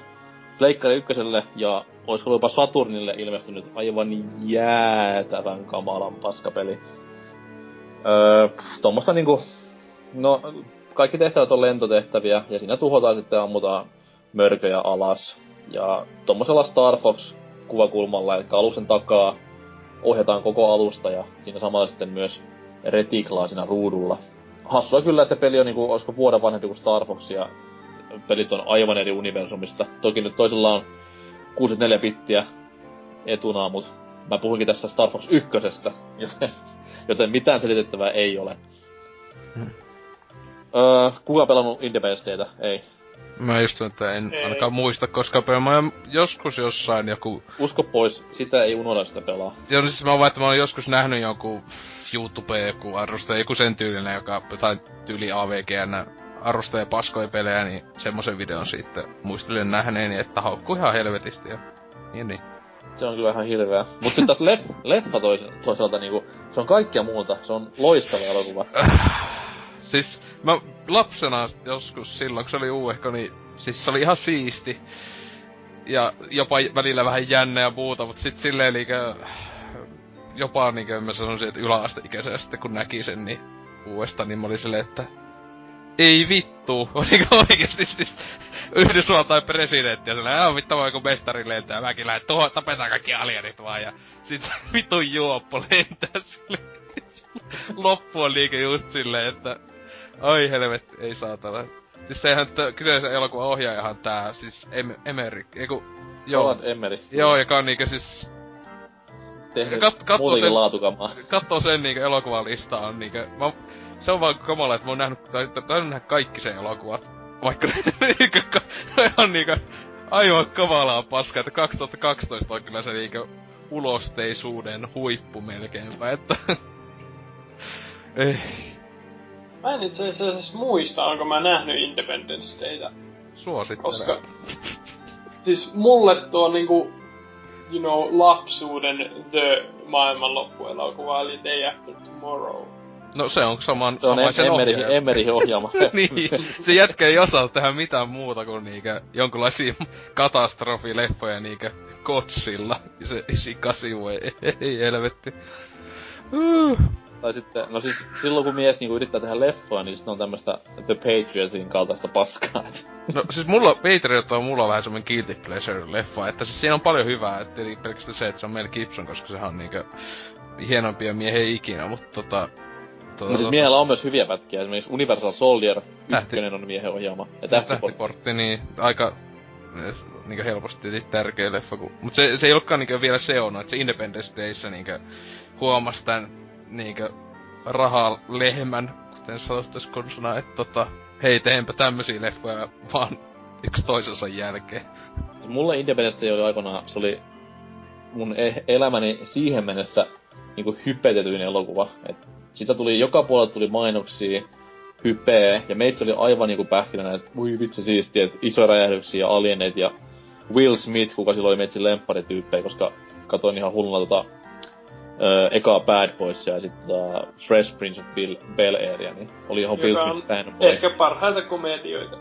Pleikkari ykköselle ja olisiko jopa Saturnille ilmestynyt aivan jäätävän kamalan paskapeli. Öö, pff, tommosta niinku... No, kaikki tehtävät on lentotehtäviä ja siinä tuhotaan sitten ammutaan mörköjä alas. Ja tommosella Star Fox kuvakulmalla, eli aluksen takaa ohjataan koko alusta ja siinä samalla sitten myös retiklaa siinä ruudulla. Hassua kyllä, että peli on niinku, olisiko vuoden vanhempi kuin Star Fox ja pelit on aivan eri universumista. Toki nyt toisella on 64 bittiä etuna, mut mä puhunkin tässä Star Fox 1, joten, joten mitään selitettävää ei ole. Hmm. Öö, kuka on pelannut Independence Daytä? Ei. Mä just että en Ei. ainakaan muista, koska mä oon joskus jossain joku... Usko pois, sitä ei unohda sitä pelaa. Joo, no siis mä vaan, että mä oon joskus nähnyt jonkun YouTube joku arvostaja, joku sen tyylinen, joka jotain tyyli AVGN arvostaa paskoja pelejä, niin semmoisen videon sitten muistelen nähneeni, että haukkuu ihan helvetisti ja niin niin. Se on kyllä ihan hirveä. Mut sit taas leff, leffa tois, toisaalta niinku, se on kaikkea muuta. Se on loistava elokuva. Siis mä lapsena joskus silloin, kun se oli uudehko, niin siis se oli ihan siisti. Ja jopa välillä vähän jännä ja muuta, mut sit silleen niinkö... Jopa niinkö mä sanoisin, että yläasteikäisenä sitten kun näki sen niin uudestaan, niin mä olin silleen, että ei vittu, oliko oikeesti siis Yhdysvaltain presidentti ja sellainen, aah vittu voi kun mestari lentää, ja mäkin lähden tuohon, tapetaan kaikki alienit vaan, ja sit se vittu juoppo lentää sille. Loppu on liike just silleen, että ai helvetti, ei saatana. Siis sehän t- kyseisen elokuvan ohjaajahan tää, siis em- Emery, eiku, joo. Roland Emmerich. Joo, joka on niinkö siis, Tehnyt kat- sen- laatukamaa. kattoo sen niinkö elokuvan listaa on niinkö, mä, se on vaan kamala, että mä oon nähnyt, tai tainnut nähdä kaikki sen elokuvat. Vaikka niinkö, ka- on niinkö aivan kamalaa paskaa, että 2012 on kyllä se niinkö ulosteisuuden huippu melkeinpä, että... Ei. Mä en itse asiassa muista, onko mä nähnyt Independence Dayta. Suosittelen. Koska... Siis mulle tuo niinku... You know, lapsuuden The maailmanloppuelokuva, eli Day After Tomorrow. No se on saman, Se on samaisen Emmerichin, ohjaajan. Emmerichin ohjaama. niin, se jätkä ei osaa tehdä mitään muuta kuin niinkö jonkinlaisia katastrofileffoja niinkö kotsilla. Se sikasivu ei, ei helvetti. Uh. Tai sitten, no siis silloin kun mies niinku yrittää tehdä leffoa, niin sitten on tämmöstä The Patriotin kaltaista paskaa. No siis mulla, Patriot on mulla vähän semmonen guilty pleasure-leffa, että siis siinä on paljon hyvää, et eli pelkästään se, että se on Mel Gibson, koska sehän on niinkö hienompia miehiä ikinä, mutta tota... tota No siis miehellä on myös hyviä pätkiä, esimerkiksi Universal Soldier, Tähti. ykkönen on miehen ohjaama. Ja tähtiportti. Tähtiportti, niin aika niinkö helposti tärkeä leffa, kun... Mut se, se ei olekaan niinkö vielä se on, että se Independence Dayssä niinkö huomasi tän niinkö rahalehmän, kuten sanottais konsona, että tota, hei teenpä tämmösiä leffoja vaan yksi toisensa jälkeen. Mulle Independence Day oli aikoinaan, se oli mun e- elämäni siihen mennessä niinku hypetetyin elokuva. Et sitä tuli, joka puolelta tuli mainoksia, hypeä, ja meitsi oli aivan niinku pähkinänä, että voi vitsi siistiä, että isoja räjähdyksiä ja alieneet ja Will Smith, kuka silloin oli meitsin lempparityyppejä, koska katoin ihan hulluna tota ö, ekaa Bad Boysia ja sitten tota Fresh Prince of Bill, Bel Airia, niin oli ihan Will on Smith fanboy. ehkä parhaita komedioita.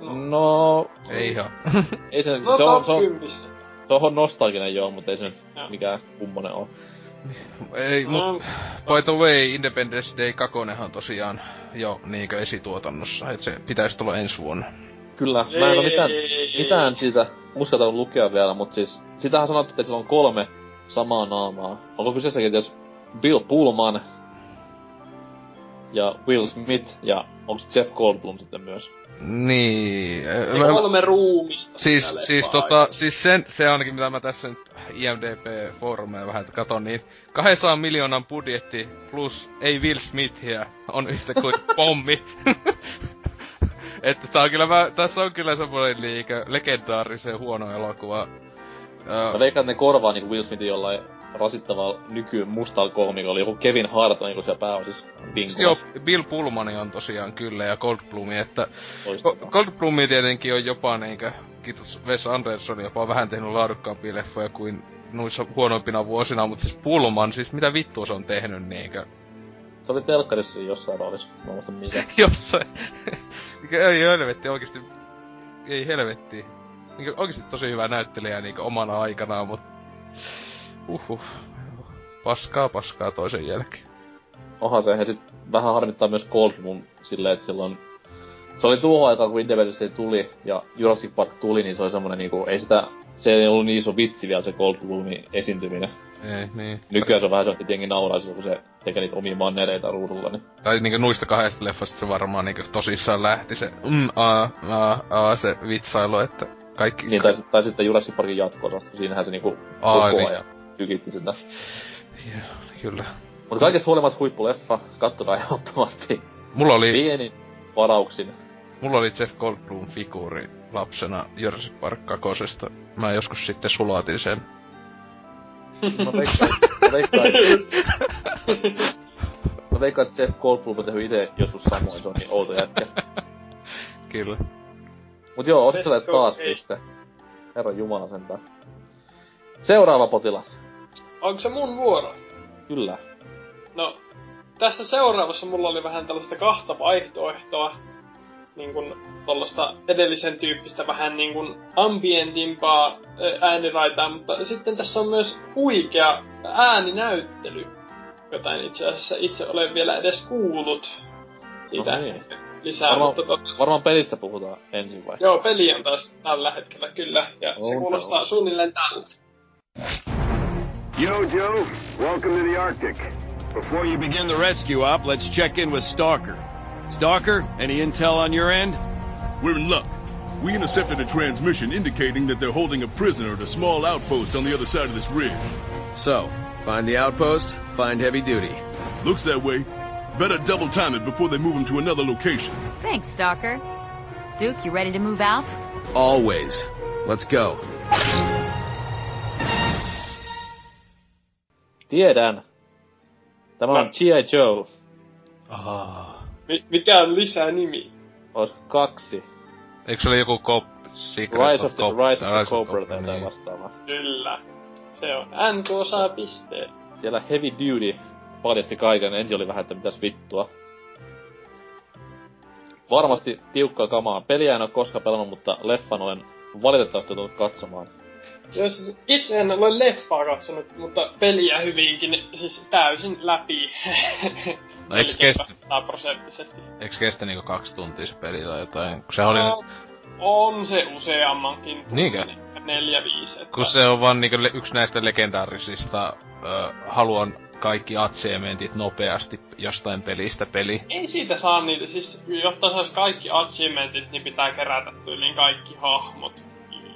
No, Ei ihan. ei se, No se on, se on, 10. se on nostalginen joo, mutta ei se nyt mikään kummonen oo. Ei, mut No, by the way, Independence Day 2 on tosiaan jo niinkö esituotannossa, et se pitäisi tulla ensi vuonna. Kyllä, mä en oo mitään, ei, mitään siitä uskaltanut lukea vielä, mutta siis sitähän sanottu, että sillä on kolme samaa naamaa. Onko kyseessäkin jos Bill Pullman, ja Will Smith ja onks Jeff Goldblum sitten myös? Niin. Ja kolme ruumista. Siis, siis tota, siis sen, se ainakin mitä mä tässä nyt IMDB-foorumeja vähän katon, niin 200 miljoonan budjetti plus ei Will Smithia on yhtä kuin pommi. että tää on kyllä, mä, tässä on kyllä semmoinen liikä legendaarisen huono elokuva. Mä veikkaan, että ne korvaa niinku Will Smithin jollain rasittavalla nyky mustalla koomikolla, joku Kevin Hart on niinku siellä pääosissa Siis joo, bingolas. Bill Pullman on tosiaan kyllä ja Goldblumi, että Loistavaa. Go- Goldblumi tietenkin on jopa niinkö, kiitos Wes Anderson, jopa vähän tehnyt laadukkaampia leffoja kuin noissa huonoimpina vuosina, mutta siis Pullman, siis mitä vittua se on tehnyt niinkö? Se oli telkkarissa jossain roolissa, mä muistan missä. Jossain. Ei helvetti oikeesti. Ei helvetti. Niinkö oikeesti tosi hyvä näyttelijä niinkö omana aikanaan, mut... Uhuh. Paskaa paskaa toisen jälkeen. Onhan se, sit vähän harmittaa myös Goldblum silleen, että silloin... Se oli tuohon aikaan, kun Independence Day tuli ja Jurassic Park tuli, niin se oli semmonen niinku, ei sitä... Se ei ollut niin iso vitsi vielä se Goldblumin esiintyminen. Ei, niin. Nykyään se on vähän semmoinen, että jengi nauraa silloin, kun se tekee niitä omia mannereita ruudulla, niin... Tai niinkö noista kahdesta leffasta se varmaan niinkö tosissaan lähti se mm, a, a, a, se vitsailu, että kaikki... Niin, tai, tai sitten Jurassic Parkin jatko kun siinähän se niinku Aa, koko niin. Tykitti sitä. Kyllä. Mutta kaikesta huolimatta huippuleffa, kattokaa ehdottomasti. Mulla oli, Pienin varauksin. mulla oli Jeff Goldblum figuuri lapsena Jurassic Park kakosesta. Mä joskus sitten sulatin sen. Mä veikkaan, mä veikkaan, mä veikkaan, että Jeff Goldblum on tehnyt itse joskus samoin, se on niin outo jätkä. Kyllä. Mut joo, go, taas piste. Herra Jumala sentään. Seuraava potilas. Onko se mun vuoro? Kyllä. No, tässä seuraavassa mulla oli vähän tällaista kahta vaihtoehtoa. Niin kun tollasta edellisen tyyppistä vähän niin kun ambientimpaa ääniraitaa, mutta sitten tässä on myös huikea ääninäyttely, jota en itse asiassa itse ole vielä edes kuullut. Siitä No niin. lisää, Varmaan, mutta tot, varmaan pelistä puhutaan ensin vai? joo, peli on taas tällä hetkellä kyllä, ja se On, kuulostaa on. suunnilleen tällä. Yo, Joe. Welcome to the Arctic. Before you begin the rescue op, let's check in with Stalker. Stalker, any intel on your end? We're in luck. We intercepted a transmission indicating that they're holding a prisoner at a small outpost on the other side of this ridge. So, find the outpost, find heavy duty. Looks that way. Better double time it before they move him to another location. Thanks, Stalker. Duke, you ready to move out? Always. Let's go. Tiedän. Tämä on. G.I. Joe. Ah. Mi- mikä on lisää nimi? Ois kaksi. Eikö se ole joku cop... Secret Rise of the, Cop- Rise of the Cobra Cobra, tai jotain niin. vastaavaa. Kyllä. Se on. NK saa pisteen. Siellä Heavy Duty paljasti kaiken, ensin oli vähän, että mitäs vittua. Varmasti tiukkaa kamaa. Peliä en oo koskaan pelannut, mutta leffan olen valitettavasti tullut katsomaan. Jos itse en ole leffaa katsonut, mutta peliä hyvinkin, siis täysin läpi. No eiks kestä, prosenttisesti. eiks kestä niinku kaksi tuntia se peli tai jotain? Kun se oli... No, on se useammankin tunnin. Niinkö? Neljä, viisi. Että... Kun se on vaan niinku yksi näistä legendaarisista ö, haluan kaikki achievementit nopeasti jostain pelistä peli. Ei siitä saa niitä, siis jotta saisi kaikki achievementit, niin pitää kerätä tyyliin kaikki hahmot.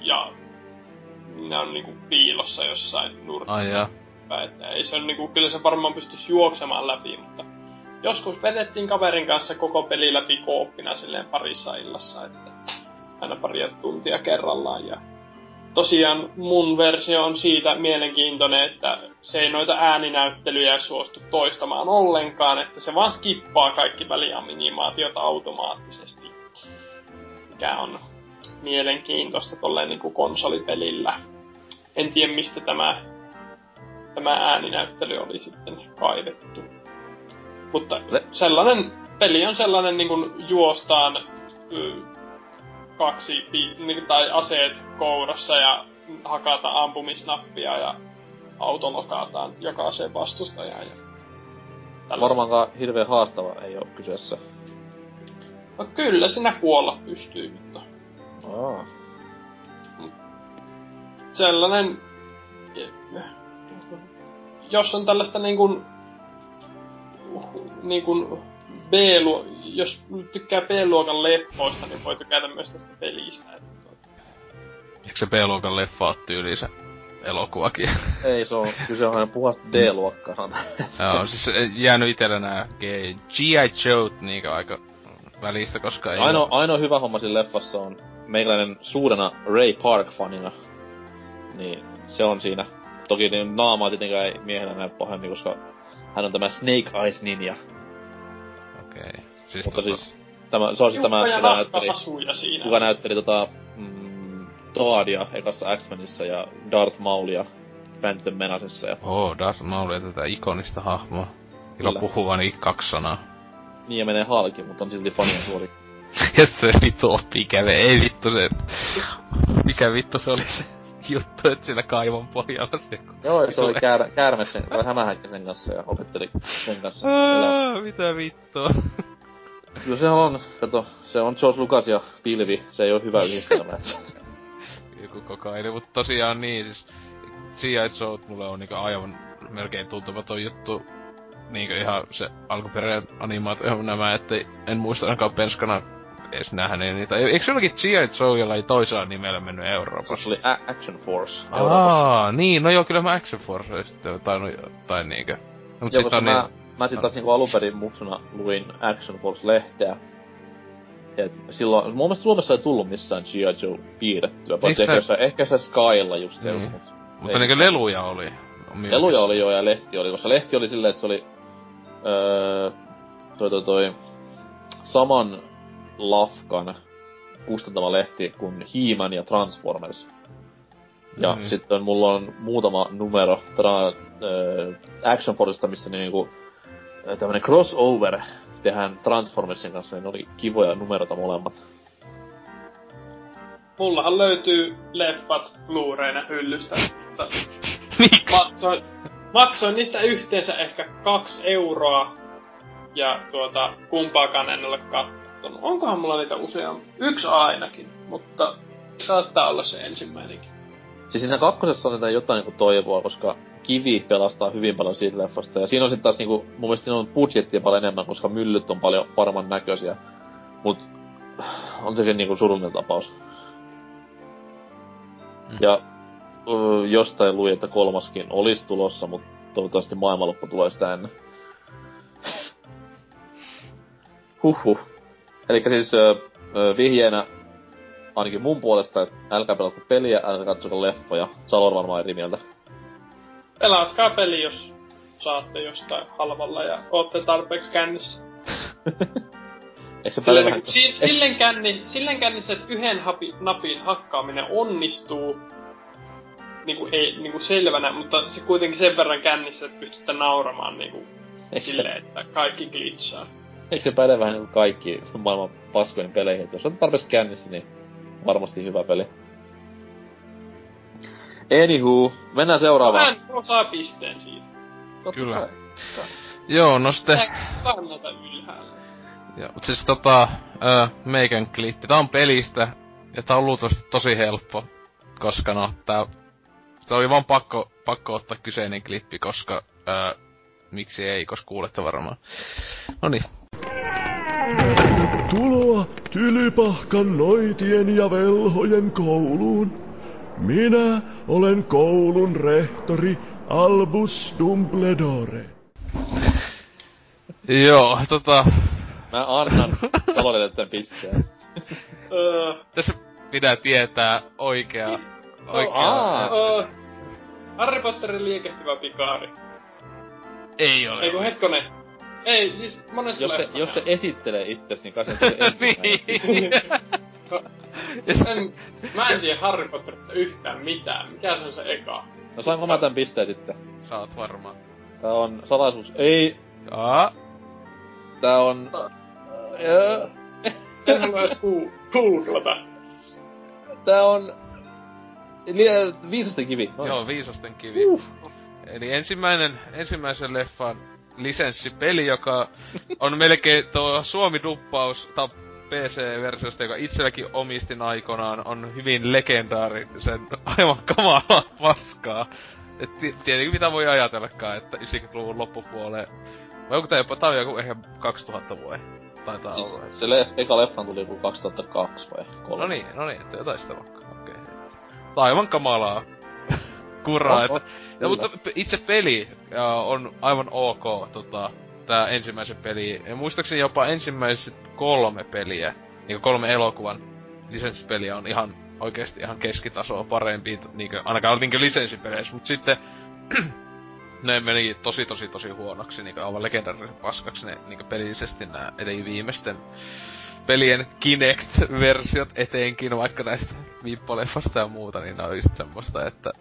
Ja ne on niinku piilossa jossain nurkissa. Ai. Että ei se on niinku, kyllä se varmaan pystyisi juoksemaan läpi, mutta joskus vedettiin kaverin kanssa koko peli läpi kooppina silleen parissa illassa, että aina paria tuntia kerrallaan ja tosiaan mun versio on siitä mielenkiintoinen, että se ei noita ääninäyttelyjä suostu toistamaan ollenkaan, että se vaan skippaa kaikki välianimaatiota automaattisesti. Mikä on mielenkiintoista tolleen niinku konsolipelillä. En tiedä mistä tämä, tämä ääninäyttely oli sitten kaivettu. Mutta sellainen peli on sellainen niin kuin juostaan y, kaksi niin, tai aseet kourassa ja hakata ampumisnappia ja auto lokaataan jokaiseen vastustajaan. Ja tällaista. Varmaankaan hirveän haastava ei oo kyseessä. No kyllä sinä kuolla pystyy, mutta Aa. Sellainen... Jos on tällaista niin kuin, niin kuin B-luo... Jos tykkää B-luokan leffoista, niin voi tykätä myös tästä pelistä. Eikö se B-luokan leffa ole tyyliin se elokuvakin? Ei, se on, kyllä se on ihan puhasta D-luokkaa. Joo, siis jäänyt itellä nää G.I. Joe niinkö aika välistä, koska ei... Ainoa, ainoa hyvä homma siinä leffassa on meikäläinen suurena Ray Park-fanina. Niin se on siinä. Toki niin naamaa tietenkään ei miehenä näy pahemmin, koska hän on tämä Snake Eyes Ninja. Okei. Okay. Siis Mutta tota... siis, tämä, se on siis tämä, näytteli, siinä. kuka näytteli tota, mm, Toadia ekassa X-Menissä ja Darth Maulia Phantom Menacessa ja Oo, oh, Darth Maul ja tätä ikonista hahmoa. Kyllä Kyllä. puhuvani kaksi sanaa. niin ja menee halki, mutta on silti fanien suori. Ja se vittu oppi käve, ei vittu se... Mikä vittu se oli se juttu, että siinä kaivon pohjalla se... Joo, se oli käär, käärme sen, tai hämähäkkä sen kanssa ja opetteli sen kanssa. Aa, mitä vittua? Kyllä se on, kato, se on George Lucas ja pilvi, se ei oo hyvä yhdistelmä. Joku kokaini, mutta tosiaan niin, siis G.I. Joe mulle on niinku aivan melkein tuntematon juttu. Niinku ihan se alkuperäinen animaatio nämä, että en muista ainakaan penskana edes nähneen niitä. Eikö se jollakin G.I. Joe jollain toisella nimellä mennyt Euroopassa? Se oli A- Action Force Euroopassa. Aa, niin, no joo, kyllä mä Action Force sitten tainnut jotain niinkö. Mut Joo, koska on mä, niin... mä sit taas niinku alunperin muksuna luin Action Force-lehteä. Et silloin, mun mielestä Suomessa ei tullut missään G.I. Joe piirrettyä, paitsi ehkä, jossain, ehkä se Skylla just se. Mut Mutta ei missään. leluja oli. Leluja oli joo ja lehti oli, koska lehti oli silleen, että se oli öö, toi, toi, toi, saman lafkan kustantama lehti kuin He-Man ja Transformers. Ja Mhm. mm. sitten mulla on muutama numero tra, öö, Action Forcesta, missä niinku ö, tämmönen crossover tehdään Transformersin kanssa, niin ne oli kivoja numerota molemmat. Mullahan löytyy leffat Blu-rayna hyllystä, mutta maksoin, maksoin niistä yhteensä ehkä kaksi euroa. Ja tuota, kumpaakaan en ole kattonut. Onkohan mulla niitä useampi? Yksi ainakin, mutta saattaa olla se ensimmäinenkin. Siis siinä kakkosessa on tätä jotain niinku toivoa, koska kivi pelastaa hyvin paljon siitä leffasta. Ja siinä on sitten taas niinku, mun mielestä siinä on budjettia paljon enemmän, koska myllyt on paljon paremman näköisiä. Mut on sekin niinku surullinen tapaus. Mm. Ja ö, jostain luin, että kolmaskin olisi tulossa, mutta toivottavasti maailmanloppu tulee sitä ennen. Huhhuh. Eli siis ö, ö, vihjeenä ainakin mun puolesta, että älkää pelatko peliä, älkää katsoko leffoja. Salor varmaan eri mieltä. Pelatkaa peli, jos saatte jostain halvalla ja ootte tarpeeksi kännissä. Eikö se Silleen, vähän... niin, si- silleen, känni, silleen kännissä, että yhden hapi, napin hakkaaminen onnistuu niinku, ei, niinku selvänä, mutta se kuitenkin sen verran kännissä, että pystytte nauramaan niinku, Eikö se- silleen, että kaikki glitchaa. Eikö se päde vähän niinku kaikki maailman paskojen peleihin? Et jos on tarpeeksi kännissä, niin varmasti hyvä peli. Anywho, mennään seuraavaan. Hän osaa pisteen siitä. Totta Kyllä. kai. Joo, no sitten... Tää kannalta ylhäällä. Joo, mut siis tota, ö, meikän klippi. Tää on pelistä, ja tää on luultavasti tosi helppo, koska no, tää... Se oli vaan pakko, pakko ottaa kyseinen klippi, koska... Ö, miksi ei, koska kuulette varmaan. Noniin. Tervetuloa Tylypahkan noitien ja velhojen kouluun. Minä olen koulun rehtori Albus Dumbledore. Joo, tota... Mä annan Salorille tämän pisteen. Tässä pitää tietää oikea... Oikea... aa. öö, Harry Potterin liikehtivä pikaari. Ei ole. Ei kun hetkonen. Ei, siis monessa Jos se, leffassa. jos se esittelee itses, niin kai se ensimmäinen. en, mä en tiedä Harry Potterista yhtään mitään. Mikä se on se eka? No saanko mä tän pisteen sitten? Saat varmaan. Tää on salaisuus. Ei. Aa. Tää on... Öö, En halua edes goo- googlata. Tää on... Li- viisasten kivi. Noin. Joo, viisasten kivi. Uh. Eli ensimmäinen, ensimmäisen leffan lisenssipeli, joka on melkein tuo Suomi-duppaus, PC-versiosta, joka itselläkin omistin aikanaan, on hyvin legendaarisen aivan kamalaa paskaa. Et ti- tietenkin mitä voi ajatellakaan, että 90-luvun loppupuoleen Vai onko tää jopa, tää on joku ehkä 2000 vuoden? Taitaa Siis olla. se le- eka leffan tuli joku 2002 vai 3. No niin, no niin, että jotain sitä vaikka. Okei. Okay. Aivan kamalaa. Kuraa, että... Ja, kyllä. mutta itse peli ja, on aivan ok, tota, tää ensimmäisen peli. Ja muistaakseni jopa ensimmäiset kolme peliä, niinku kolme elokuvan lisenssipeliä on ihan oikeesti ihan keskitasoa parempi, niinku, ainakaan niinku lisenssipeleissä, mut sitten ne meni tosi tosi tosi huonoksi, niinku aivan legendaarisen paskaksi ne niinku pelillisesti nää eli viimeisten pelien Kinect-versiot etenkin, vaikka näistä viippoleffasta ja muuta, niin ne on just semmoista, että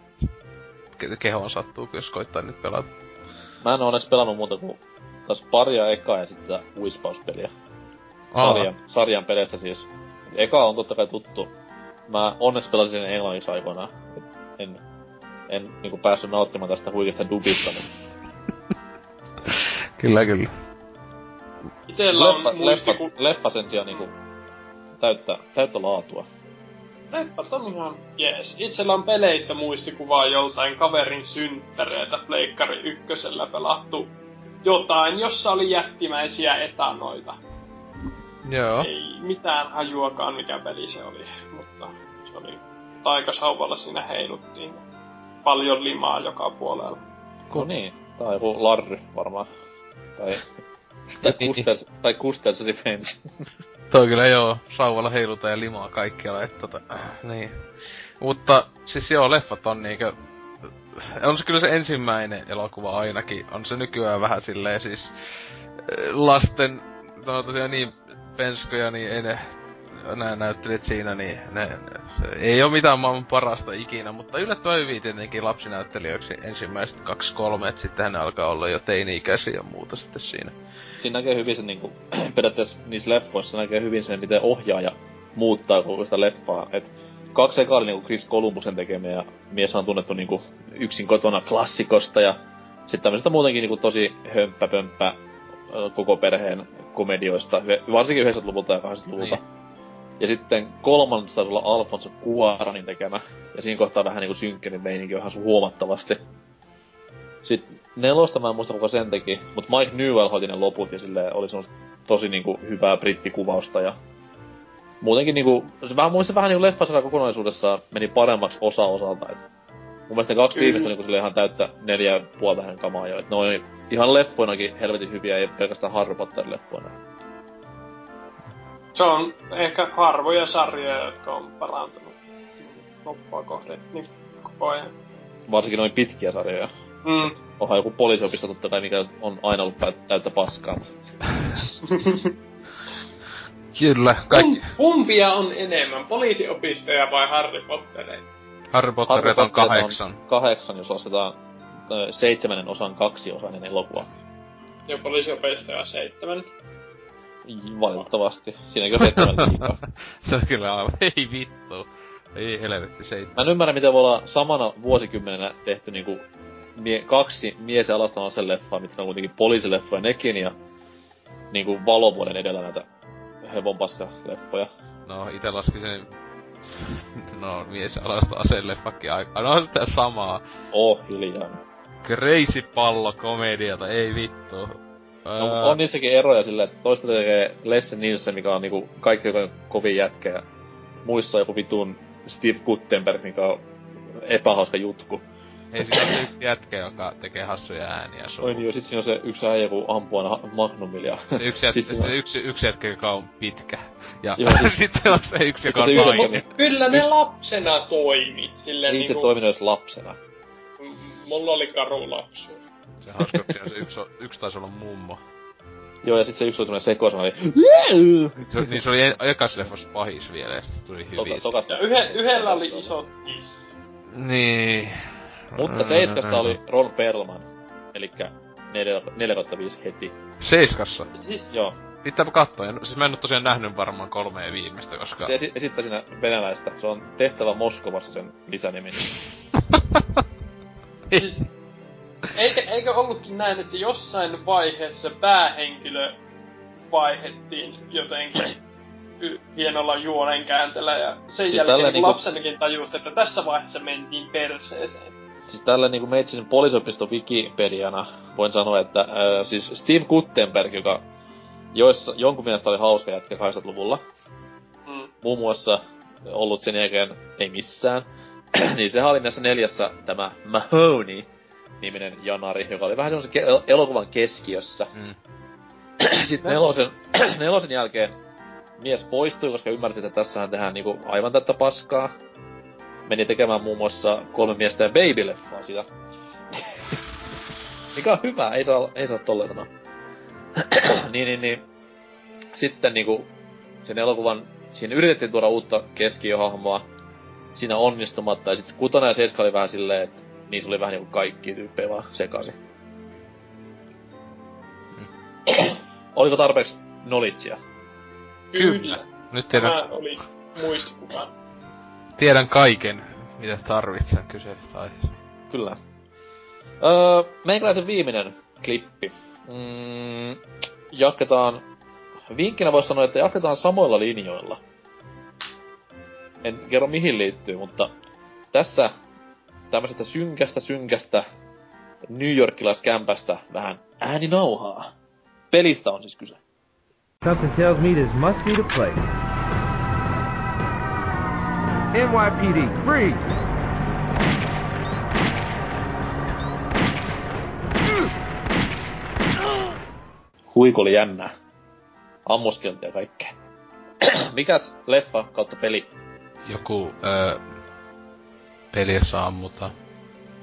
kehoon sattuu, jos koittaa nyt pelata. Mä en oo onneksi pelannut muuta kuin taas paria ekaa ja sitten tätä Whispauspeliä. Sarjan, sarjan peleistä siis. Eka on totta kai tuttu. Mä onneksi pelasin sen englanniksi aikoinaan. Et En, en niinku päässyt nauttimaan tästä huikeasta dubista, mutta Kyllä, kyllä. Itellä on leffa, muistiku... leffa, leffa sen sijaan niinku täyttä, täyttä laatua. Leffat on ihan jees. Itsellä on peleistä muistikuvaa joltain kaverin synttäreitä Pleikkari ykkösellä pelattu jotain, jossa oli jättimäisiä etanoita. Joo. Ei mitään hajuakaan mikä peli se oli, mutta se oli taikasauvalla siinä heiluttiin. Paljon limaa joka puolella. No niin, tää on joku Larry varmaan. Tai, tai, Kusters, tai Kusters Revenge. Toi kyllä joo, sauvalla heilutaan ja limaa kaikkialla, että tota, niin. Mutta siis joo, leffat on niinkö... On se kyllä se ensimmäinen elokuva ainakin. On se nykyään vähän silleen siis... äh, Lasten... No tosiaan niin penskoja, niin ei ne... Nää näyttelijät siinä, niin ne, ne ei oo mitään maailman parasta ikinä, mutta yllättävän hyvin tietenkin lapsinäyttelijöiksi ensimmäiset kaksi kolme, et sittenhän ne alkaa olla jo teini-ikäisiä ja muuta sitten siinä. Siinä näkee hyvin se niinku, periaatteessa niissä leffoissa näkee hyvin sen, miten ohjaaja muuttaa koko sitä leffaa. Et kaksi ekaa oli niinku Chris Columbusen tekemiä ja mies on tunnettu niinku yksin kotona klassikosta ja sitten tämmöisestä muutenkin niinku tosi hömppäpömppä koko perheen komedioista, varsinkin 90-luvulta ja 80-luvulta. Niin. Ja sitten kolmannes taisi olla Alfonso Cuaranin tekemä, ja siinä kohtaa vähän niinku synkkenin meininki ihan huomattavasti. Sitten nelosta mä en muista kuka sen teki, mutta Mike Newell hoiti ne loput ja sille oli semmoista tosi niinku hyvää brittikuvausta ja muutenkin niinku, se vähän muista vähän niinku leffasana kokonaisuudessaan meni paremmaksi osa osalta, et mun mielestä ne kaksi Kyllä. viimeistä niinku sille ihan täyttä neljä ja puolta hänen kamaa jo, et ne on ihan leffoinakin helvetin hyviä, ei pelkästään Harry Potter leffoina. Se on ehkä harvoja sarjoja, jotka on parantunut loppua kohden niin koko ajan. Varsinkin noin pitkiä sarjoja. Mm. Onhan joku poliisiopisto totta kai, mikä on aina ollut täyttä paskaa, mutta Kyllä, kaikki. Kum, kumpia on enemmän, poliisiopistoja vai Harry Pottereita? Harry Potterit on kahdeksan. kahdeksan, jos lasketaan seitsemännen osan kaksiosainen elokuva. Ja poliisiopistoja seitsemän. Valitettavasti. Siinäkin on seitsemän liikaa. se on kyllä aivan, ei vittu. Ei helvetti, se ei... Mä en ymmärrä, miten voi olla samana vuosikymmenenä tehty niinku mie- kaksi mies- ja alastamaisen leffaa, mitkä on kuitenkin poliisileffoja nekin, ja niinku valovuoden edellä näitä hevonpaska leffoja. No, ite laskisin... No, mies alasta aseleffakki aika. No, on sitä samaa. Oh, hiljaa. Crazy pallo komediata, ei vittu. No, on niissäkin eroja silleen, että toista tekee Leslie Nielsen, mikä on niinku kaikki joka on kovin jätkä, ja muissa on joku vitun Steve Guttenberg, mikä on epähauska jutku. Ei siinä ole yksi jätkä, joka tekee hassuja ääniä sun. Oi niin, jo, sit siinä on se yksi äijä, kun ampuu aina Magnumilla. Se yksi, jätkä, sit se, siinä on- yksi, yksi jätkä, joka on pitkä. Ja Joo, siis- sitten on se yksi, joka on se nainen. Kyllä ne Yksi- lapsena toimi. Silleen Niin se niinku, toiminut edes lapsena. m- mulla oli karu lapsuus. Se hauska, se yksi, yksi taisi olla mummo. Joo, ja sit se yksi oli tämmönen sekoisana, oli... Se, niin se oli e- ekas leffassa pahis vielä, ja sitten tuli Toka, tokas, Ja yhe, yhdellä oli iso tissi. Niin. Mutta Seiskassa oli Ron Perlman. Elikkä 4 heti. Seiskassa? Siis Joo. Pitääpä katsoa. En- Siis mä en oo tosiaan nähnyt varmaan kolmea viimeistä, koska... Se esi- esittää siinä venäläistä. Se on tehtävä Moskovassa sen lisänimi. Siis, eikö, eikö ollutkin näin, että jossain vaiheessa päähenkilö vaihettiin jotenkin y- hienolla juonen käänteellä ja sen Siis jälkeen niin niinku- lapsenakin tajusi, että tässä vaiheessa mentiin perseeseen. Siis tällä niinku meitsin poliisopiston Wikipediana voin sanoa, että äh, siis Steve Guttenberg, joka joissa, jonkun mielestä oli hauska jätkä 80-luvulla, Mm. muun muassa ollut sen jälkeen ei missään, niin sehän oli näissä neljässä tämä Mahoney niminen janari, joka oli vähän semmoisen ke- elokuvan keskiössä. Mm. Sitten nelosen, nelosen jälkeen mies poistui, koska ymmärsi, että tässähän tehdään niinku aivan tätä paskaa. Meni tekemään muun muassa kolme miestä ja baby-leffaa sitä. Mikä on hyvä, ei saa, ei saa tolleen sanoa. niin, niin, niin. Sitten niinku sen elokuvan, siinä yritettiin tuoda uutta keskiöhahmoa. Siinä onnistumatta, ja sitten kutonen ja seiska oli vähän silleen, että niissä oli vähän niinku kaikki tyyppejä vaan sekaisin. Oliko tarpeeksi knowledgea? Kyllä. Nyt tiedän, Tämä oli muistikuva. Tiedän kaiken, mitä tarvitsen kyseisestä aiheesta. Kyllä. Öö, meikäläisen viimeinen klippi. Mm, jatketaan, vinkkinä voisi sanoa, että jatketaan samoilla linjoilla. En kerro mihin liittyy, mutta tässä tämmöisestä synkästä synkästä New Yorkilaiskämpästä vähän ääninauhaa. Pelistä on siis kyse. Something tells me this must be the place. NYPD, freeze! Huiku oli jännää. Ammuskeltia ja kaikkea. Mikäs leffa kautta peli? Joku, öö, peli, jossa ammutaan.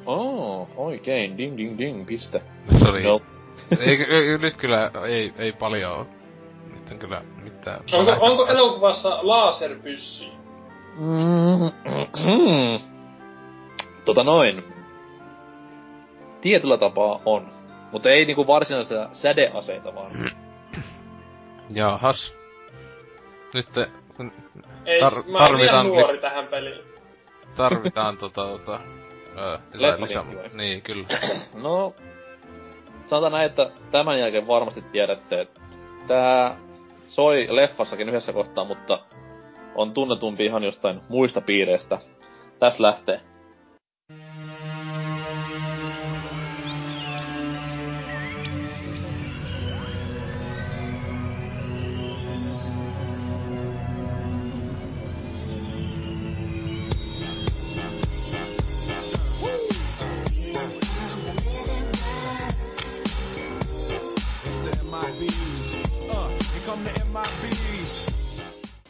Oh, oikein. Ding ding ding, piste. Se oli... No. ei, ei, nyt kyllä ei, ei paljon oo. Nyt on kyllä mitään. Onko, onko elokuvassa laserpyssy? Mm, tota noin. Tietyllä tapaa on. Mutta ei niinku varsinaisia sädeaseita vaan. Jahas. Nyt kun Ei, tar- mä tarvitaan, nuori tähän peliin. tarvitaan tota, tota, öö, lisä-? Niin, kyllä. No, sanotaan näin, että tämän jälkeen varmasti tiedätte, että tää soi leffassakin yhdessä kohtaa, mutta on tunnetumpi ihan jostain muista piireistä. Tässä lähtee.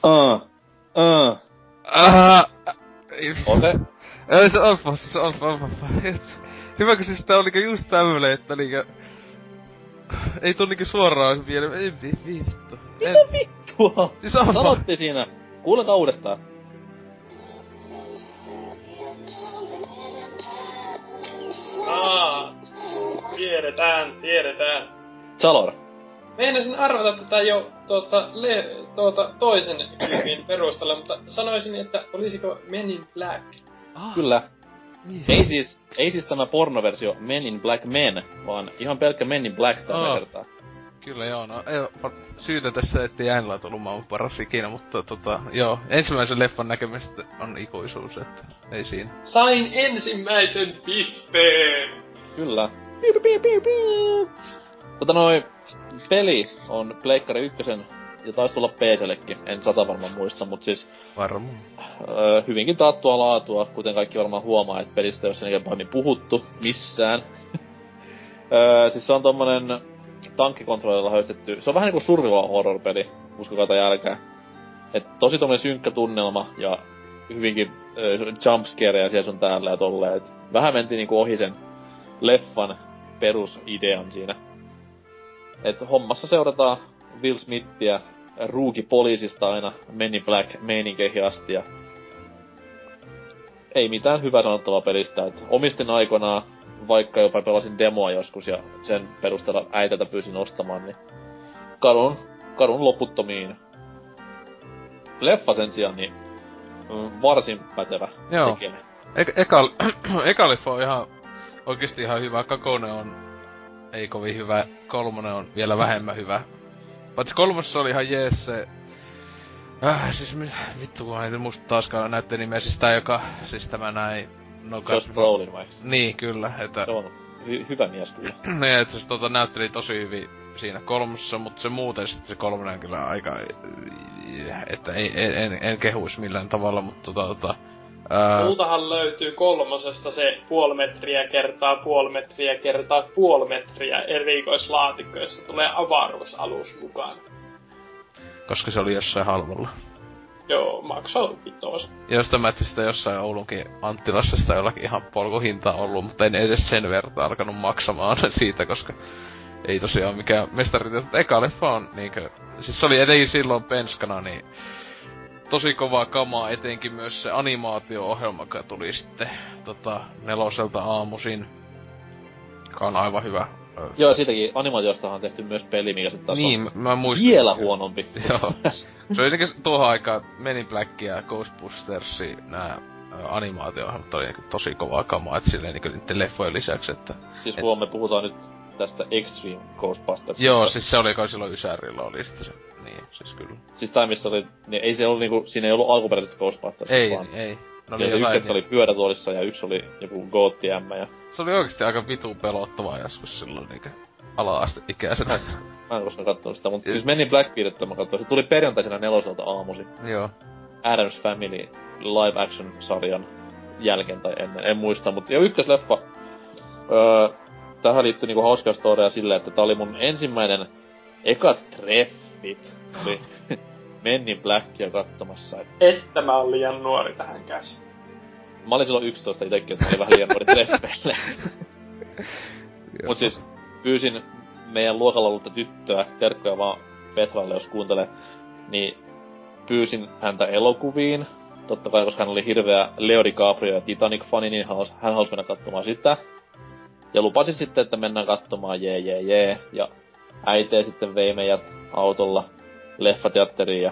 Uh, Uh, uh. Ah, Ote. Ei se on, siis on, Hyvä, kun siis tää oli just tämmönen, että niinkö... Ei tuu niinkö suoraan vielä, ei vi, vi, vittu. Mitä vittua? Siis on Sanotti siinä. Kuulekaa uudestaan. Aa, tiedetään, tiedetään. Salor. Meinasin arvata tätä jo tuosta le, tuota, toisen klipin perusteella, mutta sanoisin, että olisiko Men in Black. Kyllä. Ei siis, ei siis tämä pornoversio Men in Black Men, vaan ihan pelkkä Men in Black tällä Aa. kertaa. Kyllä joo, no ei syytä tässä, ettei äänellä tullut maailman paras ikinä, mutta tota, joo, ensimmäisen leffan näkemistä on ikuisuus, että ei siinä. Sain ensimmäisen pisteen! Kyllä. Piu, piu, piu, piu. Tota noin, peli on Pleikkari ykkösen ja taisi tulla PCllekin, en sata varmaan muista, mutta siis Varmaan. öö, hyvinkin taattua laatua, kuten kaikki varmaan huomaa, että pelistä ei ole sen pahemmin puhuttu missään. öö, siis se on tommonen tankkikontrollilla höystetty, se on vähän niinku survival horror peli, uskokaa tai älkää. Et tosi tommonen synkkä tunnelma ja hyvinkin öö, jumpscareja siellä sun täällä ja tolleen. Et vähän mentiin niinku ohi sen leffan perusidean siinä. Et hommassa seurataan Will Smithia ruukipoliisista aina Men in Black meininkeihin asti ja ei mitään hyvää sanottavaa pelistä. Et omistin aikanaan, vaikka jopa pelasin demoa joskus ja sen perusteella äitätä pyysin ostamaan, niin kadun, kadun loputtomiin. Leffa sen sijaan, niin mm, varsin pätevä Joo. tekijä. Eka, eka, eka leffa on ihan, oikeesti ihan hyvä. Kakonen on ei kovin hyvä. Kolmonen on vielä vähemmän hyvä. Paitsi kolmosessa oli ihan jees se... Äh, siis mi- vittu kun nyt muista taaskaan näyttää nimeä. Siis tää joka, siis tämä näin No, Josh Brolin vaikka. Niin, kyllä. Että... Se on hy- hyvä mies kyllä. niin, että se tota, näytteli tosi hyvin siinä kolmosessa, mutta se muuten sitten se kolmonen on kyllä aika... Että ei, en, en, en kehuis millään tavalla, mutta tota, tota Ää... Muutahan löytyy kolmosesta se puoli metriä kertaa puoli metriä kertaa puoli metriä erikoislaatikko, jossa tulee avaruusalus mukaan. Koska se oli jossain halvalla. Joo, maksaa vitos. Josta mä sitä jossain Oulunkin Anttilassa sitä jollakin ihan polkuhinta ollut, mutta en edes sen verran alkanut maksamaan siitä, koska ei tosiaan mikään mestari, mutta eka leffa on niinkö, siis se oli etenkin silloin penskana, niin tosi kovaa kamaa, etenkin myös se animaatio-ohjelma, joka tuli sitten tota, neloselta aamuisin. Joka on aivan hyvä. Joo, siitäkin animaatiostahan on tehty myös peli, mikä sitten taas niin, on mä muistan. vielä huonompi. Joo. se oli jotenkin tuohon aikaan Men in Black ja Ghostbusters, nää animaatio-ohjelmat oli niinku tosi kovaa kamaa, et silleen niinku niiden leffojen lisäksi, että... Siis et... puhutaan nyt tästä Extreme Ghostbusters. Joo, siis se oli kai silloin Ysärillä oli sitten se niin, siis kyllä. Siis tai missä oli, niin ei se ollut niinku, siinä ei ollut alkuperäisestä Ghostbusters. Ei, vaan ei. No niin, yksi niin. oli pyörätuolissa ja yksi oli joku gootti ja... Se oli oikeesti aika vitu pelottavaa joskus silloin niinkö ala-aste ikäisenä. mä en koskaan kattonut sitä, mutta siis meni Black Beardetta mä katsoin. Se tuli perjantaisena neloselta aamusi. Joo. Adams Family live action sarjan jälkeen tai ennen, en muista, mutta jo ykkösleffa. Öö, tähän liittyy niinku hauskaa storia silleen, että tää oli mun ensimmäinen ekat treffit oli Men in Blackia katsomassa. Et... Että mä oon liian nuori tähän käsi. Mä olin silloin 11 itekin, että mä olin vähän liian nuori treffeille. Mut siis pyysin meidän luokalla ollutta tyttöä, terkkoja vaan Petralle, jos kuuntelee, niin pyysin häntä elokuviin. Totta kai, koska hän oli hirveä Leo DiCaprio ja Titanic-fani, niin hän hän halusi mennä katsomaan sitä. Ja lupasin sitten, että mennään katsomaan jee jee jee. Ja äitee sitten vei meidät autolla leffateatteriin ja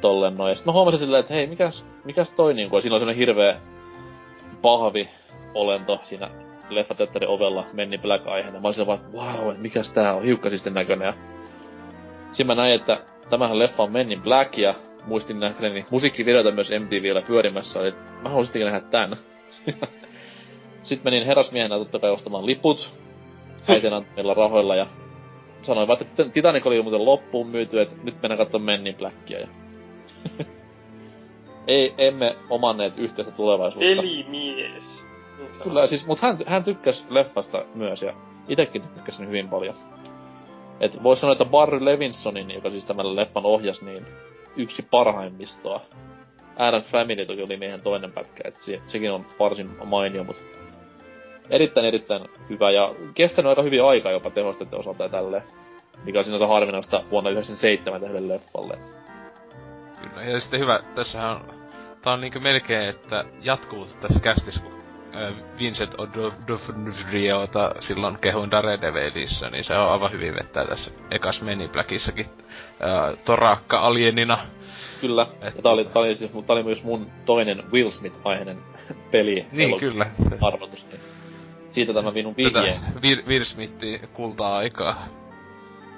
tolleen noin. Ja sit mä huomasin silleen, että hei, mikäs, mikäs toi niinku, siinä on sellainen hirveä pahvi olento siinä leffateatterin ovella Menni Black aiheena. Mä olisin vaan, että wow, että mikäs tää on, hiukkasisten näköinen. Ja siinä mä näin, että tämähän leffa on Menni Black ja muistin nähneeni musiikkivideota myös MTVllä pyörimässä, eli mä haluaisin nähdä tän. Sitten menin herrasmiehenä totta kai ostamaan liput äitin antamilla rahoilla ja sanoin vaan, että Titanic oli muuten loppuun myyty, että nyt mennään katsomaan Men in Blackia. Ja... Ei, emme omanneet yhteistä tulevaisuutta. Eli mies. Kyllä, siis, mutta hän, hän tykkäsi leffasta myös ja itekin tykkäsin hyvin paljon. Et vois sanoa, että Barry Levinsonin, joka siis tämän leffan ohjas, niin yksi parhaimmistoa. Adam Family toki oli miehen toinen pätkä, että se, sekin on varsin mainio, mutta erittäin erittäin hyvä ja kestänyt aika hyvin aikaa jopa tehosteiden osalta ja tälleen. Mikä on sinänsä harvinaista vuonna 1997 tehdä leffalle. Kyllä, ja sitten hyvä, tässähän on, tää on niinku melkein, että jatkuu tässä kästissä, kun Vincent O'Dofriota silloin kehuin Daredevilissä, niin se on aivan hyvin vettää tässä ekas Meni Blackissakin torakka alienina. Kyllä, Et... ja tää oli, tää oli, siis, tää oli myös mun toinen Will Smith-aiheinen peli. Niin, kyllä. Arvotus, siitä tämä minun vihjeen. Will, Will Smithi kultaa aikaa.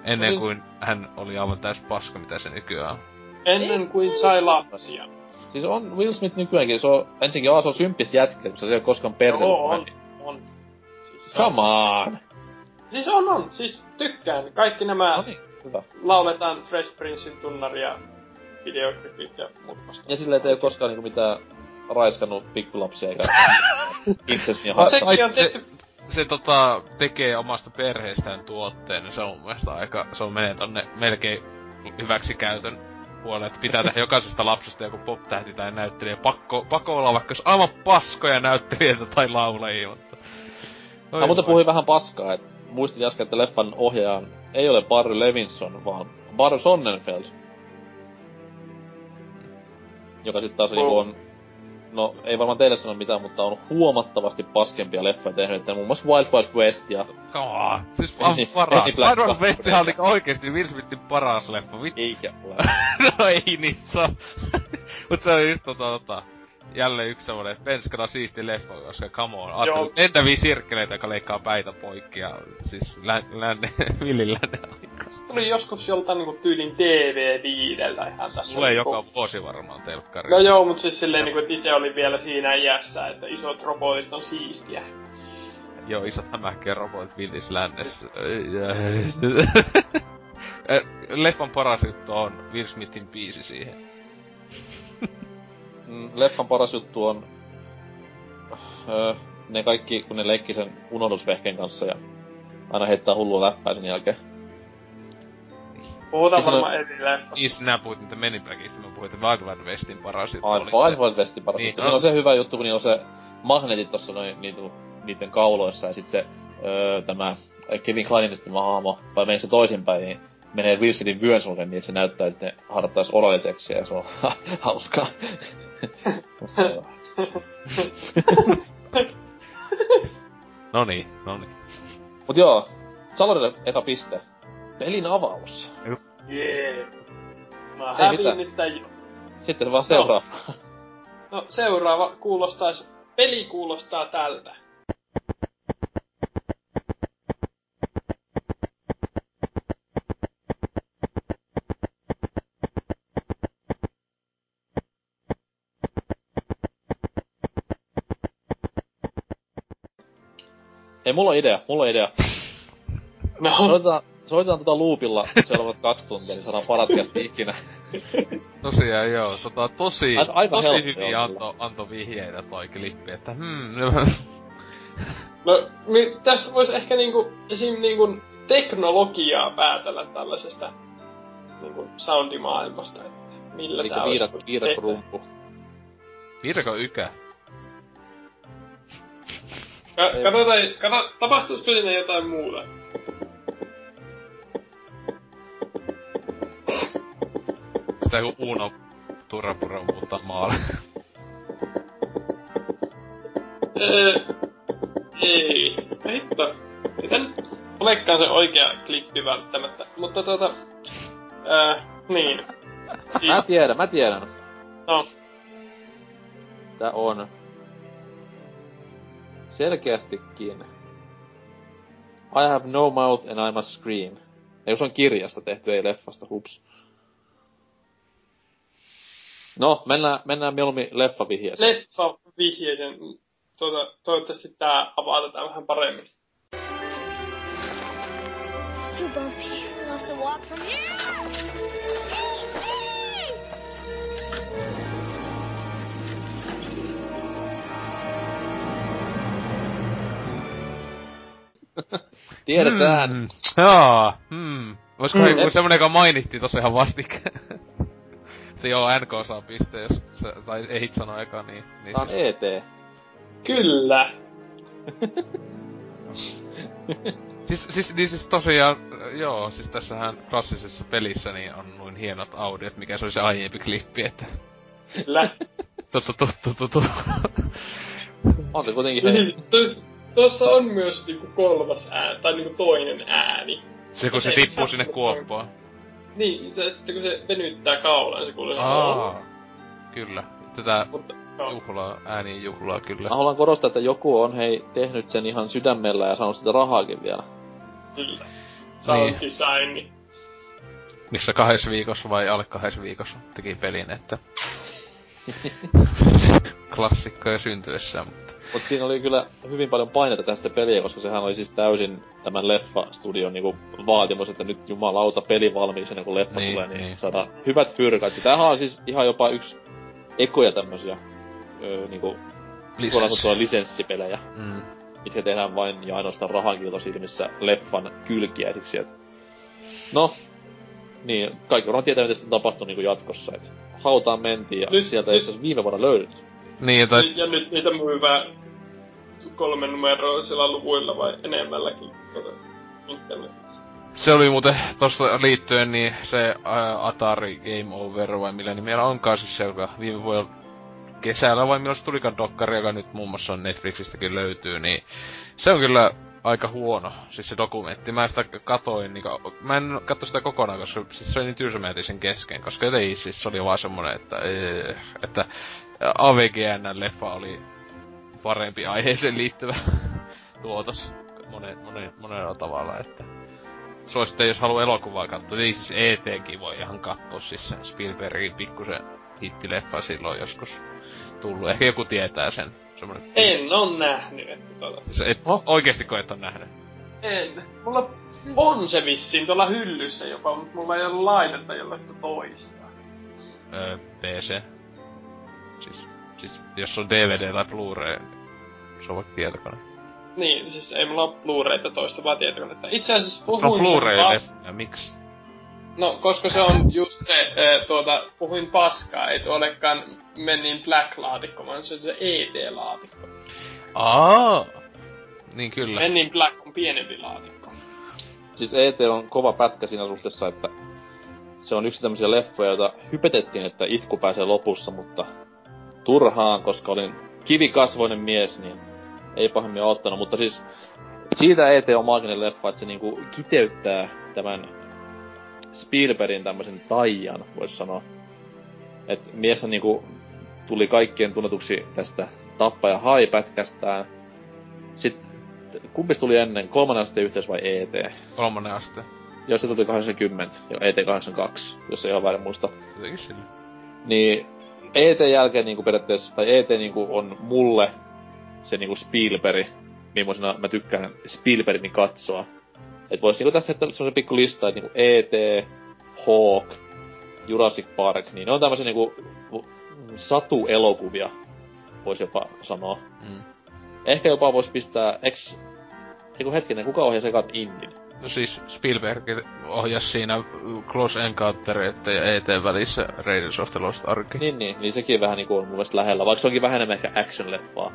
Ennen niin. kuin hän oli aivan täys paska, mitä se nykyään on. Ennen kuin sai lapsia. Siis on Will Smith nykyäänkin, se on ensinnäkin A, se on symppis jätkä, koska se ei ole koskaan perse. Joo, on, on. Siis Come on! Siis on, on. Siis tykkään. Kaikki nämä no niin, hyvä. lauletaan Fresh Princein tunnaria, videoklipit ja muut vastaan. Ja silleen, ei ole koskaan niinku mitään raiskannut pikkulapsia eikä itsesi no, sekin on tehty... Se, se tota, tekee omasta perheestään tuotteen, niin se on mun mielestä aika, se on menee tonne melkein hyväksikäytön puolelle, että pitää tehdä jokaisesta lapsesta joku pop-tähti tai näyttelijä. Pakko, pakko olla vaikka aivan paskoja näyttelijöitä tai laulajia, mutta... Oi Mä muuten puhuin vähän paskaa, että muistin äsken, että leffan ohjaajan ei ole Barry Levinson, vaan Barry Sonnenfeld. Joka sitten taas oh. on no ei varmaan teille sano mitään, mutta on huomattavasti paskempia leffoja tehnyt, että muun muassa Wild Wild West ja... Oh, siis on niin, paras. Wild Wild West on niinku oikeesti Will Smithin paras leffa. Vit... Eikä ole. no ei niin se on. Mut se on just tota, tota jälleen yksi semmonen penskana siisti leffa, koska come on, lentäviä sirkkeleitä, joka leikkaa päitä poikki ja siis län, länne, villin lännen aika. Se tuli joskus joltain niinku tyylin DVD-viidellä ihan tässä. Tulee niinku- joka vuosi varmaan telkkari. No joo, mut siis silleen niinku, että ite oli vielä siinä iässä, että isot robotit on siistiä. Joo, isot hämähäkkeen robotit villis lännessä. Eh, Leffan paras juttu on Will Smithin biisi siihen. Mm, Leffan paras juttu on öö, ne kaikki, kun ne leikki sen unohdusvehkeen kanssa ja aina heittää hullua läppää sen jälkeen. Puhutaan Siis varmaan eri leffasta. Niin, sinä puhuit niitä Men in Blackista, mä puhuin, että Wild Wild Westin paras juttu Aina oli Wild se- Wild Westin paras Niin, juttu. no. On se hyvä juttu, kun niillä on se magneetit tossa noin niitä, niiden kauloissa ja sit se öö, tämä Kevin Kleinin sitten hahmo, vai meneekö se toisinpäin, niin menee Will Smithin vyön sulkeen niin, että se näyttää, että ne harrastais oraliseksiä ja se on hauskaa. Noniin, noniin. Mut joo, Salorille eka piste. Pelin avaus. Jee. Mä häviin mitään. nyt tän jo. Sitten vaan seuraava. No seuraava kuulostais, peli kuulostaa tältä. Ei, mulla on idea, mulla on idea. No. Soitetaan, soitetaan tota loopilla seuraavat kaksi tuntia, niin saadaan paras kästi ikinä. Tosiaan joo, tota tosi, Aika- aika tosi on anto, anto vihjeitä toi klippi, että hmm, No, mi, tästä voisi ehkä niinku, esim. niinku teknologiaa päätellä tällaisesta niinku soundimaailmasta, että millä Elikkä tää olisi viidakko, viidakko rumpu. Virko Ykä. Ka- katsotaan, kato, tapahtuisiko siinä jotain muuta. Sitä kun Uno Turapuro muuttaa maalle. Öö, ei. Hitto. Ei tää nyt olekaan se oikea klippi välttämättä. Mutta tota... Öö, niin. Mä tiedän, mä tiedän. No. Tää on selkeästikin I have no mouth and I must scream. Ei, se on kirjasta tehty, ei leffasta, hups. No, mennään, mennään mieluummin leffavihjeeseen. Leffa vihjeisen. Tuota, toivottavasti tää avaa tätä vähän paremmin. It's too bumpy. We'll have to walk from here. Tiedetään. Mm, joo, hmm. Olisiko Mm. mm. joku semmonen, joka mainittiin tossa ihan vastikkeen? Se joo, NK saa piste, jos se, tai ei hit sano eka, niin... niin Tää on ET. Kyllä. Siis, siis, niin siis tosiaan, joo, siis tässähän klassisessa pelissä niin on noin hienot audiot, mikä se oli se aiempi klippi, että... Kyllä. Tossa tuttu, tuttu. On se kuitenkin hei. siis, tos, tossa on myös niinku kolmas ääni, tai niinku toinen ääni. Se kun se Se- tippuu sinne kuoppaan. Niin, sitten kun se venyttää kaulan, se kuuluu Aa, kyllä. Tätä joo. juhlaa, ääniin juhlaa kyllä. Mä haluan korostaa, että joku on hei tehnyt sen ihan sydämellä ja saanut sitä rahaakin vielä. Kyllä. Sound design. Missä kahdessa viikossa vai alle kahdessa viikossa teki pelin, että... Klassikkoja syntyessään, mutta... Mut siinä oli kyllä hyvin paljon painetta tästä peliä, koska sehän oli siis täysin tämän leffa-studion niinku vaatimus, että nyt jumalauta peli valmiiksi ennen kuin leffa Niin, tulee, niin, niin. saadaan hyvät fyrkat. Ja tämähän on siis ihan jopa yksi ekoja tämmösiä öö, niinku sanottuna lisenssipelejä, Mm. mitkä tehdään vain ja ainoastaan rahankiiltosilmissä leffan kylkiäisiksi. Et... No, niin, kaikki varmaan tietää, mitä sitten tapahtuu niinku jatkossa. Et hautaan mentiin ja Nyt- sieltä ei itse asiassa viime vuonna löydetty. Niin, tai... Ja nyt niitä myyvää kolmen numeroisilla luvuilla vai enemmälläkin tuota, internetissä. Se oli muuten tosta liittyen niin se ää, Atari Game Over vai millä nimellä onkaan siis se, joka viime vuonna kesällä vai milloin se tulikaan dokkari, joka nyt muun muassa Netflixistäkin löytyy, niin se on kyllä aika huono, siis se dokumentti. Mä sitä katoin, niin mä en katso sitä kokonaan, koska siis se oli niin tylsä mä jätin sen kesken, koska ei siis se oli vaan semmonen, että, ee, että AVGN-leffa oli parempi aiheeseen liittyvä tuotos monen, monen, monella tavalla, että suosittelen, jos haluaa elokuvaa katsoa. Niin siis ETkin voi ihan katsoa, siis sen Spielbergin pikkusen hittileffa silloin joskus tullut. Ehkä joku tietää sen. Semmoinen... En on nähnyt, että tota. Siis et oh. oikeesti koet on nähnyt? En. Mulla on se vissiin tuolla hyllyssä jopa, mutta mulla ei ole laitetta, jolla sitä toistaa. Öö, PC. Siis, jos on DVD tai Blu-ray, se on vaikka tietokone. Niin, siis ei mulla ole Blu-rayta toistuvaa tietokonetta. Itse asiassa puhuin... No Blu-ray pas... miksi? No, koska se on just se, äh, tuota, puhuin paskaa, ei olekaan Menin Black-laatikko, vaan se on se ET-laatikko. Aa, niin kyllä. Menin Black on pienempi laatikko. Siis ET on kova pätkä siinä suhteessa, että se on yksi tämmöisiä leffoja, joita hypetettiin, että itku pääsee lopussa, mutta turhaan, koska olin kivikasvoinen mies, niin ei pahemmin ottanut. Mutta siis siitä ET on maaginen leffa, että se niinku kiteyttää tämän Spielbergin tämmöisen taian, voisi sanoa. Et mies niinku tuli kaikkien tunnetuksi tästä tappaja hai-pätkästään. Sitten kumpi tuli ennen, kolmannen asteen yhteys vai ET? Kolmannen aste. Joo, se tuli 80, jo ET 82, jos ei ole väärin muista. Jotenkin. Niin ET jälkeen niinku periaatteessa, tai ET niinku on mulle se niinku Spielberg, millaisena mä tykkään Spielbergin katsoa. Et vois niinku tästä että semmonen pikku lista, että niinku E.T., Hawk, Jurassic Park, niin ne on tämmöisiä niinku satu-elokuvia, voisi jopa sanoa. Mm. Ehkä jopa vois pistää, eks... Eiku hetkinen, kuka ohjasi ekan Indin? No siis Spielberg ohjasi siinä Close Encounter ja ET välissä Raiders of the Lost Ark. Niin, niin, niin sekin vähän niinku on mun mielestä lähellä, vaikka se onkin vähän enemmän ehkä action-leffaa.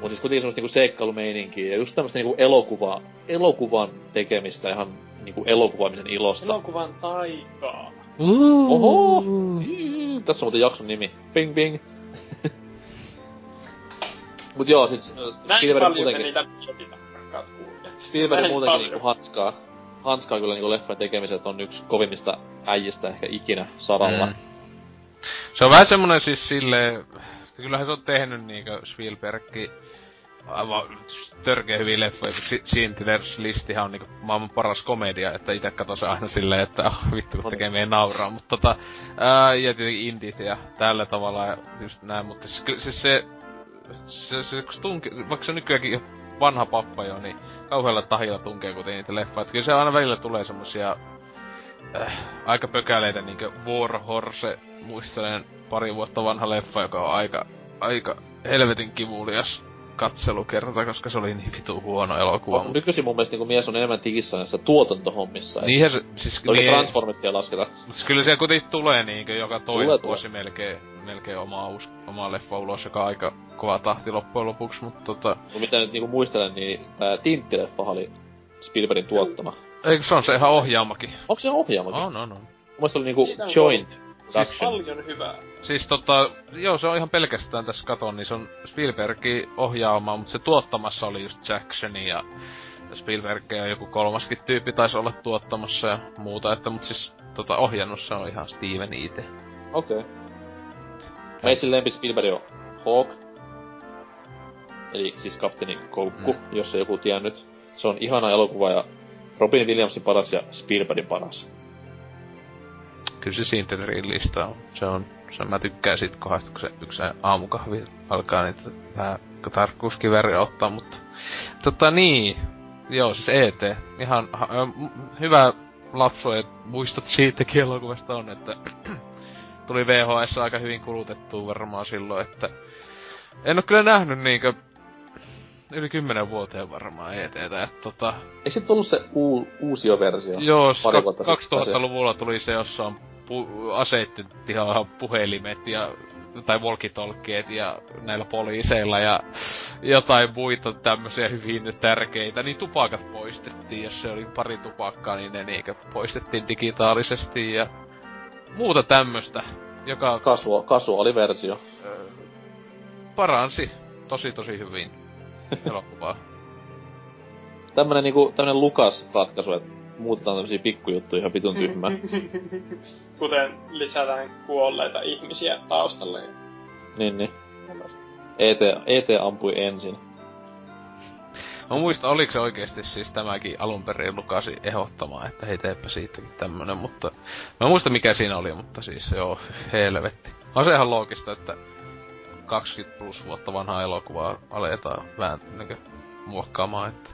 Mut siis kuitenkin semmoista niinku seikkailumeininkiä ja just tämmöstä niinku elokuvaa, elokuvan tekemistä ihan niinku elokuvaamisen ilosta. Elokuvan taikaa. Mm. Oho! Mm. Tässä on muuten jakson nimi. Bing bing. Mut joo, sit Näin Spielberg paljon niitä mietitään, rakkaat kuulijat. Spielberg muutenkin niinku hanskaa. Hanskaa kyllä niinku leffan tekemiset on yksi kovimmista äijistä ehkä ikinä saralla. Mm. Se on vähän semmonen siis silleen... Kyllähän se on tehnyt niinkö Spielbergki aivan törkeä hyviä leffoja, kun Schindler's Listihan on niinku maailman paras komedia, että itse katon se aina silleen, että oh, vittu kun tekee meidän nauraa, mutta tota, ää, ja tietenkin indit ja tällä tavalla ja just näin, mutta siis, kyllä siis se, se, se, kun se tunke, vaikka se nykyäänkin jo vanha pappa jo, niin kauhealla tahilla tunkee kuten niitä leffoja, että kyllä se aina välillä tulee semmosia äh, aika pökäleitä niinkö War Horse, muistelen pari vuotta vanha leffa, joka on aika, aika helvetin kivulias katselukerta, koska se oli niin vitu huono elokuva. On, nykyisin mun mielestä niinku mies on enemmän tikissä näissä tuotantohommissa. Niinhän se, siis... Toki niin, Transformersia lasketa. Mutta kyllä siellä kuitenkin tulee niinkö joka toinen Tulee, vuosi melkein, melkein oma, us, oma leffa ulos, joka on aika kova tahti loppujen lopuksi, mutta tota... No mitä nyt niinku muistelen, niin tää Tintti-leffa oli Spielbergin tuottama. Eikö se on se ihan ohjaamakin? Onko se ohjaamakin? On, on, on. Mun mielestä oli niinku joint Siis paljon hyvää. Siis tota, joo se on ihan pelkästään tässä katon, niin se on Spielbergin ohjaama, mutta se tuottamassa oli just Jacksoni ja Spielberg ja joku kolmaskin tyyppi taisi olla tuottamassa ja muuta, että mut siis tota ohjannut se on ihan Steven itse. Okei. Okay. Meitsin lempi Spielberg on Hawk. Eli siis kapteeni Koukku, mm. jos ei joku tiennyt. Se on ihana elokuva ja Robin Williamsin paras ja Spielbergin paras. Kyllä se Sinterin lista on. Se on, se mä tykkään siitä kohdasta, kun se yksi aamukahvi alkaa niitä vähän tarkkuuskiväriä ottaa, mutta tota niin, joo siis ET, ihan ha, hyvä lapsu, että muistot siitäkin elokuvasta on, että tuli VHS aika hyvin kulutettua varmaan silloin, että en oo kyllä nähnyt niinkö yli kymmenen vuoteen varmaan ETtä, että tota... Eikö se tullut se uu, uusio versio? Joo, Pari vuotta sitten 2000-luvulla tuli se, jossa on pu- aseitten ihan puhelimet ja tai walkie ja näillä poliiseilla ja jotain muita tämmöisiä hyvin tärkeitä, niin tupakat poistettiin, jos se oli pari tupakkaa, niin ne niinkö poistettiin digitaalisesti ja muuta tämmöstä, joka Kasua, kasuaaliversio. paransi tosi tosi hyvin elokuvaa. Tämmönen niinku, tämmönen Lukas-ratkaisu, että muutetaan tämmösiä pikkujuttuja ihan vitun tyhmää. Kuten lisätään kuolleita ihmisiä taustalle. niin, niin. ET, ET ampui ensin. Mä muistan, oliko se oikeesti siis tämäkin alun perin lukasi ehdottamaan, että hei teepä siitäkin tämmönen, mutta... Mä muista mikä siinä oli, mutta siis joo, helvetti. On se ihan loogista, että 20 plus vuotta vanhaa elokuvaa aletaan vähän niin muokkaamaan, että...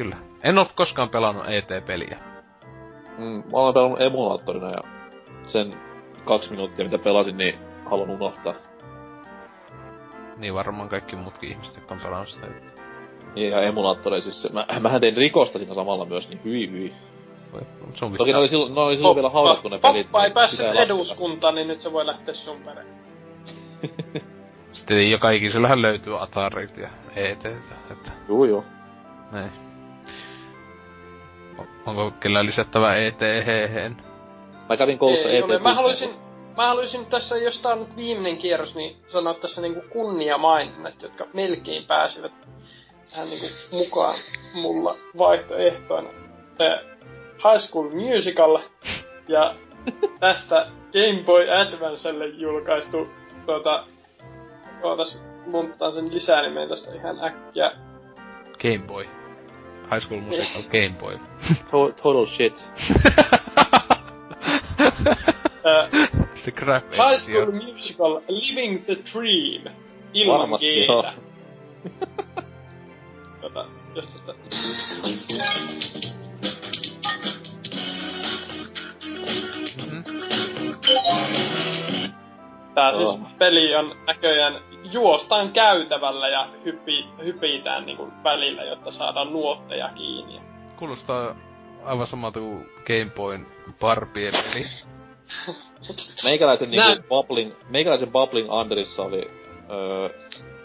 Kyllä. En oo koskaan pelannut ET-peliä. Mm, mä olen pelannut emulaattorina ja sen kaksi minuuttia mitä pelasin, niin haluan unohtaa. Niin varmaan kaikki muutkin ihmiset, jotka on pelannut sitä. Niin, ja emulaattoreissa siis, mä, mähän tein rikosta siinä samalla myös, niin hyi hyi. Se on Toki ne oli silloin, ne oli silloin vielä haudattu ne pelit. Poppa ei niin päässyt sitä lasketa. eduskuntaan, niin nyt se voi lähteä sun perään. Sitten joka ikisellähän löytyy Atarit ja ET, että... Juu, juu. Näin. Onko kellään lisättävää E ET hehen? Mä kävin koulussa E Ei ET ole. Mä haluaisin, mä haluaisin tässä, jos tää on nyt viimeinen kierros, niin sanoa tässä niinku kunniamaininnat, jotka melkein pääsivät tähän niinku mukaan mulla vaihtoehtoina. Eh, High School Musical ja tästä Game Boy Advancelle julkaistu tuota, ootas lunttaan sen lisänimen tästä ihan äkkiä. Game Boy. High School Musical Game Boy. To- total shit. Eh, The crap High School Musical Living the Dream ilman Varmasti joo. Tota, jos tästä... Tää siis peli on näköjään juostaan käytävällä ja hypi, hypitään niinku välillä, jotta saadaan nuotteja kiinni. Kuulostaa aivan samalta kuin Game Boyn Barbie peli. Meikäläisen niinku bubbling, meikäläisen bubbling underissa oli öö,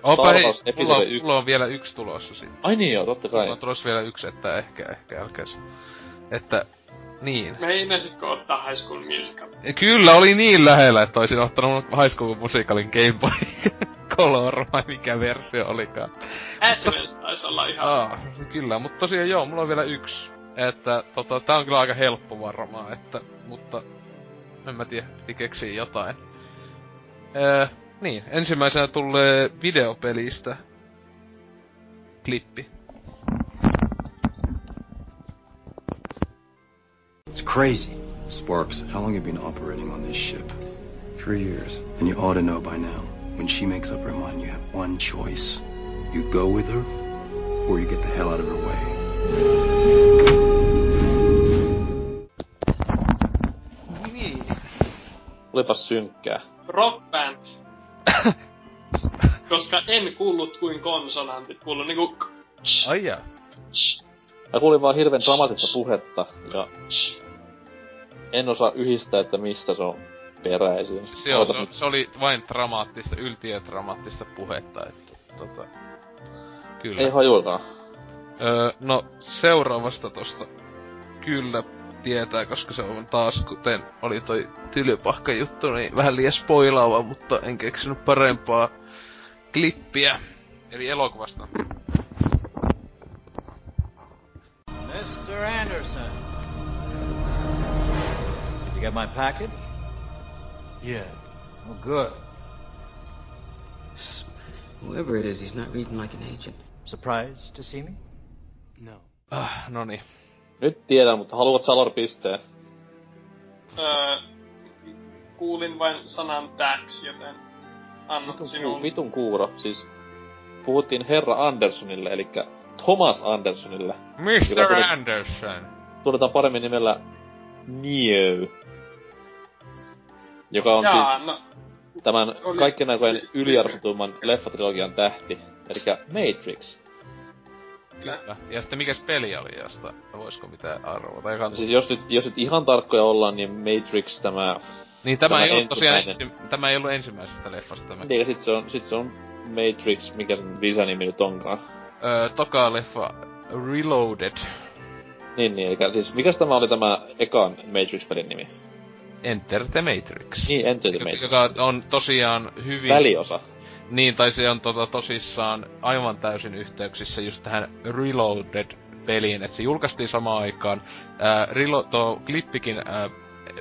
Opa hei, mulla on, yksi. mulla on vielä yksi tulossa sitten. Ai niin joo, totta kai. Mulla on tulossa vielä yksi, että ehkä, ehkä älkäs. Että, niin. Meinasitko ottaa High School Musical? Kyllä, oli niin lähellä, että olisin ottanut High School Musicalin Game Boy Color, vai mikä versio olikaan. Advance taisi olla ihan... Aa, kyllä, mutta tosiaan joo, mulla on vielä yksi. Että tota, tää on kyllä aika helppo varmaan, että, mutta en mä tiedä, piti keksiä jotain. Öö, niin, ensimmäisenä tulee videopelistä klippi. It's crazy. Sparks, how long have you been operating on this ship? Three years. And you ought to know by now. When she makes up her mind, you have one choice. You go with her, or you get the hell out of her way. Niin. Olipas synkkää. Rock Band. Koska en kuullut kuin konsonantit, kuuluu niinku... Ai jaa. Mä kuulin vaan hirveän dramaattista puhetta, ja en osaa yhdistää, että mistä se on peräisin. Se, Oota se, se oli vain dramaattista, yltiödramaattista puhetta, että tota... Kyllä. Ei hajuakaan. Öö, no, seuraavasta tosta kyllä tietää, koska se on taas, kuten oli toi tylypahka juttu, niin vähän liian spoilaava, mutta en keksinyt parempaa klippiä. Eli elokuvasta. Mr. Anderson. You get my package? Yeah. Oh, good. Whoever it is, he's not reading like an agent. Surprised to see me? No. Ah, noni. Nyt tiedän, mutta haluat Salor pisteen? Öö, kuulin vain sanan tax, joten annan Vitun, sinun. ku, vitun kuuro. Siis puhuttiin herra Andersonille, eli Thomas Andersonille. Mr. tunnet- Anderson. Tunnetaan paremmin nimellä Neo. Joka on Jaa, siis no, tämän oli- kaikkien aikojen yliarvotumman leffatrilogian tähti. Eli Matrix. Kyllä. Ja sitten mikäs peli oli, josta voisiko mitään arvota? Joka Siis jos nyt, jos nyt ihan tarkkoja ollaan, niin Matrix tämä... Niin tämä, tämä ei ollut tosiaan ensi, tämä ei ollut ensimmäisestä leffasta tämä. Niin, ja sit se on, sit se on Matrix, mikä sen lisänimi nyt onkaan. Öö, toka leffa Reloaded. Niin, niin, eli siis mikäs tämä oli tämä ekan Matrix-pelin nimi? Enter the Matrix. Niin, Enter the Matrix. Joka on tosiaan hyvin... Väliosa. Niin, tai se on tota, tosissaan aivan täysin yhteyksissä just tähän Reloaded-peliin, että se julkaistiin samaan aikaan. Ää, Relo- tuo klippikin ää,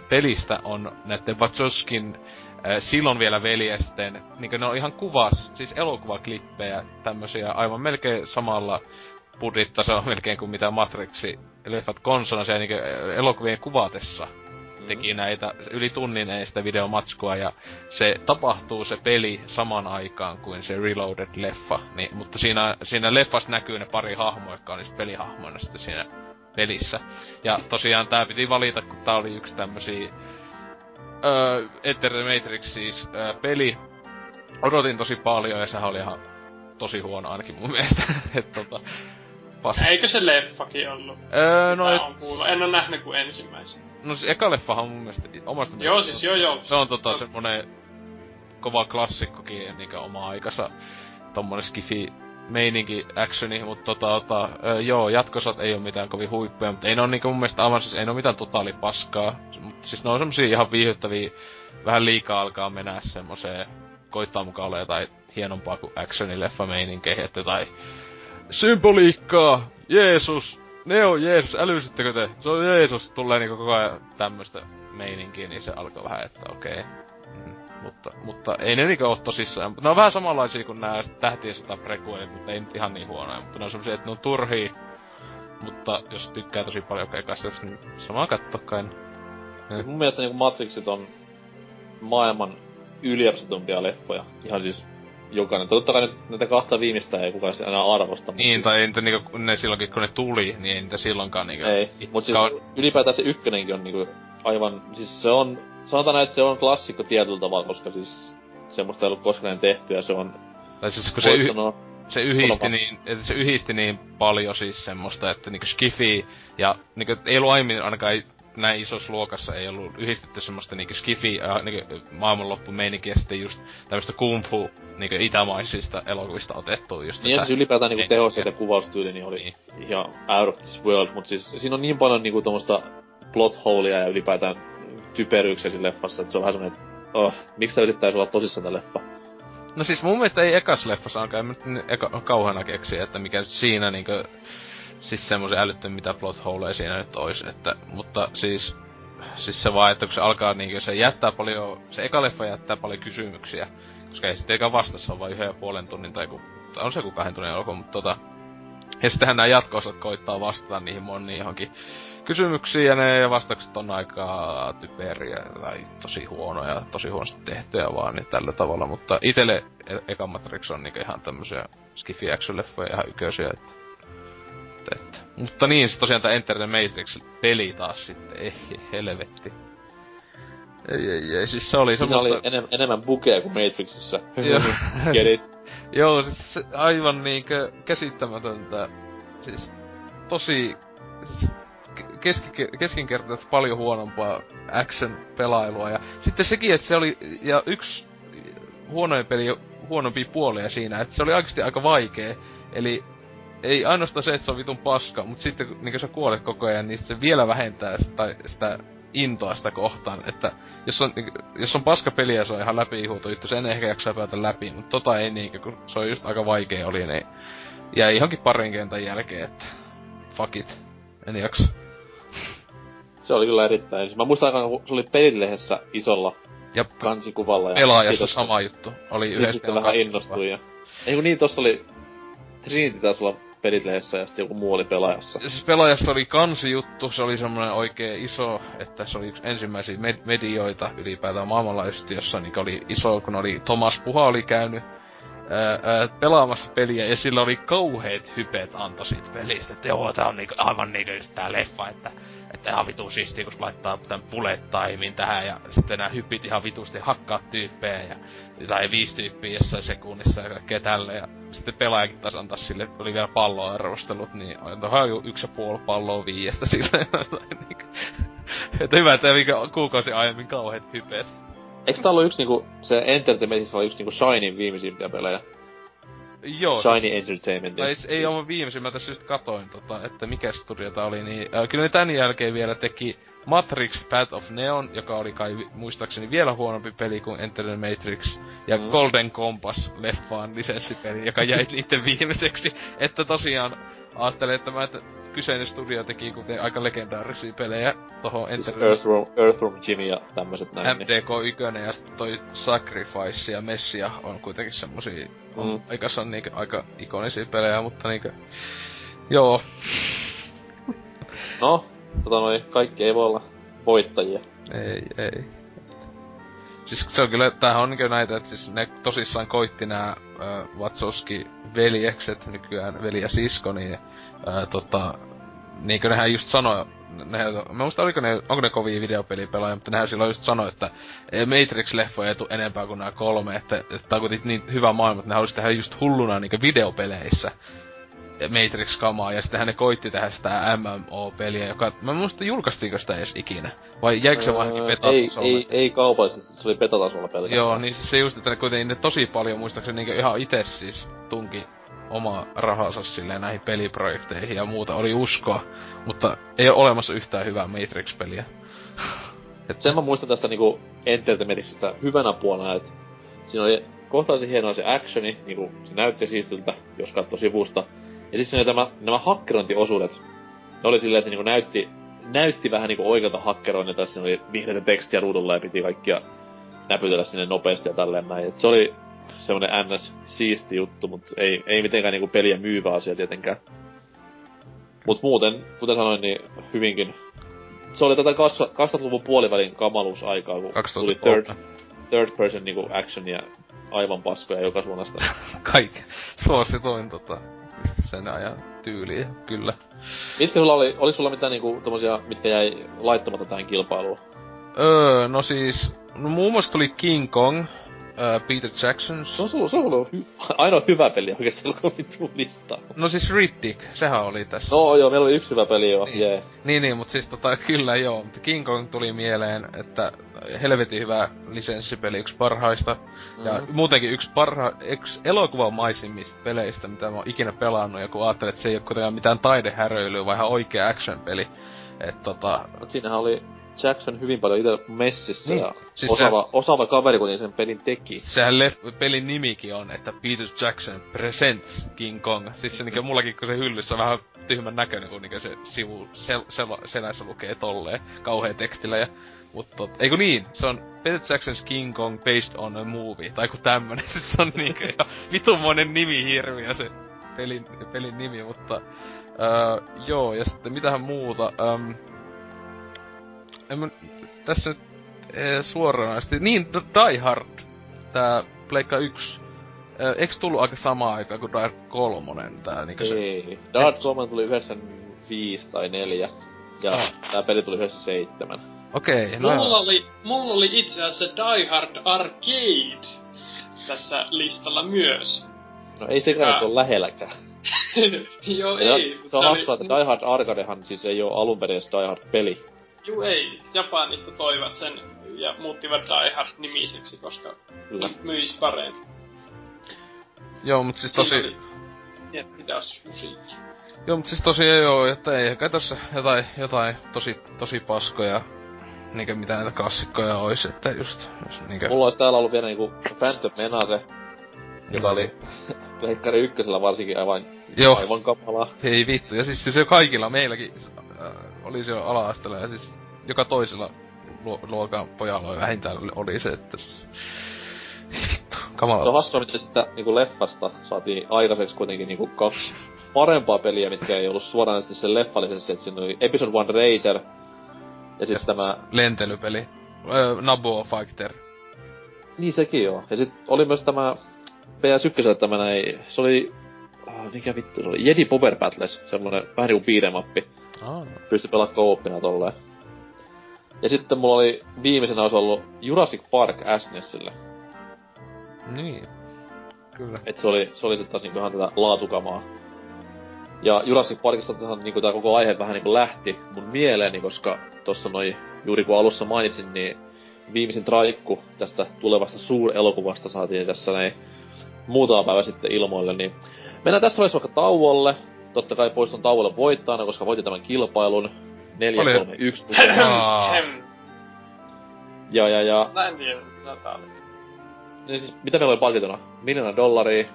pelistä on näiden Wachowskin Ää, silloin vielä veljesten, niinku ne on ihan kuvas, siis elokuvaklippejä, tämmösiä aivan melkein samalla budjettasolla melkein kuin mitä Matrixi leffat konsona siellä niinku elokuvien kuvatessa teki näitä yli tunnin eistä videomatskua ja se tapahtuu se peli saman aikaan kuin se Reloaded-leffa. Niin, mutta siinä, siinä leffassa näkyy ne pari hahmoa, jotka niistä pelihahmoina sitten siinä pelissä. Ja tosiaan tää piti valita, kun tää oli yksi tämmösiä öö, Enter the Matrix siis öö, peli. Odotin tosi paljon ja sehän oli ihan tosi huono ainakin mun mielestä. Et tota, paska. Eikö se leffakin ollut? Öö, no et... kuullut. En oo nähnyt kuin ensimmäisen. No siis eka leffahan on mun mielestä omasta Joo siis joo joo. Se on tota semmonen kova klassikkokin niinkö oma aikansa tommonen skifi meininki actioni, mutta tota, tota, öö, joo, jatkosat ei oo mitään kovin huippuja, mutta ei ne oo niinku mun mielestä aivan siis ei ne oo mitään totaali paskaa. Mut siis ne on semmosia ihan viihyttäviä, vähän liikaa alkaa mennä semmoseen, koittaa mukaan olla jotain hienompaa kuin actionileffa meininkeihin, että tai symboliikkaa, Jeesus, ne on Jeesus, älysittekö te? Se on Jeesus, tulee niinku koko ajan tämmöstä meininkiä, niin se alkoi vähän, että okei. Okay. Mm, mutta, mutta ei ne niinku oo tosissaan. Ne on vähän samanlaisia kuin nää tähtien sota prequelit, mutta ei nyt ihan niin huonoja. Mutta ne on semmosia, että ne on turhia. Mutta jos tykkää tosi paljon keikasta, niin samaa kattokain. Mun mielestä niinku Matrixit on maailman yliarvostetumpia leffoja. Ihan siis jokainen. Totta kai nyt näitä kahta viimeistä ei kukaan aina arvosta. Niin, tai ei niitä niinku, ne silloinkin kun ne tuli, niin ei niitä silloinkaan niinku... Ei, mut siis on... ylipäätään se ykkönenkin on niinku aivan, siis se on, sanotaan näin, että se on klassikko tietyllä tavalla, koska siis semmoista ei ollut koskaan tehty ja se on... Tai siis kun se, yh... sanoa, se yhdisti niin, että se yhdisti niin paljon siis semmoista, että niinku skifi ja niinku ei ollut aiemmin ainakaan näin isossa luokassa ei ollut yhdistetty semmoista niinku skifi äh, niinku maailmanloppumeininkiä sitten just tämmöistä kung fu niinku itämaisista elokuvista otettu just Niin ja siis ylipäätään niinku tehosteet ja kuvaustyyli niin oli niin. ihan out of this world, mut siis siinä on niin paljon niinku tommoista plot holea ja ylipäätään typeryyksiä siinä leffassa, että se on vähän semmonen, että oh, miksi tää yrittäis olla tosissaan tää leffa? No siis mun mielestä ei ekas leffassa ainakaan, en eka, kauheana keksiä, että mikä siinä niinku siis semmoisen älyttön mitä plot holeja siinä nyt ois, että, mutta siis, siis se vaan, että kun se alkaa niinkö, se jättää paljon, se eka leffa jättää paljon kysymyksiä, koska ei sitten eikä vastassa on vain yhden ja puolen tunnin tai ku, on se kuin kahden tunnin elokuva, mutta tota, ja sittenhän nämä jatko koittaa vastata niihin moniin johonkin kysymyksiin, ja ne vastaukset on aika typeriä tai tosi huonoja, tosi huonosti tehtyjä vaan niin tällä tavalla, mutta itelle e- eka Matrix on niinku ihan tämmösiä skifi leffoja ihan yköisiä, että. Mutta niin, se tosiaan tää Enter the Matrix-peli taas sitten, ei helvetti. Ei, ei, ei, siis se oli Siinä semmoista... oli enem, enemmän bukea kuin Matrixissa. Joo. Joo, siis aivan niinkö käsittämätöntä. Siis tosi... Siis keski, keskinkertaisesti paljon huonompaa action-pelailua. Ja sitten sekin, että se oli... Ja yksi huonoin peli huonompi puolia siinä, että se oli oikeasti aika vaikea. Eli ei ainoastaan se, että se on vitun paska, mutta sitten kun niin sä kuolet koko ajan, niin se vielä vähentää sitä, sitä intoa sitä kohtaan, että jos on, niin, jos on paska peli ja se on ihan läpi juttu, sen ehkä jaksaa päätä läpi, mutta tota ei niinkö, kun se on just aika vaikea oli, niin jäi johonkin parin kentän jälkeen, että fuck it, en jaksa. Se oli kyllä erittäin. Mä muistan aikaan, kun se oli pelilehdessä isolla ja kansikuvalla. Ja pelaajassa sama juttu. Oli yhdessä vähän innostui. Ja... Ei kun niin, tossa oli Trinity taisi olla pelilehdessä ja sitten joku muu oli pelaajassa. Siis pelaajassa oli kansijuttu, se oli semmoinen oikein iso, että se oli yksi ensimmäisiä med- medioita ylipäätään maailmanlaajuisesti, jossa niin oli iso, kun oli Thomas Puha oli käynyt ää, ää, pelaamassa peliä ja sillä oli kauheet hypet antoi siitä pelistä, että joo, tää on niinku, aivan niinku tää leffa, että että ihan vitu siistiä, kun laittaa tän bullet timein tähän ja sitten nämä hypit ihan vitusti hakkaa tyyppejä ja tai viisi tyyppiä jossain sekunnissa ja kaikkea tälle ja sitten pelaajakin taas antaa sille, että oli vielä palloarvostelut, niin on jo yksi ja puoli palloa viiestä sille. Niinku. että hyvä, että mikä kuukausi aiemmin kauheat hypeet. Eikö tää ollut yksi niinku, se Entertainment oli yksi niinku Shinin viimeisimpiä pelejä? Joo. Shiny Entertainment. Tai ei ole viimeisin, mä tässä just katoin, tota, että mikä studio tää oli, niin äh, kyllä ne tän jälkeen vielä teki Matrix Path of Neon, joka oli kai muistaakseni vielä huonompi peli kuin Enter the Matrix, ja mm. Golden Compass leffaan lisenssipeli, joka jäi niiden viimeiseksi. Että tosiaan ajattelin, että mä, että kyseinen studio teki kuten aika legendaarisia pelejä tohon Enter... Earthworm, Earthworm Jimmy ja tämmöset näin. niin- MDK1 ja sit toi Sacrifice ja Messia on kuitenkin semmosia Mm. mm. aikassa niinkö aika ikonisia pelejä, mutta niinkö... Joo. No, tota noin, kaikki ei voi olla voittajia. Ei, ei. Siis se on kyllä, tämähän on niinkö näitä, että siis ne tosissaan koitti nää äh, Wachowski-veljekset nykyään, veli ja sisko, niin äh, tota, niinkö nehän just sanoi, ne, mä muista oliko ne, onko ne kovia videopelipelaajia, mutta nehän silloin just sanoi, että Matrix-leffoja ei tule enempää kuin nämä kolme, että, että tää on niin hyvä maailma, että ne haluaisi tehdä just hulluna niinkö videopeleissä. Matrix-kamaa, ja sittenhän ne koitti tehdä sitä MMO-peliä, joka, mä muista julkaistiinko sitä edes ikinä. Vai jäikö se vaan Öö, beta ei, ei, ei kaupallisesti, se oli betatasolla pelkästään. Joo, niin siis se just, että ne kuitenkin ne tosi paljon muistaakseni niinku ihan itse siis tunki oma rahansa silleen näihin peliprojekteihin ja muuta, oli uskoa, mutta ei ole olemassa yhtään hyvää Matrix-peliä. Et sen mä muistan tästä niinku Entertainmentista hyvänä puolena, että siinä oli kohtalaisen hienoa se actioni, niinku se näytti siistiltä, jos katsoi sivusta. Ja oli tämä, nämä hakkerointiosuudet. Ne oli silleen, että niinku näytti, näytti vähän niinku oikealta hakkeroinnilta, siinä oli vihreitä tekstiä ruudulla ja piti kaikkia näpytellä sinne nopeasti ja tälleen näin. Et se oli semmonen ns siisti juttu, mutta ei, ei mitenkään niinku peliä myyvä asia tietenkään. Mut muuten, kuten sanoin, niin hyvinkin se oli tätä 2000-luvun puolivälin kamaluusaikaa, kun 2003. tuli third, third person niinku actionia aivan paskoja joka suunnasta. Kaikki. Suosituin tota, sen ajan tyyliä, kyllä. Mitkä sulla oli, oli sulla mitään niinku tommosia, mitkä jäi laittamatta tähän kilpailuun? Öö, no siis, no muun muassa tuli King Kong, öö, Peter Jackson's. Se on se on hy- ainoa hyvä peli oikeesti vittu listaa. No siis Riddick, sehän oli tässä. No joo, meillä oli yksi hyvä peli joo, Niin. jee. Niin, niin, mutta siis tota, kyllä joo. Mutta King Kong tuli mieleen, että helvetin hyvä lisenssipeli, yksi parhaista. Ja Mhm. muutenkin yksi, parha, yksi elokuvamaisimmista peleistä, mitä mä oon ikinä pelannut. Ja kun ajattelet, että se ei ole kuitenkaan mitään taidehäröilyä, vaan ihan oikea action-peli. Et tota, Mut siinähän oli Jackson hyvin paljon itse messissä Niin. ja Siis osaava, se- osaava kaveri, kun sen pelin teki. sehän lef- pelin nimikin on, että Peter Jackson presents King Kong. Siis se niinku mullakin, kun se hyllyssä on vähän tyhmän näköinen, kun niinku se sivu sel- sel- selässä lukee tolleen kauhea tekstillä. Ja, mut tot, eikö niin? Se on Peter Jackson's King Kong based on a movie. Tai kun tämmönen. Siis se on niinku ihan vitunmoinen nimi hirviä se pelin, pelin nimi, mutta... Öö, joo, ja sitten mitähän muuta. Öm, en mä, tässä nyt ee, suoranaisesti. Niin, Die Hard. Tää Pleikka 1. Ö, Eiks tullut aika samaan aikaan kuin Die Hard 3? Tää niinku se... Ei. Dark Souls tuli 95 tai 4. Ja Ah. tää peli tuli 97. Okei, okay, no Mulla oli, mulla oli itse asiassa Die Hard Arcade tässä listalla myös. No ei sekään Ja- ole lähelläkään. Joo, Ja ei. se on hassua, että Die Hard Arcadehan siis ei oo alun perin edes Die Hard-peli. Juu, ei. Japanista toivat sen ja muuttivat Die Hard nimiseksi, koska Kyllä. myis paremmin. Joo, mut siis tosi... Siinä oli hidausmusiikki. Joo, mut siis tosiaan joo, että ei kai tässä jotain, jotain tosi, tosi paskoja, niinkö mitä näitä klassikkoja ois, että just, jos niinkö... Mulla olisi täällä ollut vielä niinku Phantom Menace, joka oli Pleikkari ykkösellä varsinkin aivan, Joo. aivan kamalaa. Ei vittu, ja siis, siis jo kaikilla meilläkin oli se jo ala-asteella, ja siis joka toisella luo, luokan pojalla vähintään oli se, että... Vittu, kamala. Se on hassua, miten sitten niinku leffasta saatiin aikaiseksi kuitenkin niinku kaksi parempaa peliä, mitkä ei ollut suoranaisesti sen leffallisesti, että siinä oli Episode 1 Racer, ja sitten tämä... Lentelypeli. Öö, Nabo Fighter. Niin sekin joo. Ja sitten oli myös tämä PS1 tämä näin, se oli... Ah, mikä vittu se oli? Jedi Power Battles, semmonen vähän niinku piiremappi. Ah. Pystyi pelaamaan kooppina tolleen. Ja sitten mulla oli viimeisenä olisi ollut Jurassic Park SNESille. Niin. Kyllä. Et se oli, se oli sitten taas niinku ihan tätä laatukamaa. Ja Jurassic Parkista tähän niinku tää koko aihe vähän niinku lähti mun mieleeni, koska tossa noi, juuri kun alussa mainitsin, niin viimeisin traikku tästä tulevasta suurelokuvasta saatiin tässä näin muutama päivä sitten ilmoille, niin mennään tässä vaiheessa vaikka tauolle. Totta kai poistun tauolle voittajana, koska voitin tämän kilpailun. 4, Oli- 3, 1. Aa. ja, ja, ja Mä en tiedä, mitä. Niin siis, mitä meillä oli palkintona? Miljoona dollaria.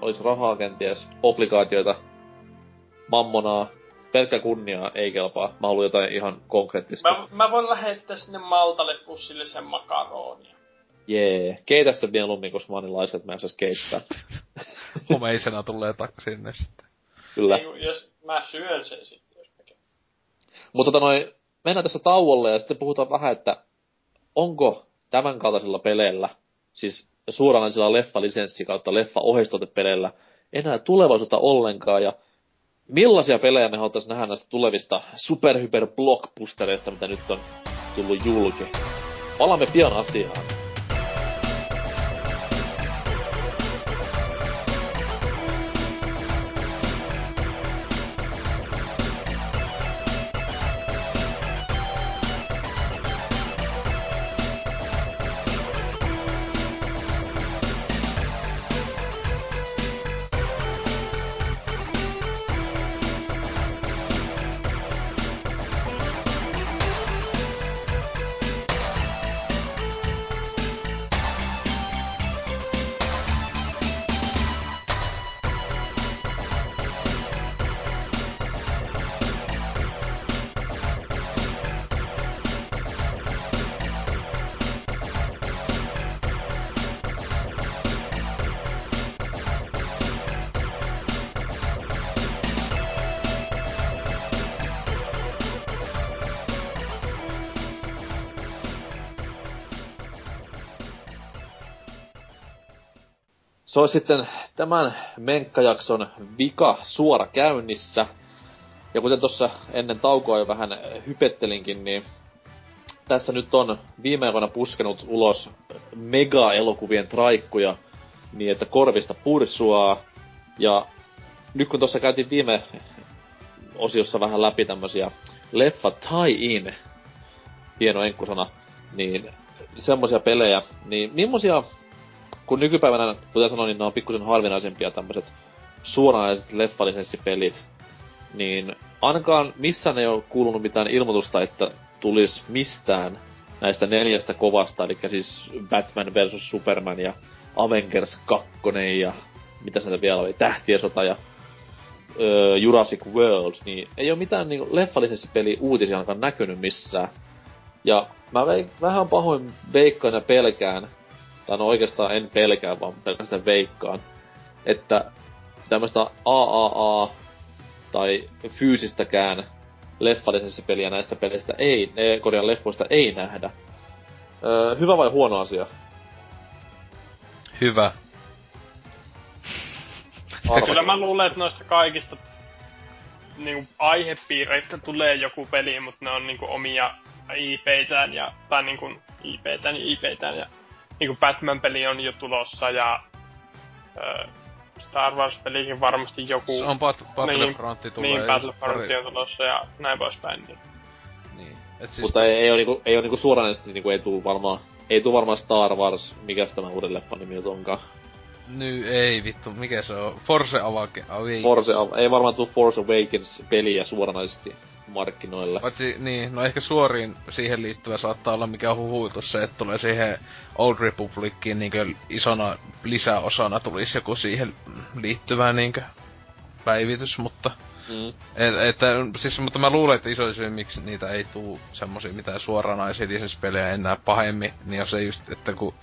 Olis rahaa kenties, obligaatioita. mammonaa, pelkkä kunnia ei kelpaa. Mä haluan jotain ihan konkreettista. Mä, mä voin lähettää sinne Maltalle pussillisen makaronia. Jee. Yeah. Keitä se mieluummin, koska mä oon niin laiska, että mä en saisi keittää. Homeisena tulee takaisin sinne sitten. Kyllä. Niin, jos mä syön sen sitten, jos mä käyn. Mutta tota noin, mennään tässä tauolle ja sitten puhutaan vähän, että onko tämän kaltaisilla peleillä, siis suoranaisilla leffa-lisenssi kautta leffa-ohjeistotepeleillä, enää tulevaisuutta ollenkaan ja millaisia pelejä me haluttaisiin nähdä näistä tulevista superhyper blockbustereista, mitä nyt on tullut julki. Palaamme pian asiaan. On sitten tämän menkkajakson vika suora käynnissä. Ja kuten tuossa ennen taukoa jo vähän hypettelinkin, niin tässä nyt on viime aikoina puskenut ulos mega-elokuvien traikkuja niin, että korvista pursuaa. Ja nyt kun tuossa käytiin viime osiossa vähän läpi tämmösiä leffa tie-in, hieno enkkusana, niin semmosia pelejä, niin millaisia kun nykypäivänä, kuten sanoin, niin ne on pikkusen harvinaisempia tämmöiset suoranaiset leffalisenssipelit, niin ainakaan missään ei ole kuulunut mitään ilmoitusta, että tulisi mistään näistä neljästä kovasta, eli siis Batman vs. Superman ja Avengers 2 ja mitä näitä vielä oli, Tähtien sota ja öö, Jurassic World, niin ei ole mitään niin leffalisenssipeli uutisia ainakaan näkynyt missään. Ja mä vähän pahoin veikkaan ja pelkään, tai no oikeastaan en pelkää, vaan pelkästään veikkaan, että tämmöistä AAA tai fyysistäkään leffallisessa peliä näistä pelistä ei, ne korjaan leffoista ei nähdä. Öö, hyvä vai huono asia? Hyvä. Arvakin. Kyllä mä luulen, että noista kaikista niinku aihepiireistä tulee joku peli, mutta ne on niinku omia IP-tään ja, tai niinku IP-tään ja IP-tään ja niinku Batman-peli on jo tulossa ja ö, Star Wars-pelikin varmasti joku... Se on Bat- Battlefront niin, tulee. Niin, Battlefront on tulossa ja näin poispäin. Niin. niin. Et siis Mutta ei, ei, ole niinku, ei ole niinku suoranaisesti niinku ei tuu varmaan, ei tuu varmaan Star Wars, mikä tämä uuden leffan nimi nyt onkaan. Ny ei vittu, mikä se on? Force Awake, Awakens. Force, ei varmaan tuu Force Awakens peliä suoranaisesti markkinoille. Paitsi, niin, no ehkä suoriin siihen liittyvä saattaa olla mikä huhuitus se, että tulee siihen Old Republiciin niinkö isona lisäosana tulisi joku siihen liittyvä niinkö päivitys, mutta... Mm. Et, että, siis, mutta mä luulen, että iso syy, miksi niitä ei tuu semmosia mitään suoranaisia pelejä enää pahemmin, niin on se just, että kun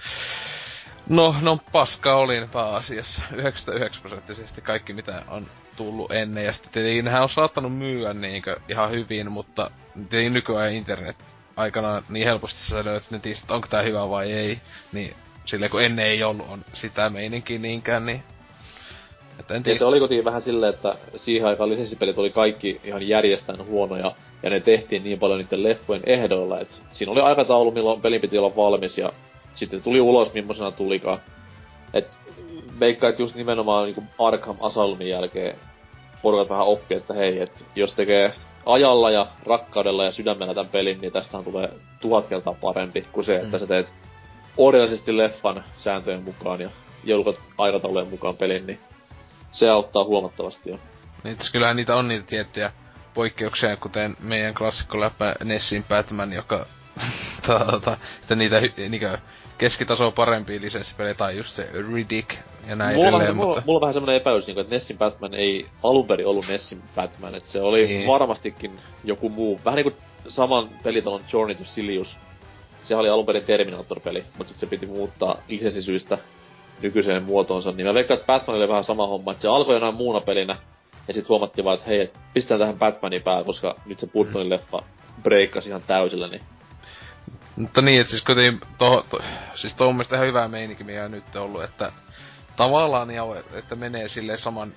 No, no paska olin pääasiassa. 99 prosenttisesti kaikki mitä on tullut ennen. Ja sitten tietenkin nehän on saattanut myyä niinkö ihan hyvin, mutta tietenkin nykyään internet aikana niin helposti sä löyt netistä, että onko tää hyvä vai ei. Niin silleen kun ennen ei ollut on sitä meininkin niinkään, niin... Että en tiedä. Ja se oli kuitenkin vähän silleen, että siihen aikaan lisenssipelit oli kaikki ihan järjestään huonoja, ja ne tehtiin niin paljon niiden leffojen ehdoilla, että siinä oli aikataulu, milloin pelin piti olla valmis, ja sitten tuli ulos millaisena tulikaan. Et veikkaa, että just nimenomaan niinku Arkham Asylumin jälkeen porukat vähän oppi, että hei, että jos tekee ajalla ja rakkaudella ja sydämellä tämän pelin, niin tästä tulee tuhat kertaa parempi kuin se, että mm. sä teet orjallisesti leffan sääntöjen mukaan ja julkaat aikataulujen mukaan pelin, niin se auttaa huomattavasti jo. Niin, kyllähän niitä on niitä tiettyjä poikkeuksia, kuten meidän klassikko läppä Nessin Batman, joka tota, että niitä niinkö, keskitasoa parempia lisenssipelejä, tai just se Riddick ja näin Mulla, edelleen, vähän, mulla, mutta... mulla on vähän semmonen epäilys, niin että Nessin Batman ei alun perin ollut Nessin Batman, että se oli Niin. varmastikin joku muu. Vähän niinku saman pelitalon Journey to Silius. Sehän oli alun perin Terminator-peli, mutta sitten se piti muuttaa lisenssisyistä nykyiseen muotoonsa. Niin mä veikkaan, että Batman oli vähän sama homma, että se alkoi jonain muuna pelinä, ja sitten huomattiin vaan, että hei, pistetään tähän Batmanin päälle, koska nyt se Burtonin leffa breikkasi ihan täysillä, niin Mutta niin, että siis kuitenkin toho, to, siis tuo on mun mielestä ihan hyvä meininki, mikä on nyt ollut, että tavallaan ja, että menee silleen saman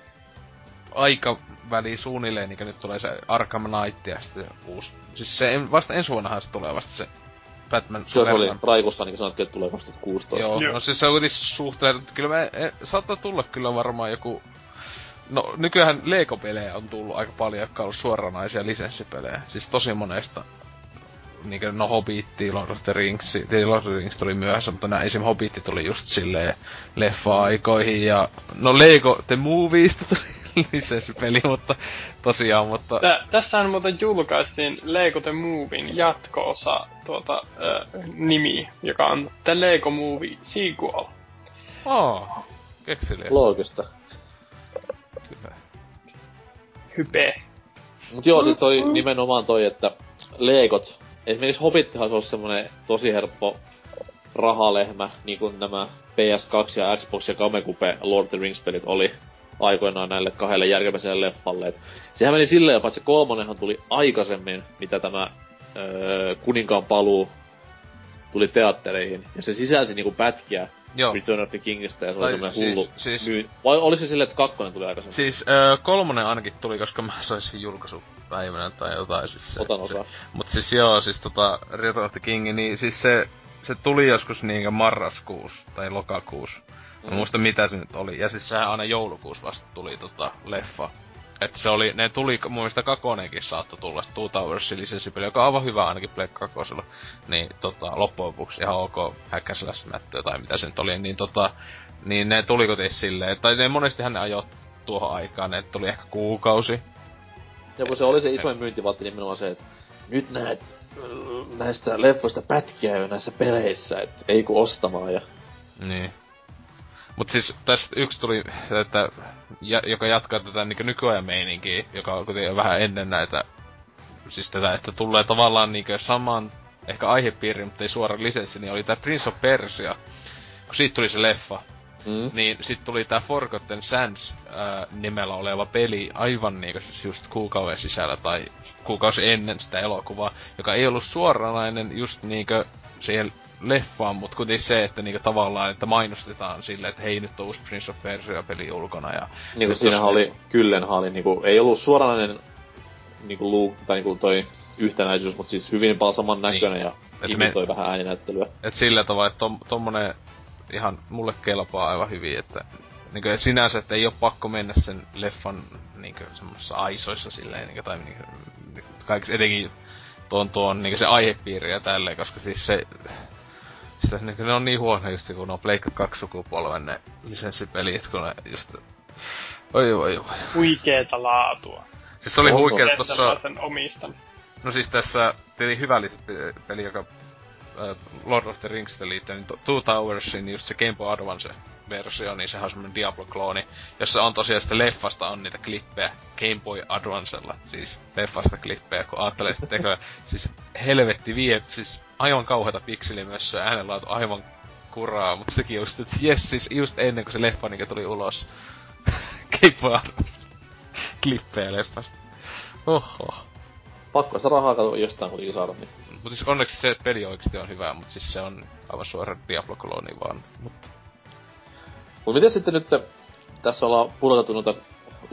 aikaväliin suunnilleen, niin nyt tulee se Arkham Knight ja sitten uusi. Siis se en, vasta ensi vuonnahan se tulee vasta se Batman se oli. Raikussa, niin kuin sanottiin, että tulee 2016. Joo, no siis se on kuitenkin suhteen, että kyllä me, e, saattaa tulla kyllä varmaan joku... No nykyään Lego-pelejä on tullut aika paljon, jotka on ollut suoranaisia lisenssipelejä. Siis tosi monesta. Niinkö, no Hobbitti, Lord of the Rings, tietysti Lord of the Rings tuli myöhässä, mutta nää esim. Hobbitti tuli just silleen leffa-aikoihin ja... No Lego The Movieista tuli lisenssipeli, mutta tosiaan, mutta... Tä, tässähän muuten julkaistiin Lego The Movien jatko-osa tuota, äh, nimi, joka on The Lego Movie Sequel. Oh, kekseliä. Loogista. Kyllä. Hype. Mut joo, siis toi nimenomaan toi, että Legot, esimerkiksi Hobbittihan olisi semmonen tosi helppo rahalehmä, niin kuin nämä PS2 ja Xbox ja Gamecube Lord of the Rings-pelit oli aikoinaan näille kahdelle järkeväiselle leffalle. Et sehän meni silleen jopa, että se kolmonenhan tuli aikaisemmin, mitä tämä öö, Kuninkaan paluu tuli teattereihin. Ja se sisälsi niinku pätkiä Joo. Return of the Kingistä ja se Tai oli siis- hullu siis- myy- Vai oliko se silleen, että kakkonen tuli aikaisemmin? Siis öö, kolmonen ainakin tuli, koska mä saisin julkaisupäivänä tai jotain. Siis se, Otan osaa. Mut siis joo, siis tota Return of the King, niin siis se, se tuli joskus niinkö marraskuus tai lokakuus. Mä Mm. muista mitä se nyt oli. Ja siis sehän aina joulukuus vasta tuli tota leffa. Et se oli, ne tuli, mun mielestä kakonenkin saattoi tulla, Two Towers lisenssipeli, joka on aivan hyvä ainakin Black kakosella. Niin tota, loppujen lopuksi ihan ok mättöä tai mitä se nyt oli, niin tota, niin ne tuli kuitenkin silleen, tai ne monestihan ne ajoi tuohon aikaan, että tuli ehkä kuukausi. Ja kun se oli se isoin myyntivatti nimenomaan se, että nyt näet näistä leffoista pätkiä jo näissä peleissä, että ei kun ostamaan ja... Niin. Mut siis tästä yksi tuli, että, joka jatkaa tätä niin nykyajan meininkiä, joka on kuitenkin vähän ennen näitä, siis tätä, että tulee tavallaan niin saman, ehkä aihepiiri, mutta ei suora lisenssi, niin oli tää Prince of Persia, kun siitä tuli se leffa, Mm. niin sit tuli tää Forgotten Sands ää, nimellä oleva peli aivan niinku siis just kuukauden sisällä tai kuukausi ennen sitä elokuvaa, joka ei ollut suoranainen just niinkö siihen leffaan, mutta kuitenkin se, että niinku tavallaan, että mainostetaan silleen, että hei nyt on uusi Prince of Persia peli ulkona ja... Niin kuin siinähän tos- oli, Kyllenhän oli niinku, ei ollut suoranainen niinku luu, tai niinku toi yhtenäisyys, mutta siis hyvin paljon saman näköinen ja Et imitoi vähän ääninäyttelyä. Et sillä tavalla, että tom, tommonen ihan mulle kelpaa aivan hyvin, että niinkö sinänsä, että ei oo pakko mennä sen leffan niinkö semmosissa aisoissa silleen, niinkö, tai niinkö, kaikissa etenkin tuon tuon niinkö se aihepiiri ja tälleen, koska siis se sitä, niinkö, ne on niin huono just kun ne on Pleikka 2 sukupolven ne lisenssipelit, kun ne just Oi oi oi. Huikeeta laatua. Siis se oli sen tossa... omistan. No siis tässä tietenkin hyvä peli, joka äh, Lord of the Ringsista liittyy, niin Two Towersin just se Game Boy Advance versio, niin sehän on semmonen Diablo-klooni, jossa on tosiaan sitten leffasta on niitä klippejä Game Boy Advancella, siis leffasta klippejä, kun ajattelee sitten siis helvetti vie, siis aivan kauheita pikselimössöä, äänenlaatu aivan kuraa, mutta sekin just, että jes, siis just ennen kuin se leffa niin tuli ulos. Advance klippejä leffasta. Oho. Pakko sitä rahaa katsoa jostain kuitenkin saada, niin... Mutta siis onneksi se peli oikeesti on hyvä, mutta siis se on aivan suora Diablo-klooni vaan. Mutta Mut miten sitten nyt, tässä ollaan purkattu noita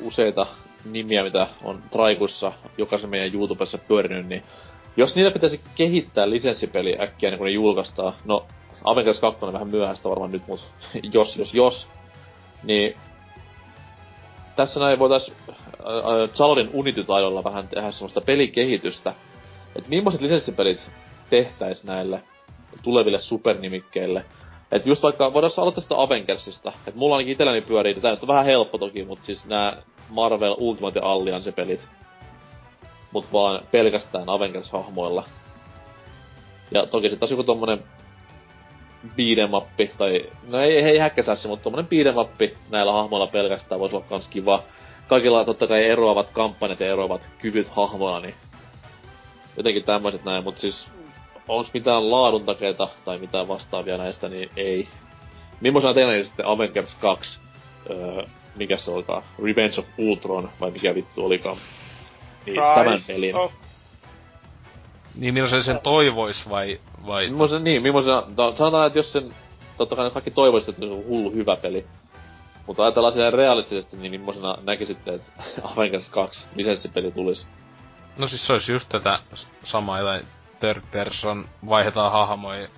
useita nimiä, mitä on Traikussa jokaisen meidän YouTubessa pyörinyt, niin jos niillä pitäisi kehittää lisenssipeli äkkiä niin kun ne julkaistaan, no Avengers 2 on vähän myöhäistä varmaan nyt, mutta jos, jos, jos, niin tässä näin voitais äh, äh, Zalorin Unity-taidolla vähän tehdä semmoista pelikehitystä, että millaiset lisenssipelit tehtäis näille tuleville supernimikkeille. Et just vaikka, voidaan aloittaa sitä Avengersista. Et mulla ainakin itselläni pyörii, nyt on vähän helppo toki, mut siis nää Marvel Ultimate Alliance-pelit. Mut vaan pelkästään Avengers-hahmoilla. Ja toki sit taas joku tommonen beat'em tai no ei, ei häkkäsässi, mutta tommonen beat'em näillä hahmoilla pelkästään voisi olla kans kiva. Kaikilla totta kai eroavat kampanjat ja eroavat kyvyt hahmoilla, niin jotenkin tämmöiset näin, mutta siis onks mitään laadun takeita tai mitään vastaavia näistä, niin ei. Mimmoisena teillä sitten Avengers 2, öö, mikä se olikaan, Revenge of Ultron, vai mikä vittu olikaan, niin tämän pelin. of- Niin millaisen sen toivois vai... vai... Mimmoisen, niin, mimmoisena, no, sanotaan, että jos sen, totta kai kaikki toivoisivat, että se on hullu hyvä peli. Mutta ajatellaan silleen realistisesti, niin mimmoisena näkisitte, että Avengers 2 lisenssipeli tulisi? No siis se olisi just tätä samaa jotain third person, vaihdetaan hahmoja,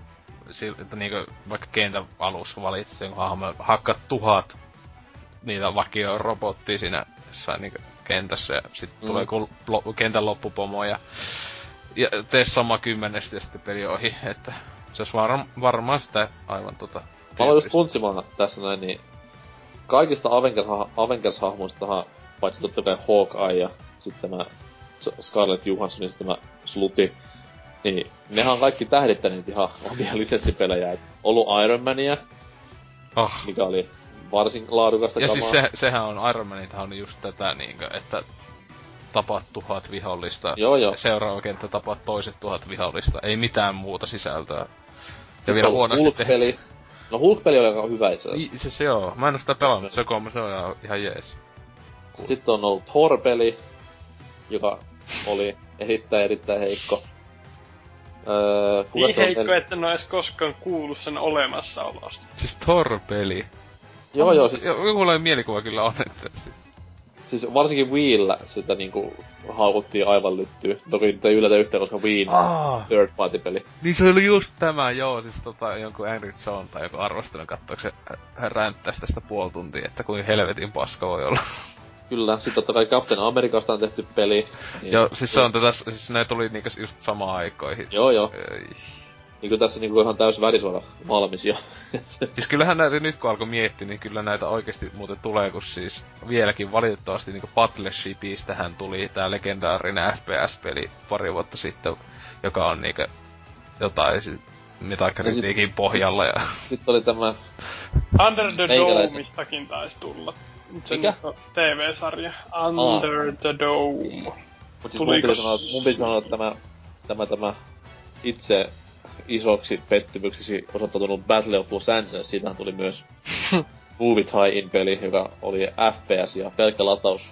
että niinku vaikka kentän alussa valitset jonkun hahmon, hakkaat tuhat niitä vakio robottia siinä jossain niinku kentässä ja sitten Mm. tulee joku lo- kentän loppupomo ja, ja tee sama kymmenestä ja sitten peli ohi, että se olisi var- varmaan sitä aivan tota... Mä aloin just funtsimaan tässä näin, niin kaikista Avengers- Avengers-hahmoistahan, paitsi totta kai Hawkeye ja sitten tämä Scarlett Johansson ja sitten tämä Sluti, niin nehän on kaikki tähdittäneet ihan omia lisenssipelejä. Et ollut Iron Mania, oh. mikä oli varsin laadukasta Ja kamaa. siis se, sehän on Iron Manithan on just tätä niinkö, että tapaat tuhat vihollista. Joo, joo. Seuraava kenttä tapaat toiset tuhat vihollista. Ei mitään muuta sisältöä. Ja Sitten vielä on huonosti Hulk-peli. No Hulk-peli oli aika hyvä itse asiassa. Niin, se, se joo. Mä en oo sitä pelannut, se on, se on ihan, jees. Sitten on ollut Thor-peli, joka oli erittäin erittäin heikko. Öö, Niin on heikko, el- että en ole edes koskaan kuullut sen olemassaolosta. Siis Thor-peli. Joo, joo, siis- Jo- Joku mielikuva kyllä on, että siis... Siis varsinkin Wiillä sitä niinku haukuttiin aivan lyttyy. Toki nyt ei yllätä yhtään, koska Wiin Aa. third party peli. Niin se oli just tämä, joo, siis tota, jonkun Angry John tai joku arvostelun katsoiko se hän ränttäisi tästä puoli tuntia, että kuin helvetin paska voi olla. Kyllä, sitten totta kai Captain Amerikasta on tehty peli. Niin, joo, siis se on tätä, siis ne tuli niinku just samaan aikoihin. Joo, joo. Ei. Niinku tässä niinku ihan täys värisuora valmis jo. Siis kyllähän näitä nyt kun alkoi miettiä, niin kyllä näitä oikeasti muuten tulee, kun siis vieläkin valitettavasti niinku Battleshipistähän tuli tää legendaarinen FPS-peli pari vuotta sitten, joka on niinku jotain sit Metacriticin pohjalla ja... Sitten oli tämä... Under the. Domeistakin taisi tulla. Se Mikä? TV-sarja. Under the Dome. Mut siis mun piti sanoa, mun piti sanoa, että tämä, tämä, tämä itse isoksi pettymykseksi osoittautunut Battle of Los Angeles, siitähän tuli myös Movie Tie-in peli, joka oli FPS ja pelkkä lataus.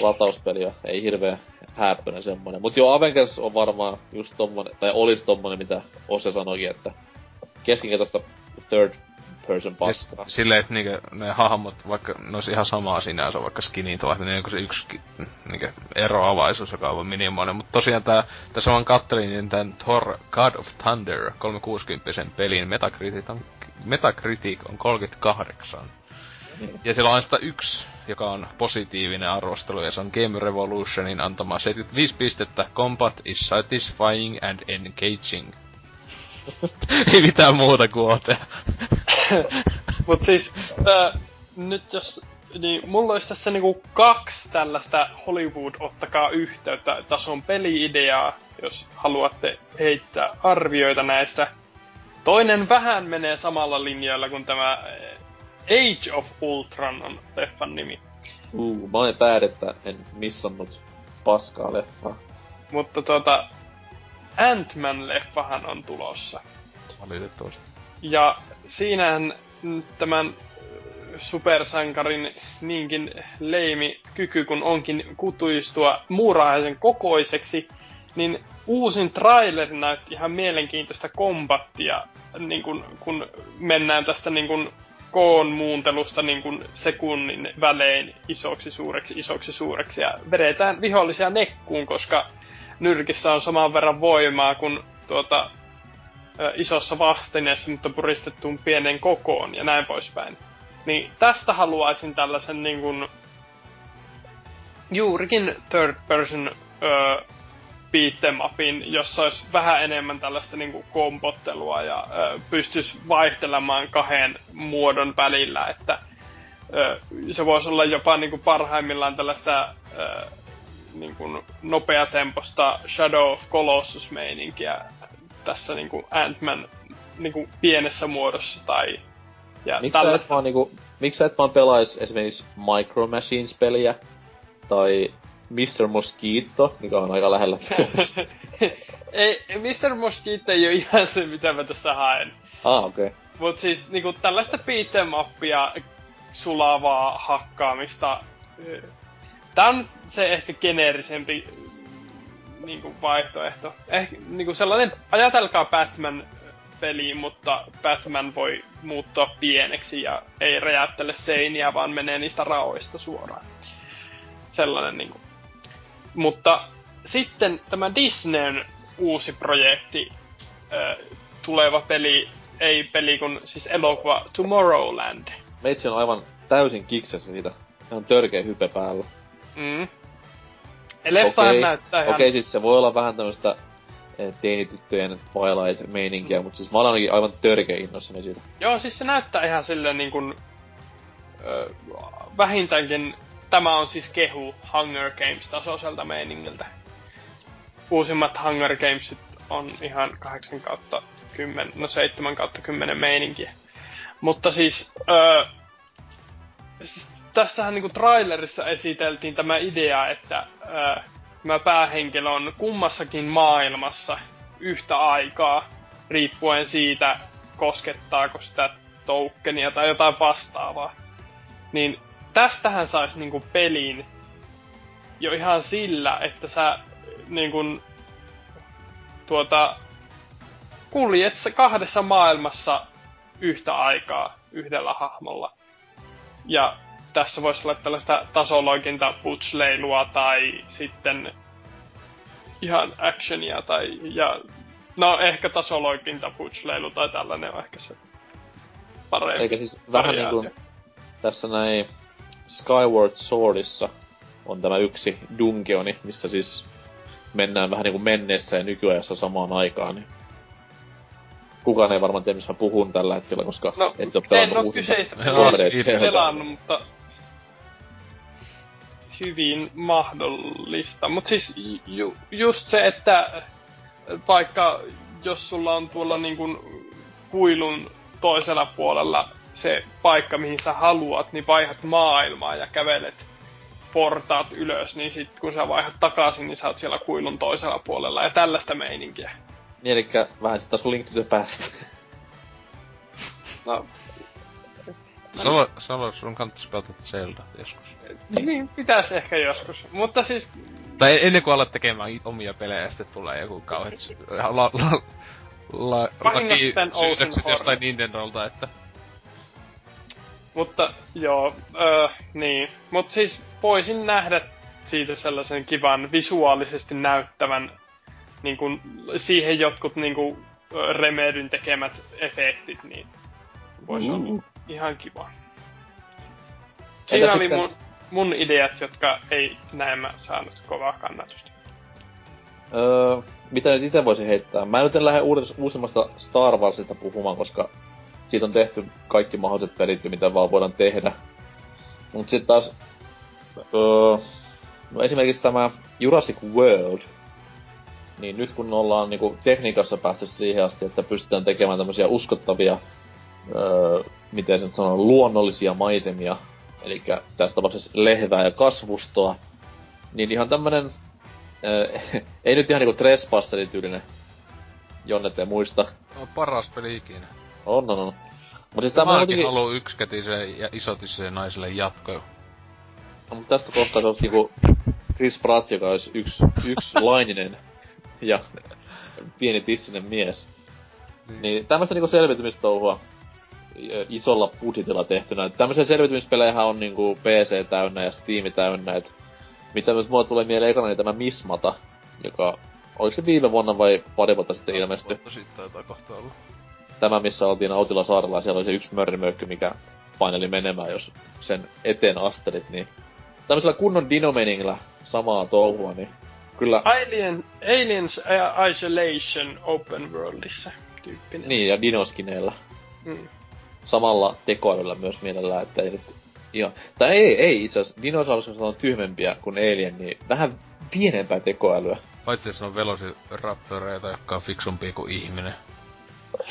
Latauspeli ja ei hirveä häppönen semmonen. Mut joo, Avengers on varmaan just tommonen, tai olis tommonen, mitä Ose sanoikin, että keskinkertaista third person paskaa. Silleen, että niinku ne hahmot, vaikka ne olisi ihan samaa sinänsä, vaikka skinit ovat, niin onko se yksi niinku eroavaisuus, joka on minimoinen. Mutta tosiaan tää, tässä vaan kattelin, niin tän Thor God of Thunder 360 pelin Metacritic on, Metacritic on 38. Ja siellä on ainoastaan yksi, joka on positiivinen arvostelu, ja se on Game Revolutionin antama 75 pistettä. Combat is satisfying and engaging. Ei mitään muuta kuin oote. Mut siis, äh, nyt jos, niin mulla olisi tässä niinku kaksi tällaista Hollywood ottakaa yhteyttä tason peli-ideaa, jos haluatte heittää arvioita näistä. Toinen vähän menee samalla linjalla kuin tämä äh, Age of Ultron on leffan nimi. Uh, mä oon pääd, että en missannut paskaa leffaa. Mutta tuota, Ant-Man-leffahan on tulossa. Valitettavasti. Ja siinähän tämän supersankarin niinkin leimi kyky, kun onkin kutuistua muurahaisen kokoiseksi, niin uusin trailer näytti ihan mielenkiintoista kombattia, niin kun, kun mennään tästä niin kun koon muuntelusta niin kun sekunnin välein isoksi suureksi isoksi suureksi ja vedetään vihollisia nekkuun, koska nyrkissä on saman verran voimaa kuin tuota, isossa vastineessa, mutta puristettuun pienen kokoon ja näin poispäin. Niin tästä haluaisin tällaisen niin kuin, juurikin third person ö, beat'em jossa olisi vähän enemmän tällaista niin kuin kompottelua ja ö, pystyisi vaihtelemaan kahden muodon välillä, että ö, se voisi olla jopa niin kuin parhaimmillaan tällaista ö, niin kuin nopeatempoista Shadow of Colossus-meininkiä tässä niin kuin Ant-Man niinku pienessä muodossa tai... Ja Miksi sä et vaan niinku, miksi sä et vaan pelais esimerkiksi Micro Machines-peliä, tai Mr. Mosquito, mikä on aika lähellä. ei, Mr. Mosquito ei ole ihan se, mitä mä tässä haen. Ah, okei. Okay. Mut siis niinku tällaista beatemappia, sulavaa hakkaamista. Tää on se ehkä geneerisempi niinku vaihtoehto. Ehkä niinku sellainen, ajatelkaa Batman peli, mutta Batman voi muuttua pieneksi ja ei räjäyttele seiniä, vaan menee niistä raoista suoraan. Sellainen niinku. Mutta sitten tämä Disneyn uusi projekti, tuleva peli, ei peli kun siis elokuva Tomorrowland. Meitsi on aivan täysin kiksessä siitä. on törkeä hype päällä. Mm. Leffahan okay. näyttää ihan... Okei, okay, siis se voi olla vähän tämmöstä eh, teinityttöjen Twilight-meininkiä, mm. mutta siis mä olen ainakin aivan törkeä innossani siitä. Joo, siis se näyttää ihan silleen niin kuin, ö, vähintäänkin tämä on siis kehu Hunger Games-tasoiselta meiningiltä. Uusimmat Hunger Gamesit on ihan 8 kautta 10, no 7 kautta 10 meininkiä. Mutta siis, öö, siis tässähän niinku trailerissa esiteltiin tämä idea, että öö, tämä päähenkilö on kummassakin maailmassa yhtä aikaa, riippuen siitä, koskettaako sitä tokenia tai jotain vastaavaa. Niin tästähän sais niinku pelin jo ihan sillä, että sä niinku tuota kuljet kahdessa maailmassa yhtä aikaa yhdellä hahmolla. Ja tässä voisi olla tällaista tasoloikinta putsleilua tai sitten ihan actionia tai ja no ehkä tasoloikinta putsleilu tai tällainen on ehkä se parempi. Eikä siis vähän niin kuin tässä näin Skyward Swordissa on tämä yksi dungeoni, missä siis mennään vähän niinku menneessä ja nykyajassa samaan aikaan, niin kukaan ei varmaan tiedä, missä mä puhun tällä hetkellä, koska no, et ole pelannut en kyseistä pelannut, mutta hyvin mahdollista. Mutta siis ju, just se, että vaikka jos sulla on tuolla niin kuin kuilun toisella puolella se paikka, mihin sä haluat, niin vaihdat maailmaa ja kävelet portaat ylös, niin sit kun sä vaihdat takaisin, niin sä oot siellä kuilun toisella puolella ja tällaista meininkiä. Niin, eli vähän sitä sun Past. no... Salo, sun kannattaisi pelata Zelda joskus. Niin. niin, pitäis ehkä joskus. Mutta siis... Tai ennen kuin alat tekemään omia pelejä, sitten tulee joku kauheet... La, la, la, laki syytökset jostain Nintendolta, että... Mutta joo, öö, niin. Mut siis voisin nähdä siitä sellaisen kivan visuaalisesti näyttävän niin kuin, siihen jotkut niin kuin, Remedyn tekemät efektit, niin voisi mm. olla ihan kiva. Siinä oli mun, mun ideat, jotka ei näemmä saanut kovaa kannatusta. Öö, mitä nyt itse voisin heittää? Mä nyt en lähde uudes, uusimmasta Star Warsista puhumaan, koska siitä on tehty kaikki mahdolliset pelit, mitä vaan voidaan tehdä. Mut sitten taas... Öö, no esimerkiksi tämä Jurassic World, niin nyt kun ollaan niinku tekniikassa päästy siihen asti, että pystytään tekemään tämmöisiä uskottavia, öö, miten sen sanoo, luonnollisia maisemia, eli tässä tapauksessa lehvää ja kasvustoa, niin ihan tämmönen, öö, ei nyt ihan niinku Trespasserin tyylinen, Jonne te muista. On paras peli ikinä. On, on, on. Mut siis tämä on jotenkin... haluu yksikätiseen ja isotiseen naiselle jatko. No, mutta tästä kohtaa se on niinku Chris Pratt, joka olisi yksi, yksi laininen ja pieni tissinen mies. Niin, niin tämmöstä niinku selviytymistouhua isolla budjetilla tehtynä. Tämmöisiä selviytymispelejä on niinku PC täynnä ja Steam täynnä, et mitä myös mulle tulee mieleen ekana, niin tämä Mismata, joka oliko se viime vuonna vai pari vuotta sitten ilmestyi? Vuotta sitten taitaa kohta olla. Tämä, missä oltiin Autila saarella, siellä oli se yksi mörrimökkö, mikä paineli menemään, jos sen eteen astelit, niin tämmöisellä kunnon dinomeningillä samaa touhua, niin kyllä... Alien, Aliens Isolation Open Worldissa tyyppinen. Niin, ja dinoskineilla. Mm. Samalla tekoälyllä myös mielellään, että ei nyt ihan... Tai ei, ei itse asiassa. Dinosaurukset on tyhmempiä kuin Alien, niin vähän pienempää tekoälyä. Paitsi jos on velociraptoreita, jotka on fiksumpia kuin ihminen.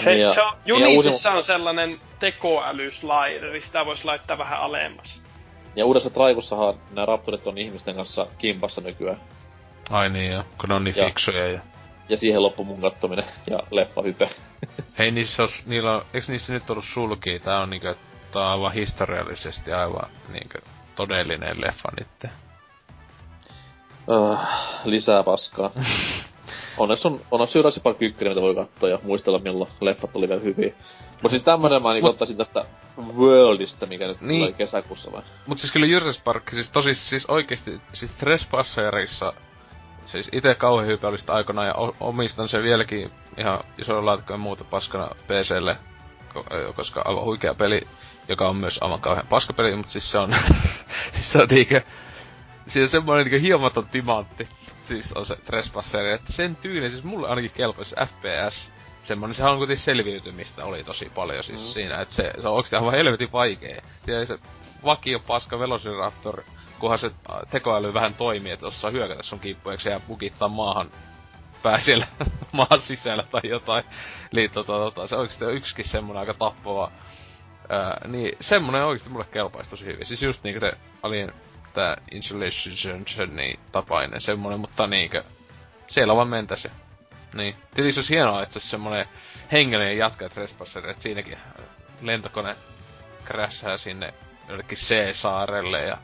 Se, ja- se on, niin ja uusi- on sellainen tekoälyslideri, sitä voisi laittaa vähän alemmas. Ja uudessa Traikussahan nämä raptorit on ihmisten kanssa kimpassa nykyään. Ai niin joo, kun ne on niin Ja- fiksuja ja... Ja siihen loppu mun kattominen ja leffahype. Hei niissä os, niillä on, eiks niissä nyt ollut sulkia? Tää on niinkö, tää on aivan historiallisesti aivan niinkö todellinen leffa nyt. Uh, lisää paskaa. onneksi on, onneksi Jurassic Park 1, mitä voi katsoa ja muistella milloin leffat oli vielä hyviä. Mut siis tämmönen mä niinku ottaisin tästä Worldista, mikä nyt Niin. tulee kesäkuussa vai? Mut siis kyllä Jurassic Park, siis tosi, siis oikeesti, siis Trespasserissa, siis ite kauhean oli sitä aikanaan ja omistan sen vieläkin ihan isolla laatikkojen muuta paskana PClle, koska aivan huikea peli, joka on myös aivan kauhean paskapeli, mutta siis se on, siis se on niinkö, siinä on semmoinen niinkö hiomaton timantti, siis on se Trespasseri, että sen tyyli, siis mulle ainakin kelpaisi FPS, semmonen, sehän on kuitenkin selviytymistä oli tosi paljon siis Mm. siinä, että se, se on oikeesti aivan helvetin vaikee. Siellä se vakio paska Velociraptor, kunhan se tekoäly vähän toimii, että osaa hyökätä sun kiippuun, ja bukittaa maahan pää siellä maan sisällä tai jotain. Niin tota, tota, se oikeesti on yksikin semmonen aika tappava. Ää, niin semmonen oikeesti mulle kelpaisi tosi hyvin. Siis just niinku se Alien tää Insulation niin tapainen semmonen, mutta niinkö siellä vaan mentäs ja niin. Tietysti olisi hienoa, että se semmonen hengellinen jatka Trespasser, että siinäkin lentokone crashaa sinne jollekin C-saarelle ja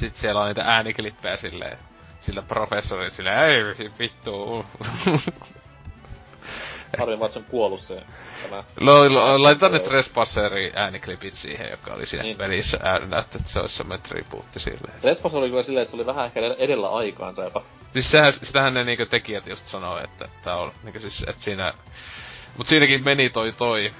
sit siellä on niitä ääniklippejä silleen, sillä professorit silleen, ei vittu. Harvin Watson kuollut se tämä. Lo, laitetaan ne Trespasserin ääniklipit siihen, joka oli siinä Niin. pelissä ääninäyttö, että se olisi semmonen tribuutti sille. Trespass oli kyllä silleen, että se oli vähän ehkä edellä aikaansa jopa. Siis sehän, sitähän ne niinku tekijät just sanoo, että tää on niinku siis, että siinä... Mut siinäkin meni toi toi.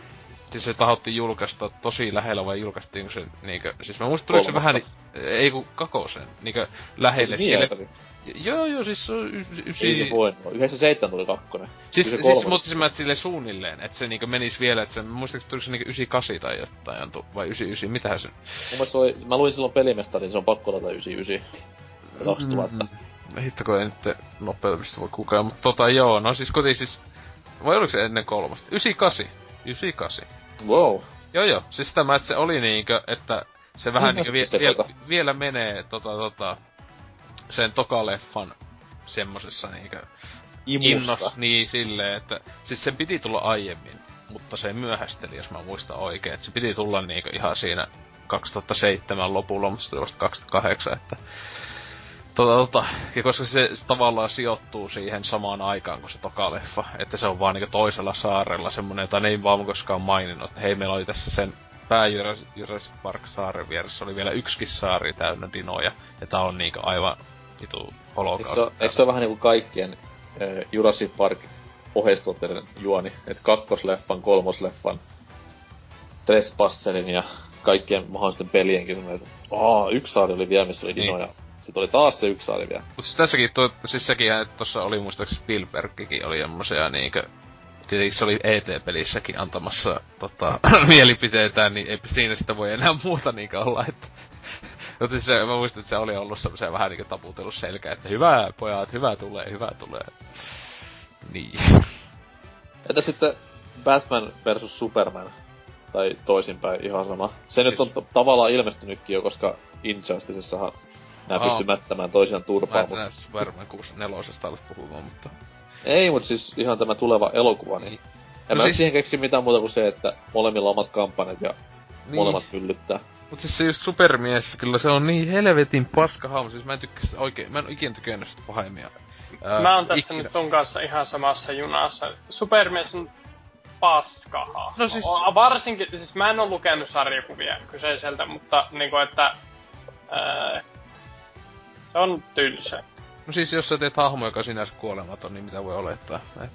Siis se tahottiin julkaista tosi lähellä vai julkaistiinko se niinkö... Siis mä muistan, tuliko se vähän ni, ei kun kakosen, niinkö lähelle Niin sille. aikaisin. Joo joo, siis se on y- ysi... Ei se voinut. 97 tuli kakkonen. Siis, siis kolmonen. mutta siis mä et silleen suunnilleen, että se niinku menis vielä, että se, muistaakseni tuliko se niinku 98 tai jotain, ontu, vai 99, mitähän se... Mun se oli, mä luin silloin pelimestarin, niin se on pakko olla 99. Ja 2000. Mm, Hittako ei nyt nopeudesta voi kukaan, mutta tota joo, no siis koti siis... Vai oliko se ennen kolmosta? 98. 98. Wow. Joo joo, siis tämä, että se oli niinkö, että se vähän Niin, niinkö vie, vie, tota. vielä menee tota tota sen tokaleffan semmosessa niinkö Imussa. innos, niin silleen, että siis sen piti tulla aiemmin, mutta se myöhästeli, jos mä muistan oikein, että se piti tulla niinkö ihan siinä 2007 lopulla, mutta se vasta 2008, että Tota, tota, ja koska se tavallaan sijoittuu siihen samaan aikaan kuin se toka leffa, että se on vaan niinku toisella saarella semmonen, jota ne ei vaan koskaan maininnut, että hei meillä oli tässä sen pää Jurassic Park saaren vieressä oli vielä yksikin saari täynnä dinoja, ja tää on niinku aivan vitu Eikö holokausti. ole, eikö se ole vähän niinku kaikkien äh, Jurassic Park oheistuotteiden juoni? Et kakkosleffan, kolmosleffan, Trespasserin ja kaikkien mahdollisten pelienkin semmoinen, että aa, yksi saari oli vielä, missä oli Niin. Sitten oli taas se yksi vielä. Mut siis tässäkin, tuo, siis sekin, että tossa oli muistaakseni Spielbergkin oli semmosia niinkö... Tietenkin se oli ET-pelissäkin antamassa tota, mielipiteitä, niin eipä siinä sitä voi enää muuta niinkö olla, että... Mutta siis se, mä muistan, että se oli ollut semmosia vähän niinkö taputellut selkä, että hyvä pojat, hyvä tulee, hyvä tulee. Niin. Entä sitten Batman versus Superman? Tai toisinpäin, ihan sama. Se nyt on t- tavallaan ilmestynytkin jo, koska Injusticessahan nämä Aa. pysty mättämään toisiaan Mä turpaan. en enää Superman 64 alat puhumaan, mutta... Ei, mut siis ihan tämä tuleva elokuva, niin... En No mä siis- siihen keksi mitään muuta kuin se, että molemmilla omat kampanjat ja Niin. molemmat myllyttää. Mut siis se just supermies, kyllä se on niin helvetin paska hahmo, siis mä en tykkää oikein, mä en ikinä tykännyt sitä pahemmin. Ää, Mä oon tässä ikinä. nyt sun kanssa ihan samassa junassa. Supermies on paskaha. No siis- Varsinkin, siis mä en oo lukenut sarjakuvia kyseiseltä, mutta niinku että... Ää, se on tylsä. No siis jos sä teet hahmo, joka sinänsä kuolematon, niin mitä voi olettaa? Et...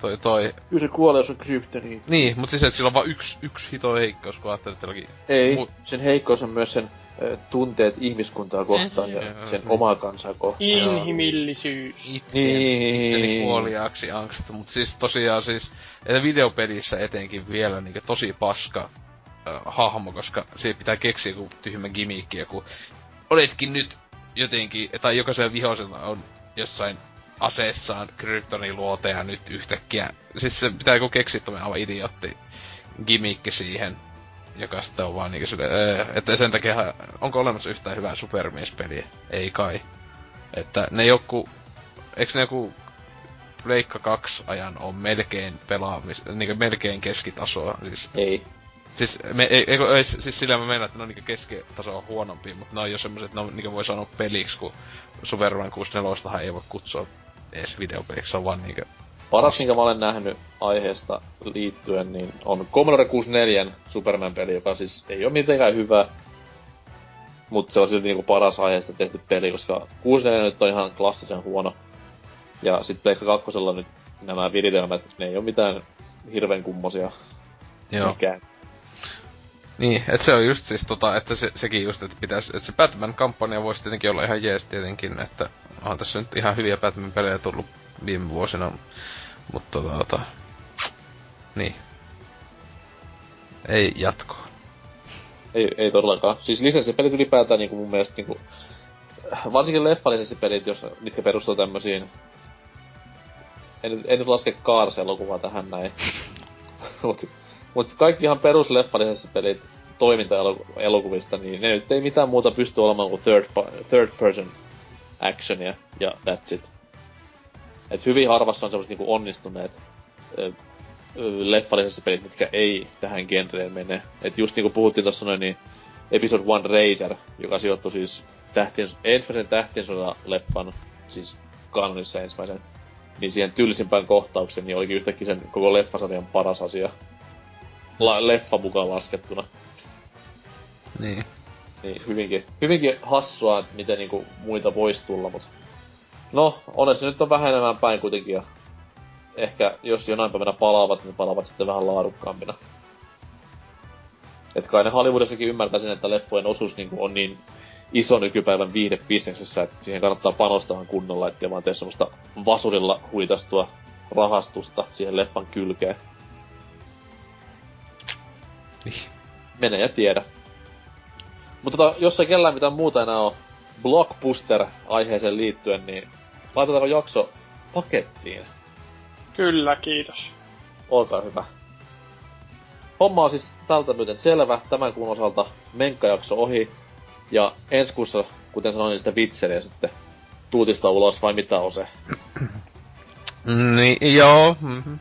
Toi toi... Kyllä se kuolee, jos on kryptoni. Niin, mut siis et sillä on vaan yksi, yksi hito heikkous, kun ajattelet, jollakin... Ei, Mu- sen heikkous on myös sen ö, tunteet ihmiskuntaa kohtaan ja Joo, sen niin. omaa kansaa kohtaan. Inhimillisyys. Niin. Itseni kuoliaaksi angsta, mut siis tosiaan siis, että videopelissä etenkin vielä niinku tosi paska hahmo, koska siihen pitää keksiä joku tyhmä gimmickki, joku oletkin nyt jotenkin, tai jokaisella vihosella on jossain aseessaan Kryptonin luoteja nyt yhtäkkiä. Siis se pitää joku keksiä tommonen aivan idiootti gimmikki siihen, joka sitten on vaan niinku sille, öö, että sen takia, onko olemassa yhtään hyvää supermiespeliä? Ei kai. Että ne joku, eiks ne joku Pleikka 2 ajan on melkein pelaamis, niinku melkein keskitasoa, siis. Ei. Siis, me, ei, ei, ei, siis sillä mä meinaan, että ne on niinku keskitasoa huonompi, mutta ne on jo semmoset, ne on, niinku voi sanoa peliksi, kun Superman 64 ei voi kutsua edes videopeliksi, se on vaan niinku... Paras, minkä mä olen nähnyt aiheesta liittyen, niin on Commodore 64 Superman-peli, joka siis ei ole mitenkään hyvä, mutta se on silti niinku paras aiheesta tehty peli, koska 64 nyt on ihan klassisen huono. Ja sitten Pleikka 2 nyt nämä viritelmät, ne ei ole mitään hirveän kummosia. Joo. Mikään. Niin, että se on just siis tota, että se, sekin just, että pitäisi, että se Batman-kampanja voisi tietenkin olla ihan jees tietenkin, että on tässä nyt ihan hyviä Batman-pelejä tullut viime vuosina, mutta tota, tota, niin. Ei jatkoa. Ei, ei todellakaan. Siis lisenssipelit ylipäätään niinku mun mielestä niinku, varsinkin leffalisenssipelit, jos, mitkä perustuu tämmösiin en, en nyt laske Cars-elokuvaa tähän näin. mut kaikki ihan perusleffalisenssipelit toiminta-elokuvista, niin ne nyt ei mitään muuta pysty olemaan kuin third, third person actionia, ja that's it. Et hyvin harvassa on semmoset niinku onnistuneet ö, ö, leffalisenssipelit, mitkä ei tähän genreen mene. Et just niinku puhuttiin tossa noin, niin Episode 1 Razer, joka sijoittui siis tähtien, ensimmäisen tähtien leffan, siis kanonissa ensimmäisen, niin siihen tylsimpään kohtauksen, niin olikin yhtäkkiä sen koko leffasarjan paras asia. La- leffa mukaan laskettuna. Niin. Niin, hyvinkin, hyvinkin hassua, että miten niinku muita voisi tulla, mut... No, onneksi nyt on vähän enemmän päin kuitenkin, ja ehkä jos jonain päivänä palaavat, niin palaavat sitten vähän laadukkaampina. Et kai ne Hollywoodissakin ymmärtää sen, että leffojen osuus niinku on niin iso nykypäivän viihdebisneksessä, että siihen kannattaa panostaa kunnolla, ettei vaan tee semmoista vasurilla huitastua rahastusta siihen leffan kylkeen. Niin. Mene ja tiedä. Mutta tota, jos ei kellään mitään muuta enää ole blockbuster-aiheeseen liittyen, niin laitetaanko jakso pakettiin? Kyllä, kiitos. Olkaa hyvä. Homma on siis tältä myöten selvä. Tämän kuun osalta menkkajakso ohi. Ja ensi kuussa, kuten sanoin, niin sitä vitseriä sitten tuutista ulos, vai mitä on se? Niin, joo. Mm-hmm.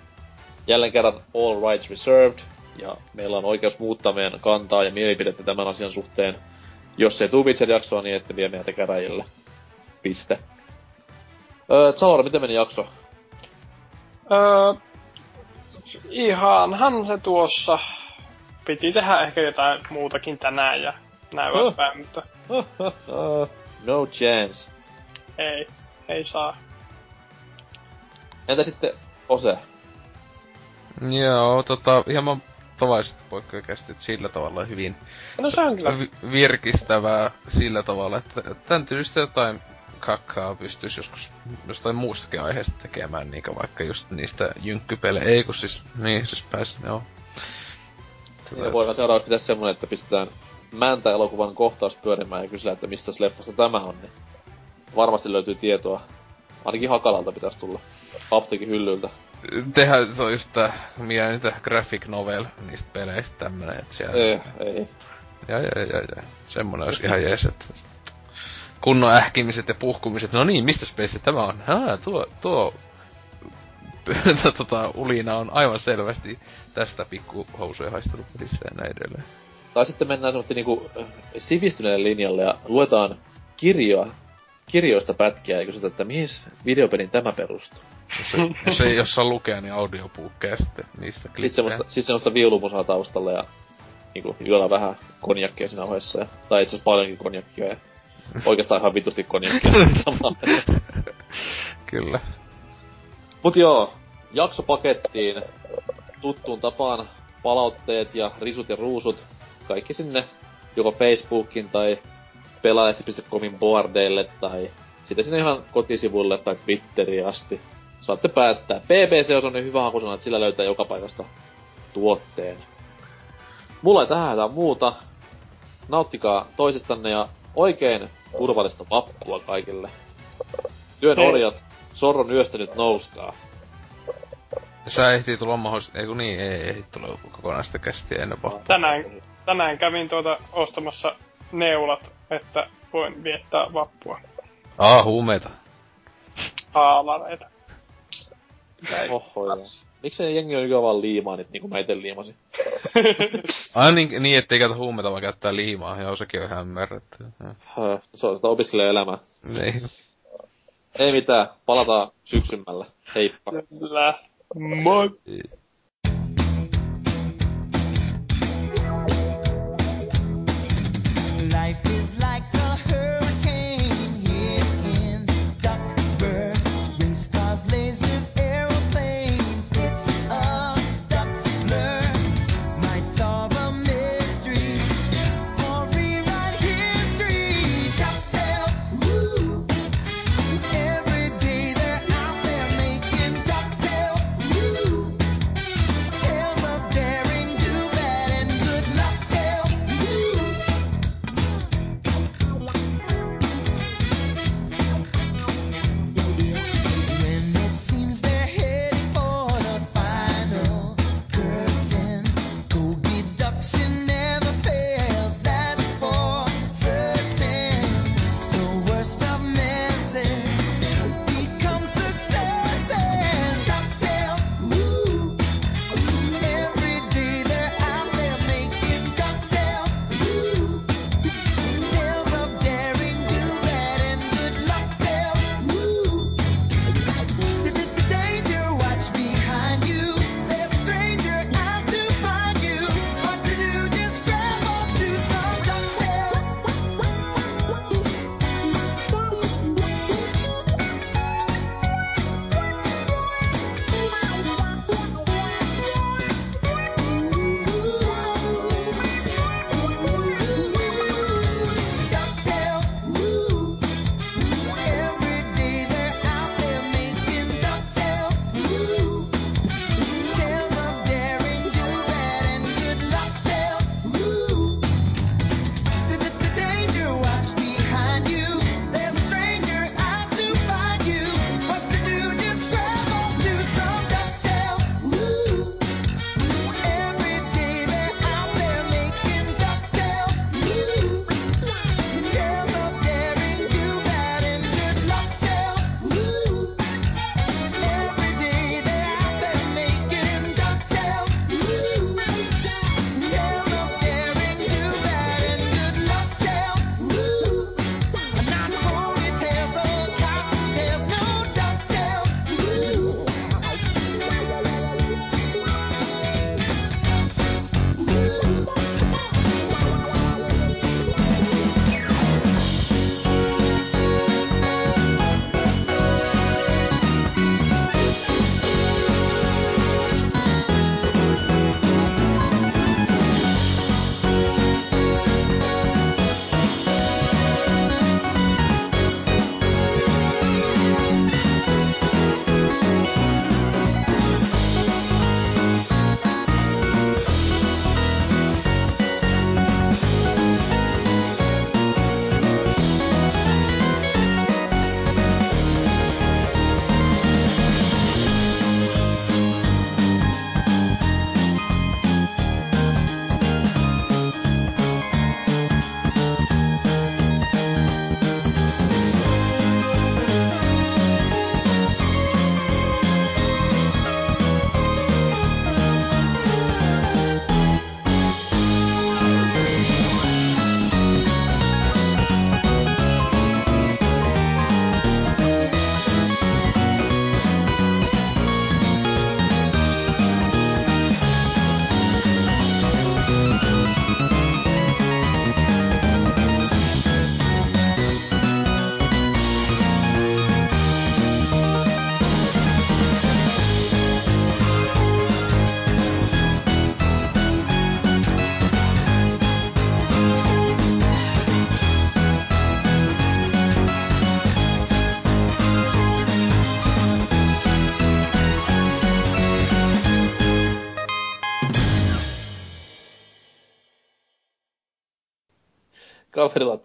Jälleen kerran all rights reserved. Ja meillä on oikeus muuttaa meidän kantaa ja mielipidettä tämän asian suhteen. Jos ei tuu Witcher-jaksoa, niin ette vie meitä käräjille. Piste. Öö, Zalor, miten meni jakso? Öö, ihanhan se tuossa. Piti tehdä ehkä jotain muutakin tänään ja näin Huh. edespäin, mutta no chance. ei, ei saa. Entä sitten Ose? Joo, tota, hieman tavallisesti poikkeakästi sillä tavalla hyvin No se on kyllä. vi- virkistävää sillä tavalla, että tän tyylistä jotain kakkaa pystyisi joskus jostain muustakin aiheesta tekemään, niinkö vaikka just niistä jynkkypelejä. Ei kun siis, niin siis pääs, joo. Ja voidaan seuraavaksi pitää semmonen, että pistetään Mäntä-elokuvan kohtaus pyörimään ja kysellä, että mistä leffasta tämä on, niin varmasti löytyy tietoa. Ainakin Hakalalta pitäisi tulla. Apteekin hyllyltä. Tehdään, se on just tää, mikä niitä graphic novel niistä peleistä tämmönen, et siellä... Ei, ei. Ja, ja, ja, ja. Semmonen olisi ihan jees, että kunnon ähkimiset ja puhkumiset. No niin, mistä Space tämä on? Ah, tuo, tuo tota, ulina on aivan selvästi tästä pikkuhousuja haistunut pelissä ja näin edelleen. Tai sitten mennään semmoinen niinku äh, sivistyneelle linjalle ja luetaan kirjoa, kirjoista pätkiä ja kysytään, että mihin videopelin tämä perustuu. Jos jos ei lukea, niin audiopuukkeja sitten niistä Sitten klippejä. semmoista, sit semmoista viulumusaa taustalla ja niinku juodaan vähän konjakkia siinä ohessa. Ja, tai itse asiassa paljonkin konjakkia ja oikeastaan ihan vitusti konjakkia samalla. Kyllä. Mut joo, jakso pakettiin. Tuttuun tapaan palautteet ja risut ja ruusut. Kaikki sinne joko Facebookin tai pelaajalehti.comin boardeille tai sitten sinne ihan kotisivuille tai Twitteriin asti. Saatte päättää. BBC on semmonen hyvä hakusana, että sillä löytää joka paikasta tuotteen. Mulla ei tähän hätää muuta. Nauttikaa toisistanne ja oikein turvallista vappua kaikille. Työn Hei. orjat, Sorron yöstä nyt nouskaa. Sä ehtii tulla mahdollisesti, ei kun niin, ei ehdi tulla kokonaista kästiä ennen vapaa. Tänään, tänään kävin tuota ostamassa neulat, että voin viettää vappua. Aa, huumeita. Haalareita. Oho, joo. Miksei jengi on vaan liimaa nyt niinku mä ite liimasin? Ai niin, niin ettei käytä huumeita, vaan käyttää liimaa. Joo, sekin on ihan ymmärretty. Höh, Se on sitä opiskelijaelämää. Niin. Ei mitään, palataan syksymällä. Heippa. Kyllä. Moi.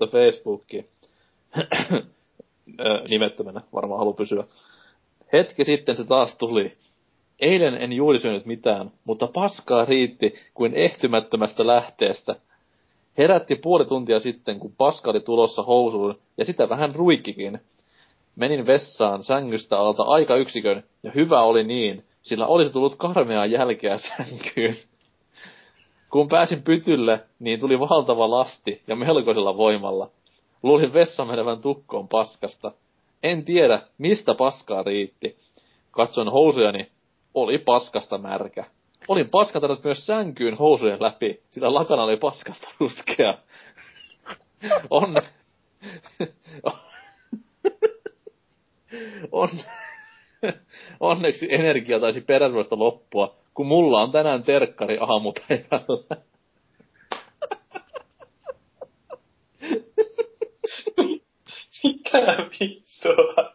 Laittoi Facebookiin. Nimettömänä, varmaan halu pysyä. Hetki sitten se taas tuli. Eilen en juuri mitään, mutta paskaa riitti kuin ehtymättömästä lähteestä. Herätti puoli tuntia sitten, kun paska oli tulossa housuun, ja sitä vähän ruikkikin. Menin vessaan sängystä alta aika yksikön, ja hyvä oli niin, sillä olisi tullut karmeaa jälkeä sänkyyn. Kun pääsin pytylle, niin tuli valtava lasti ja melkoisella voimalla. Luulin vessa menevän tukkoon paskasta. En tiedä, mistä paskaa riitti. Katsoin housujani, oli paskasta märkä. Olin paskantanut myös sänkyyn housujen läpi, sillä lakana oli paskasta ruskea. On... On... Onneksi energia taisi peräsuosta loppua, kun mulla on tänään terkkari aamupäivällä. Mitä vittua?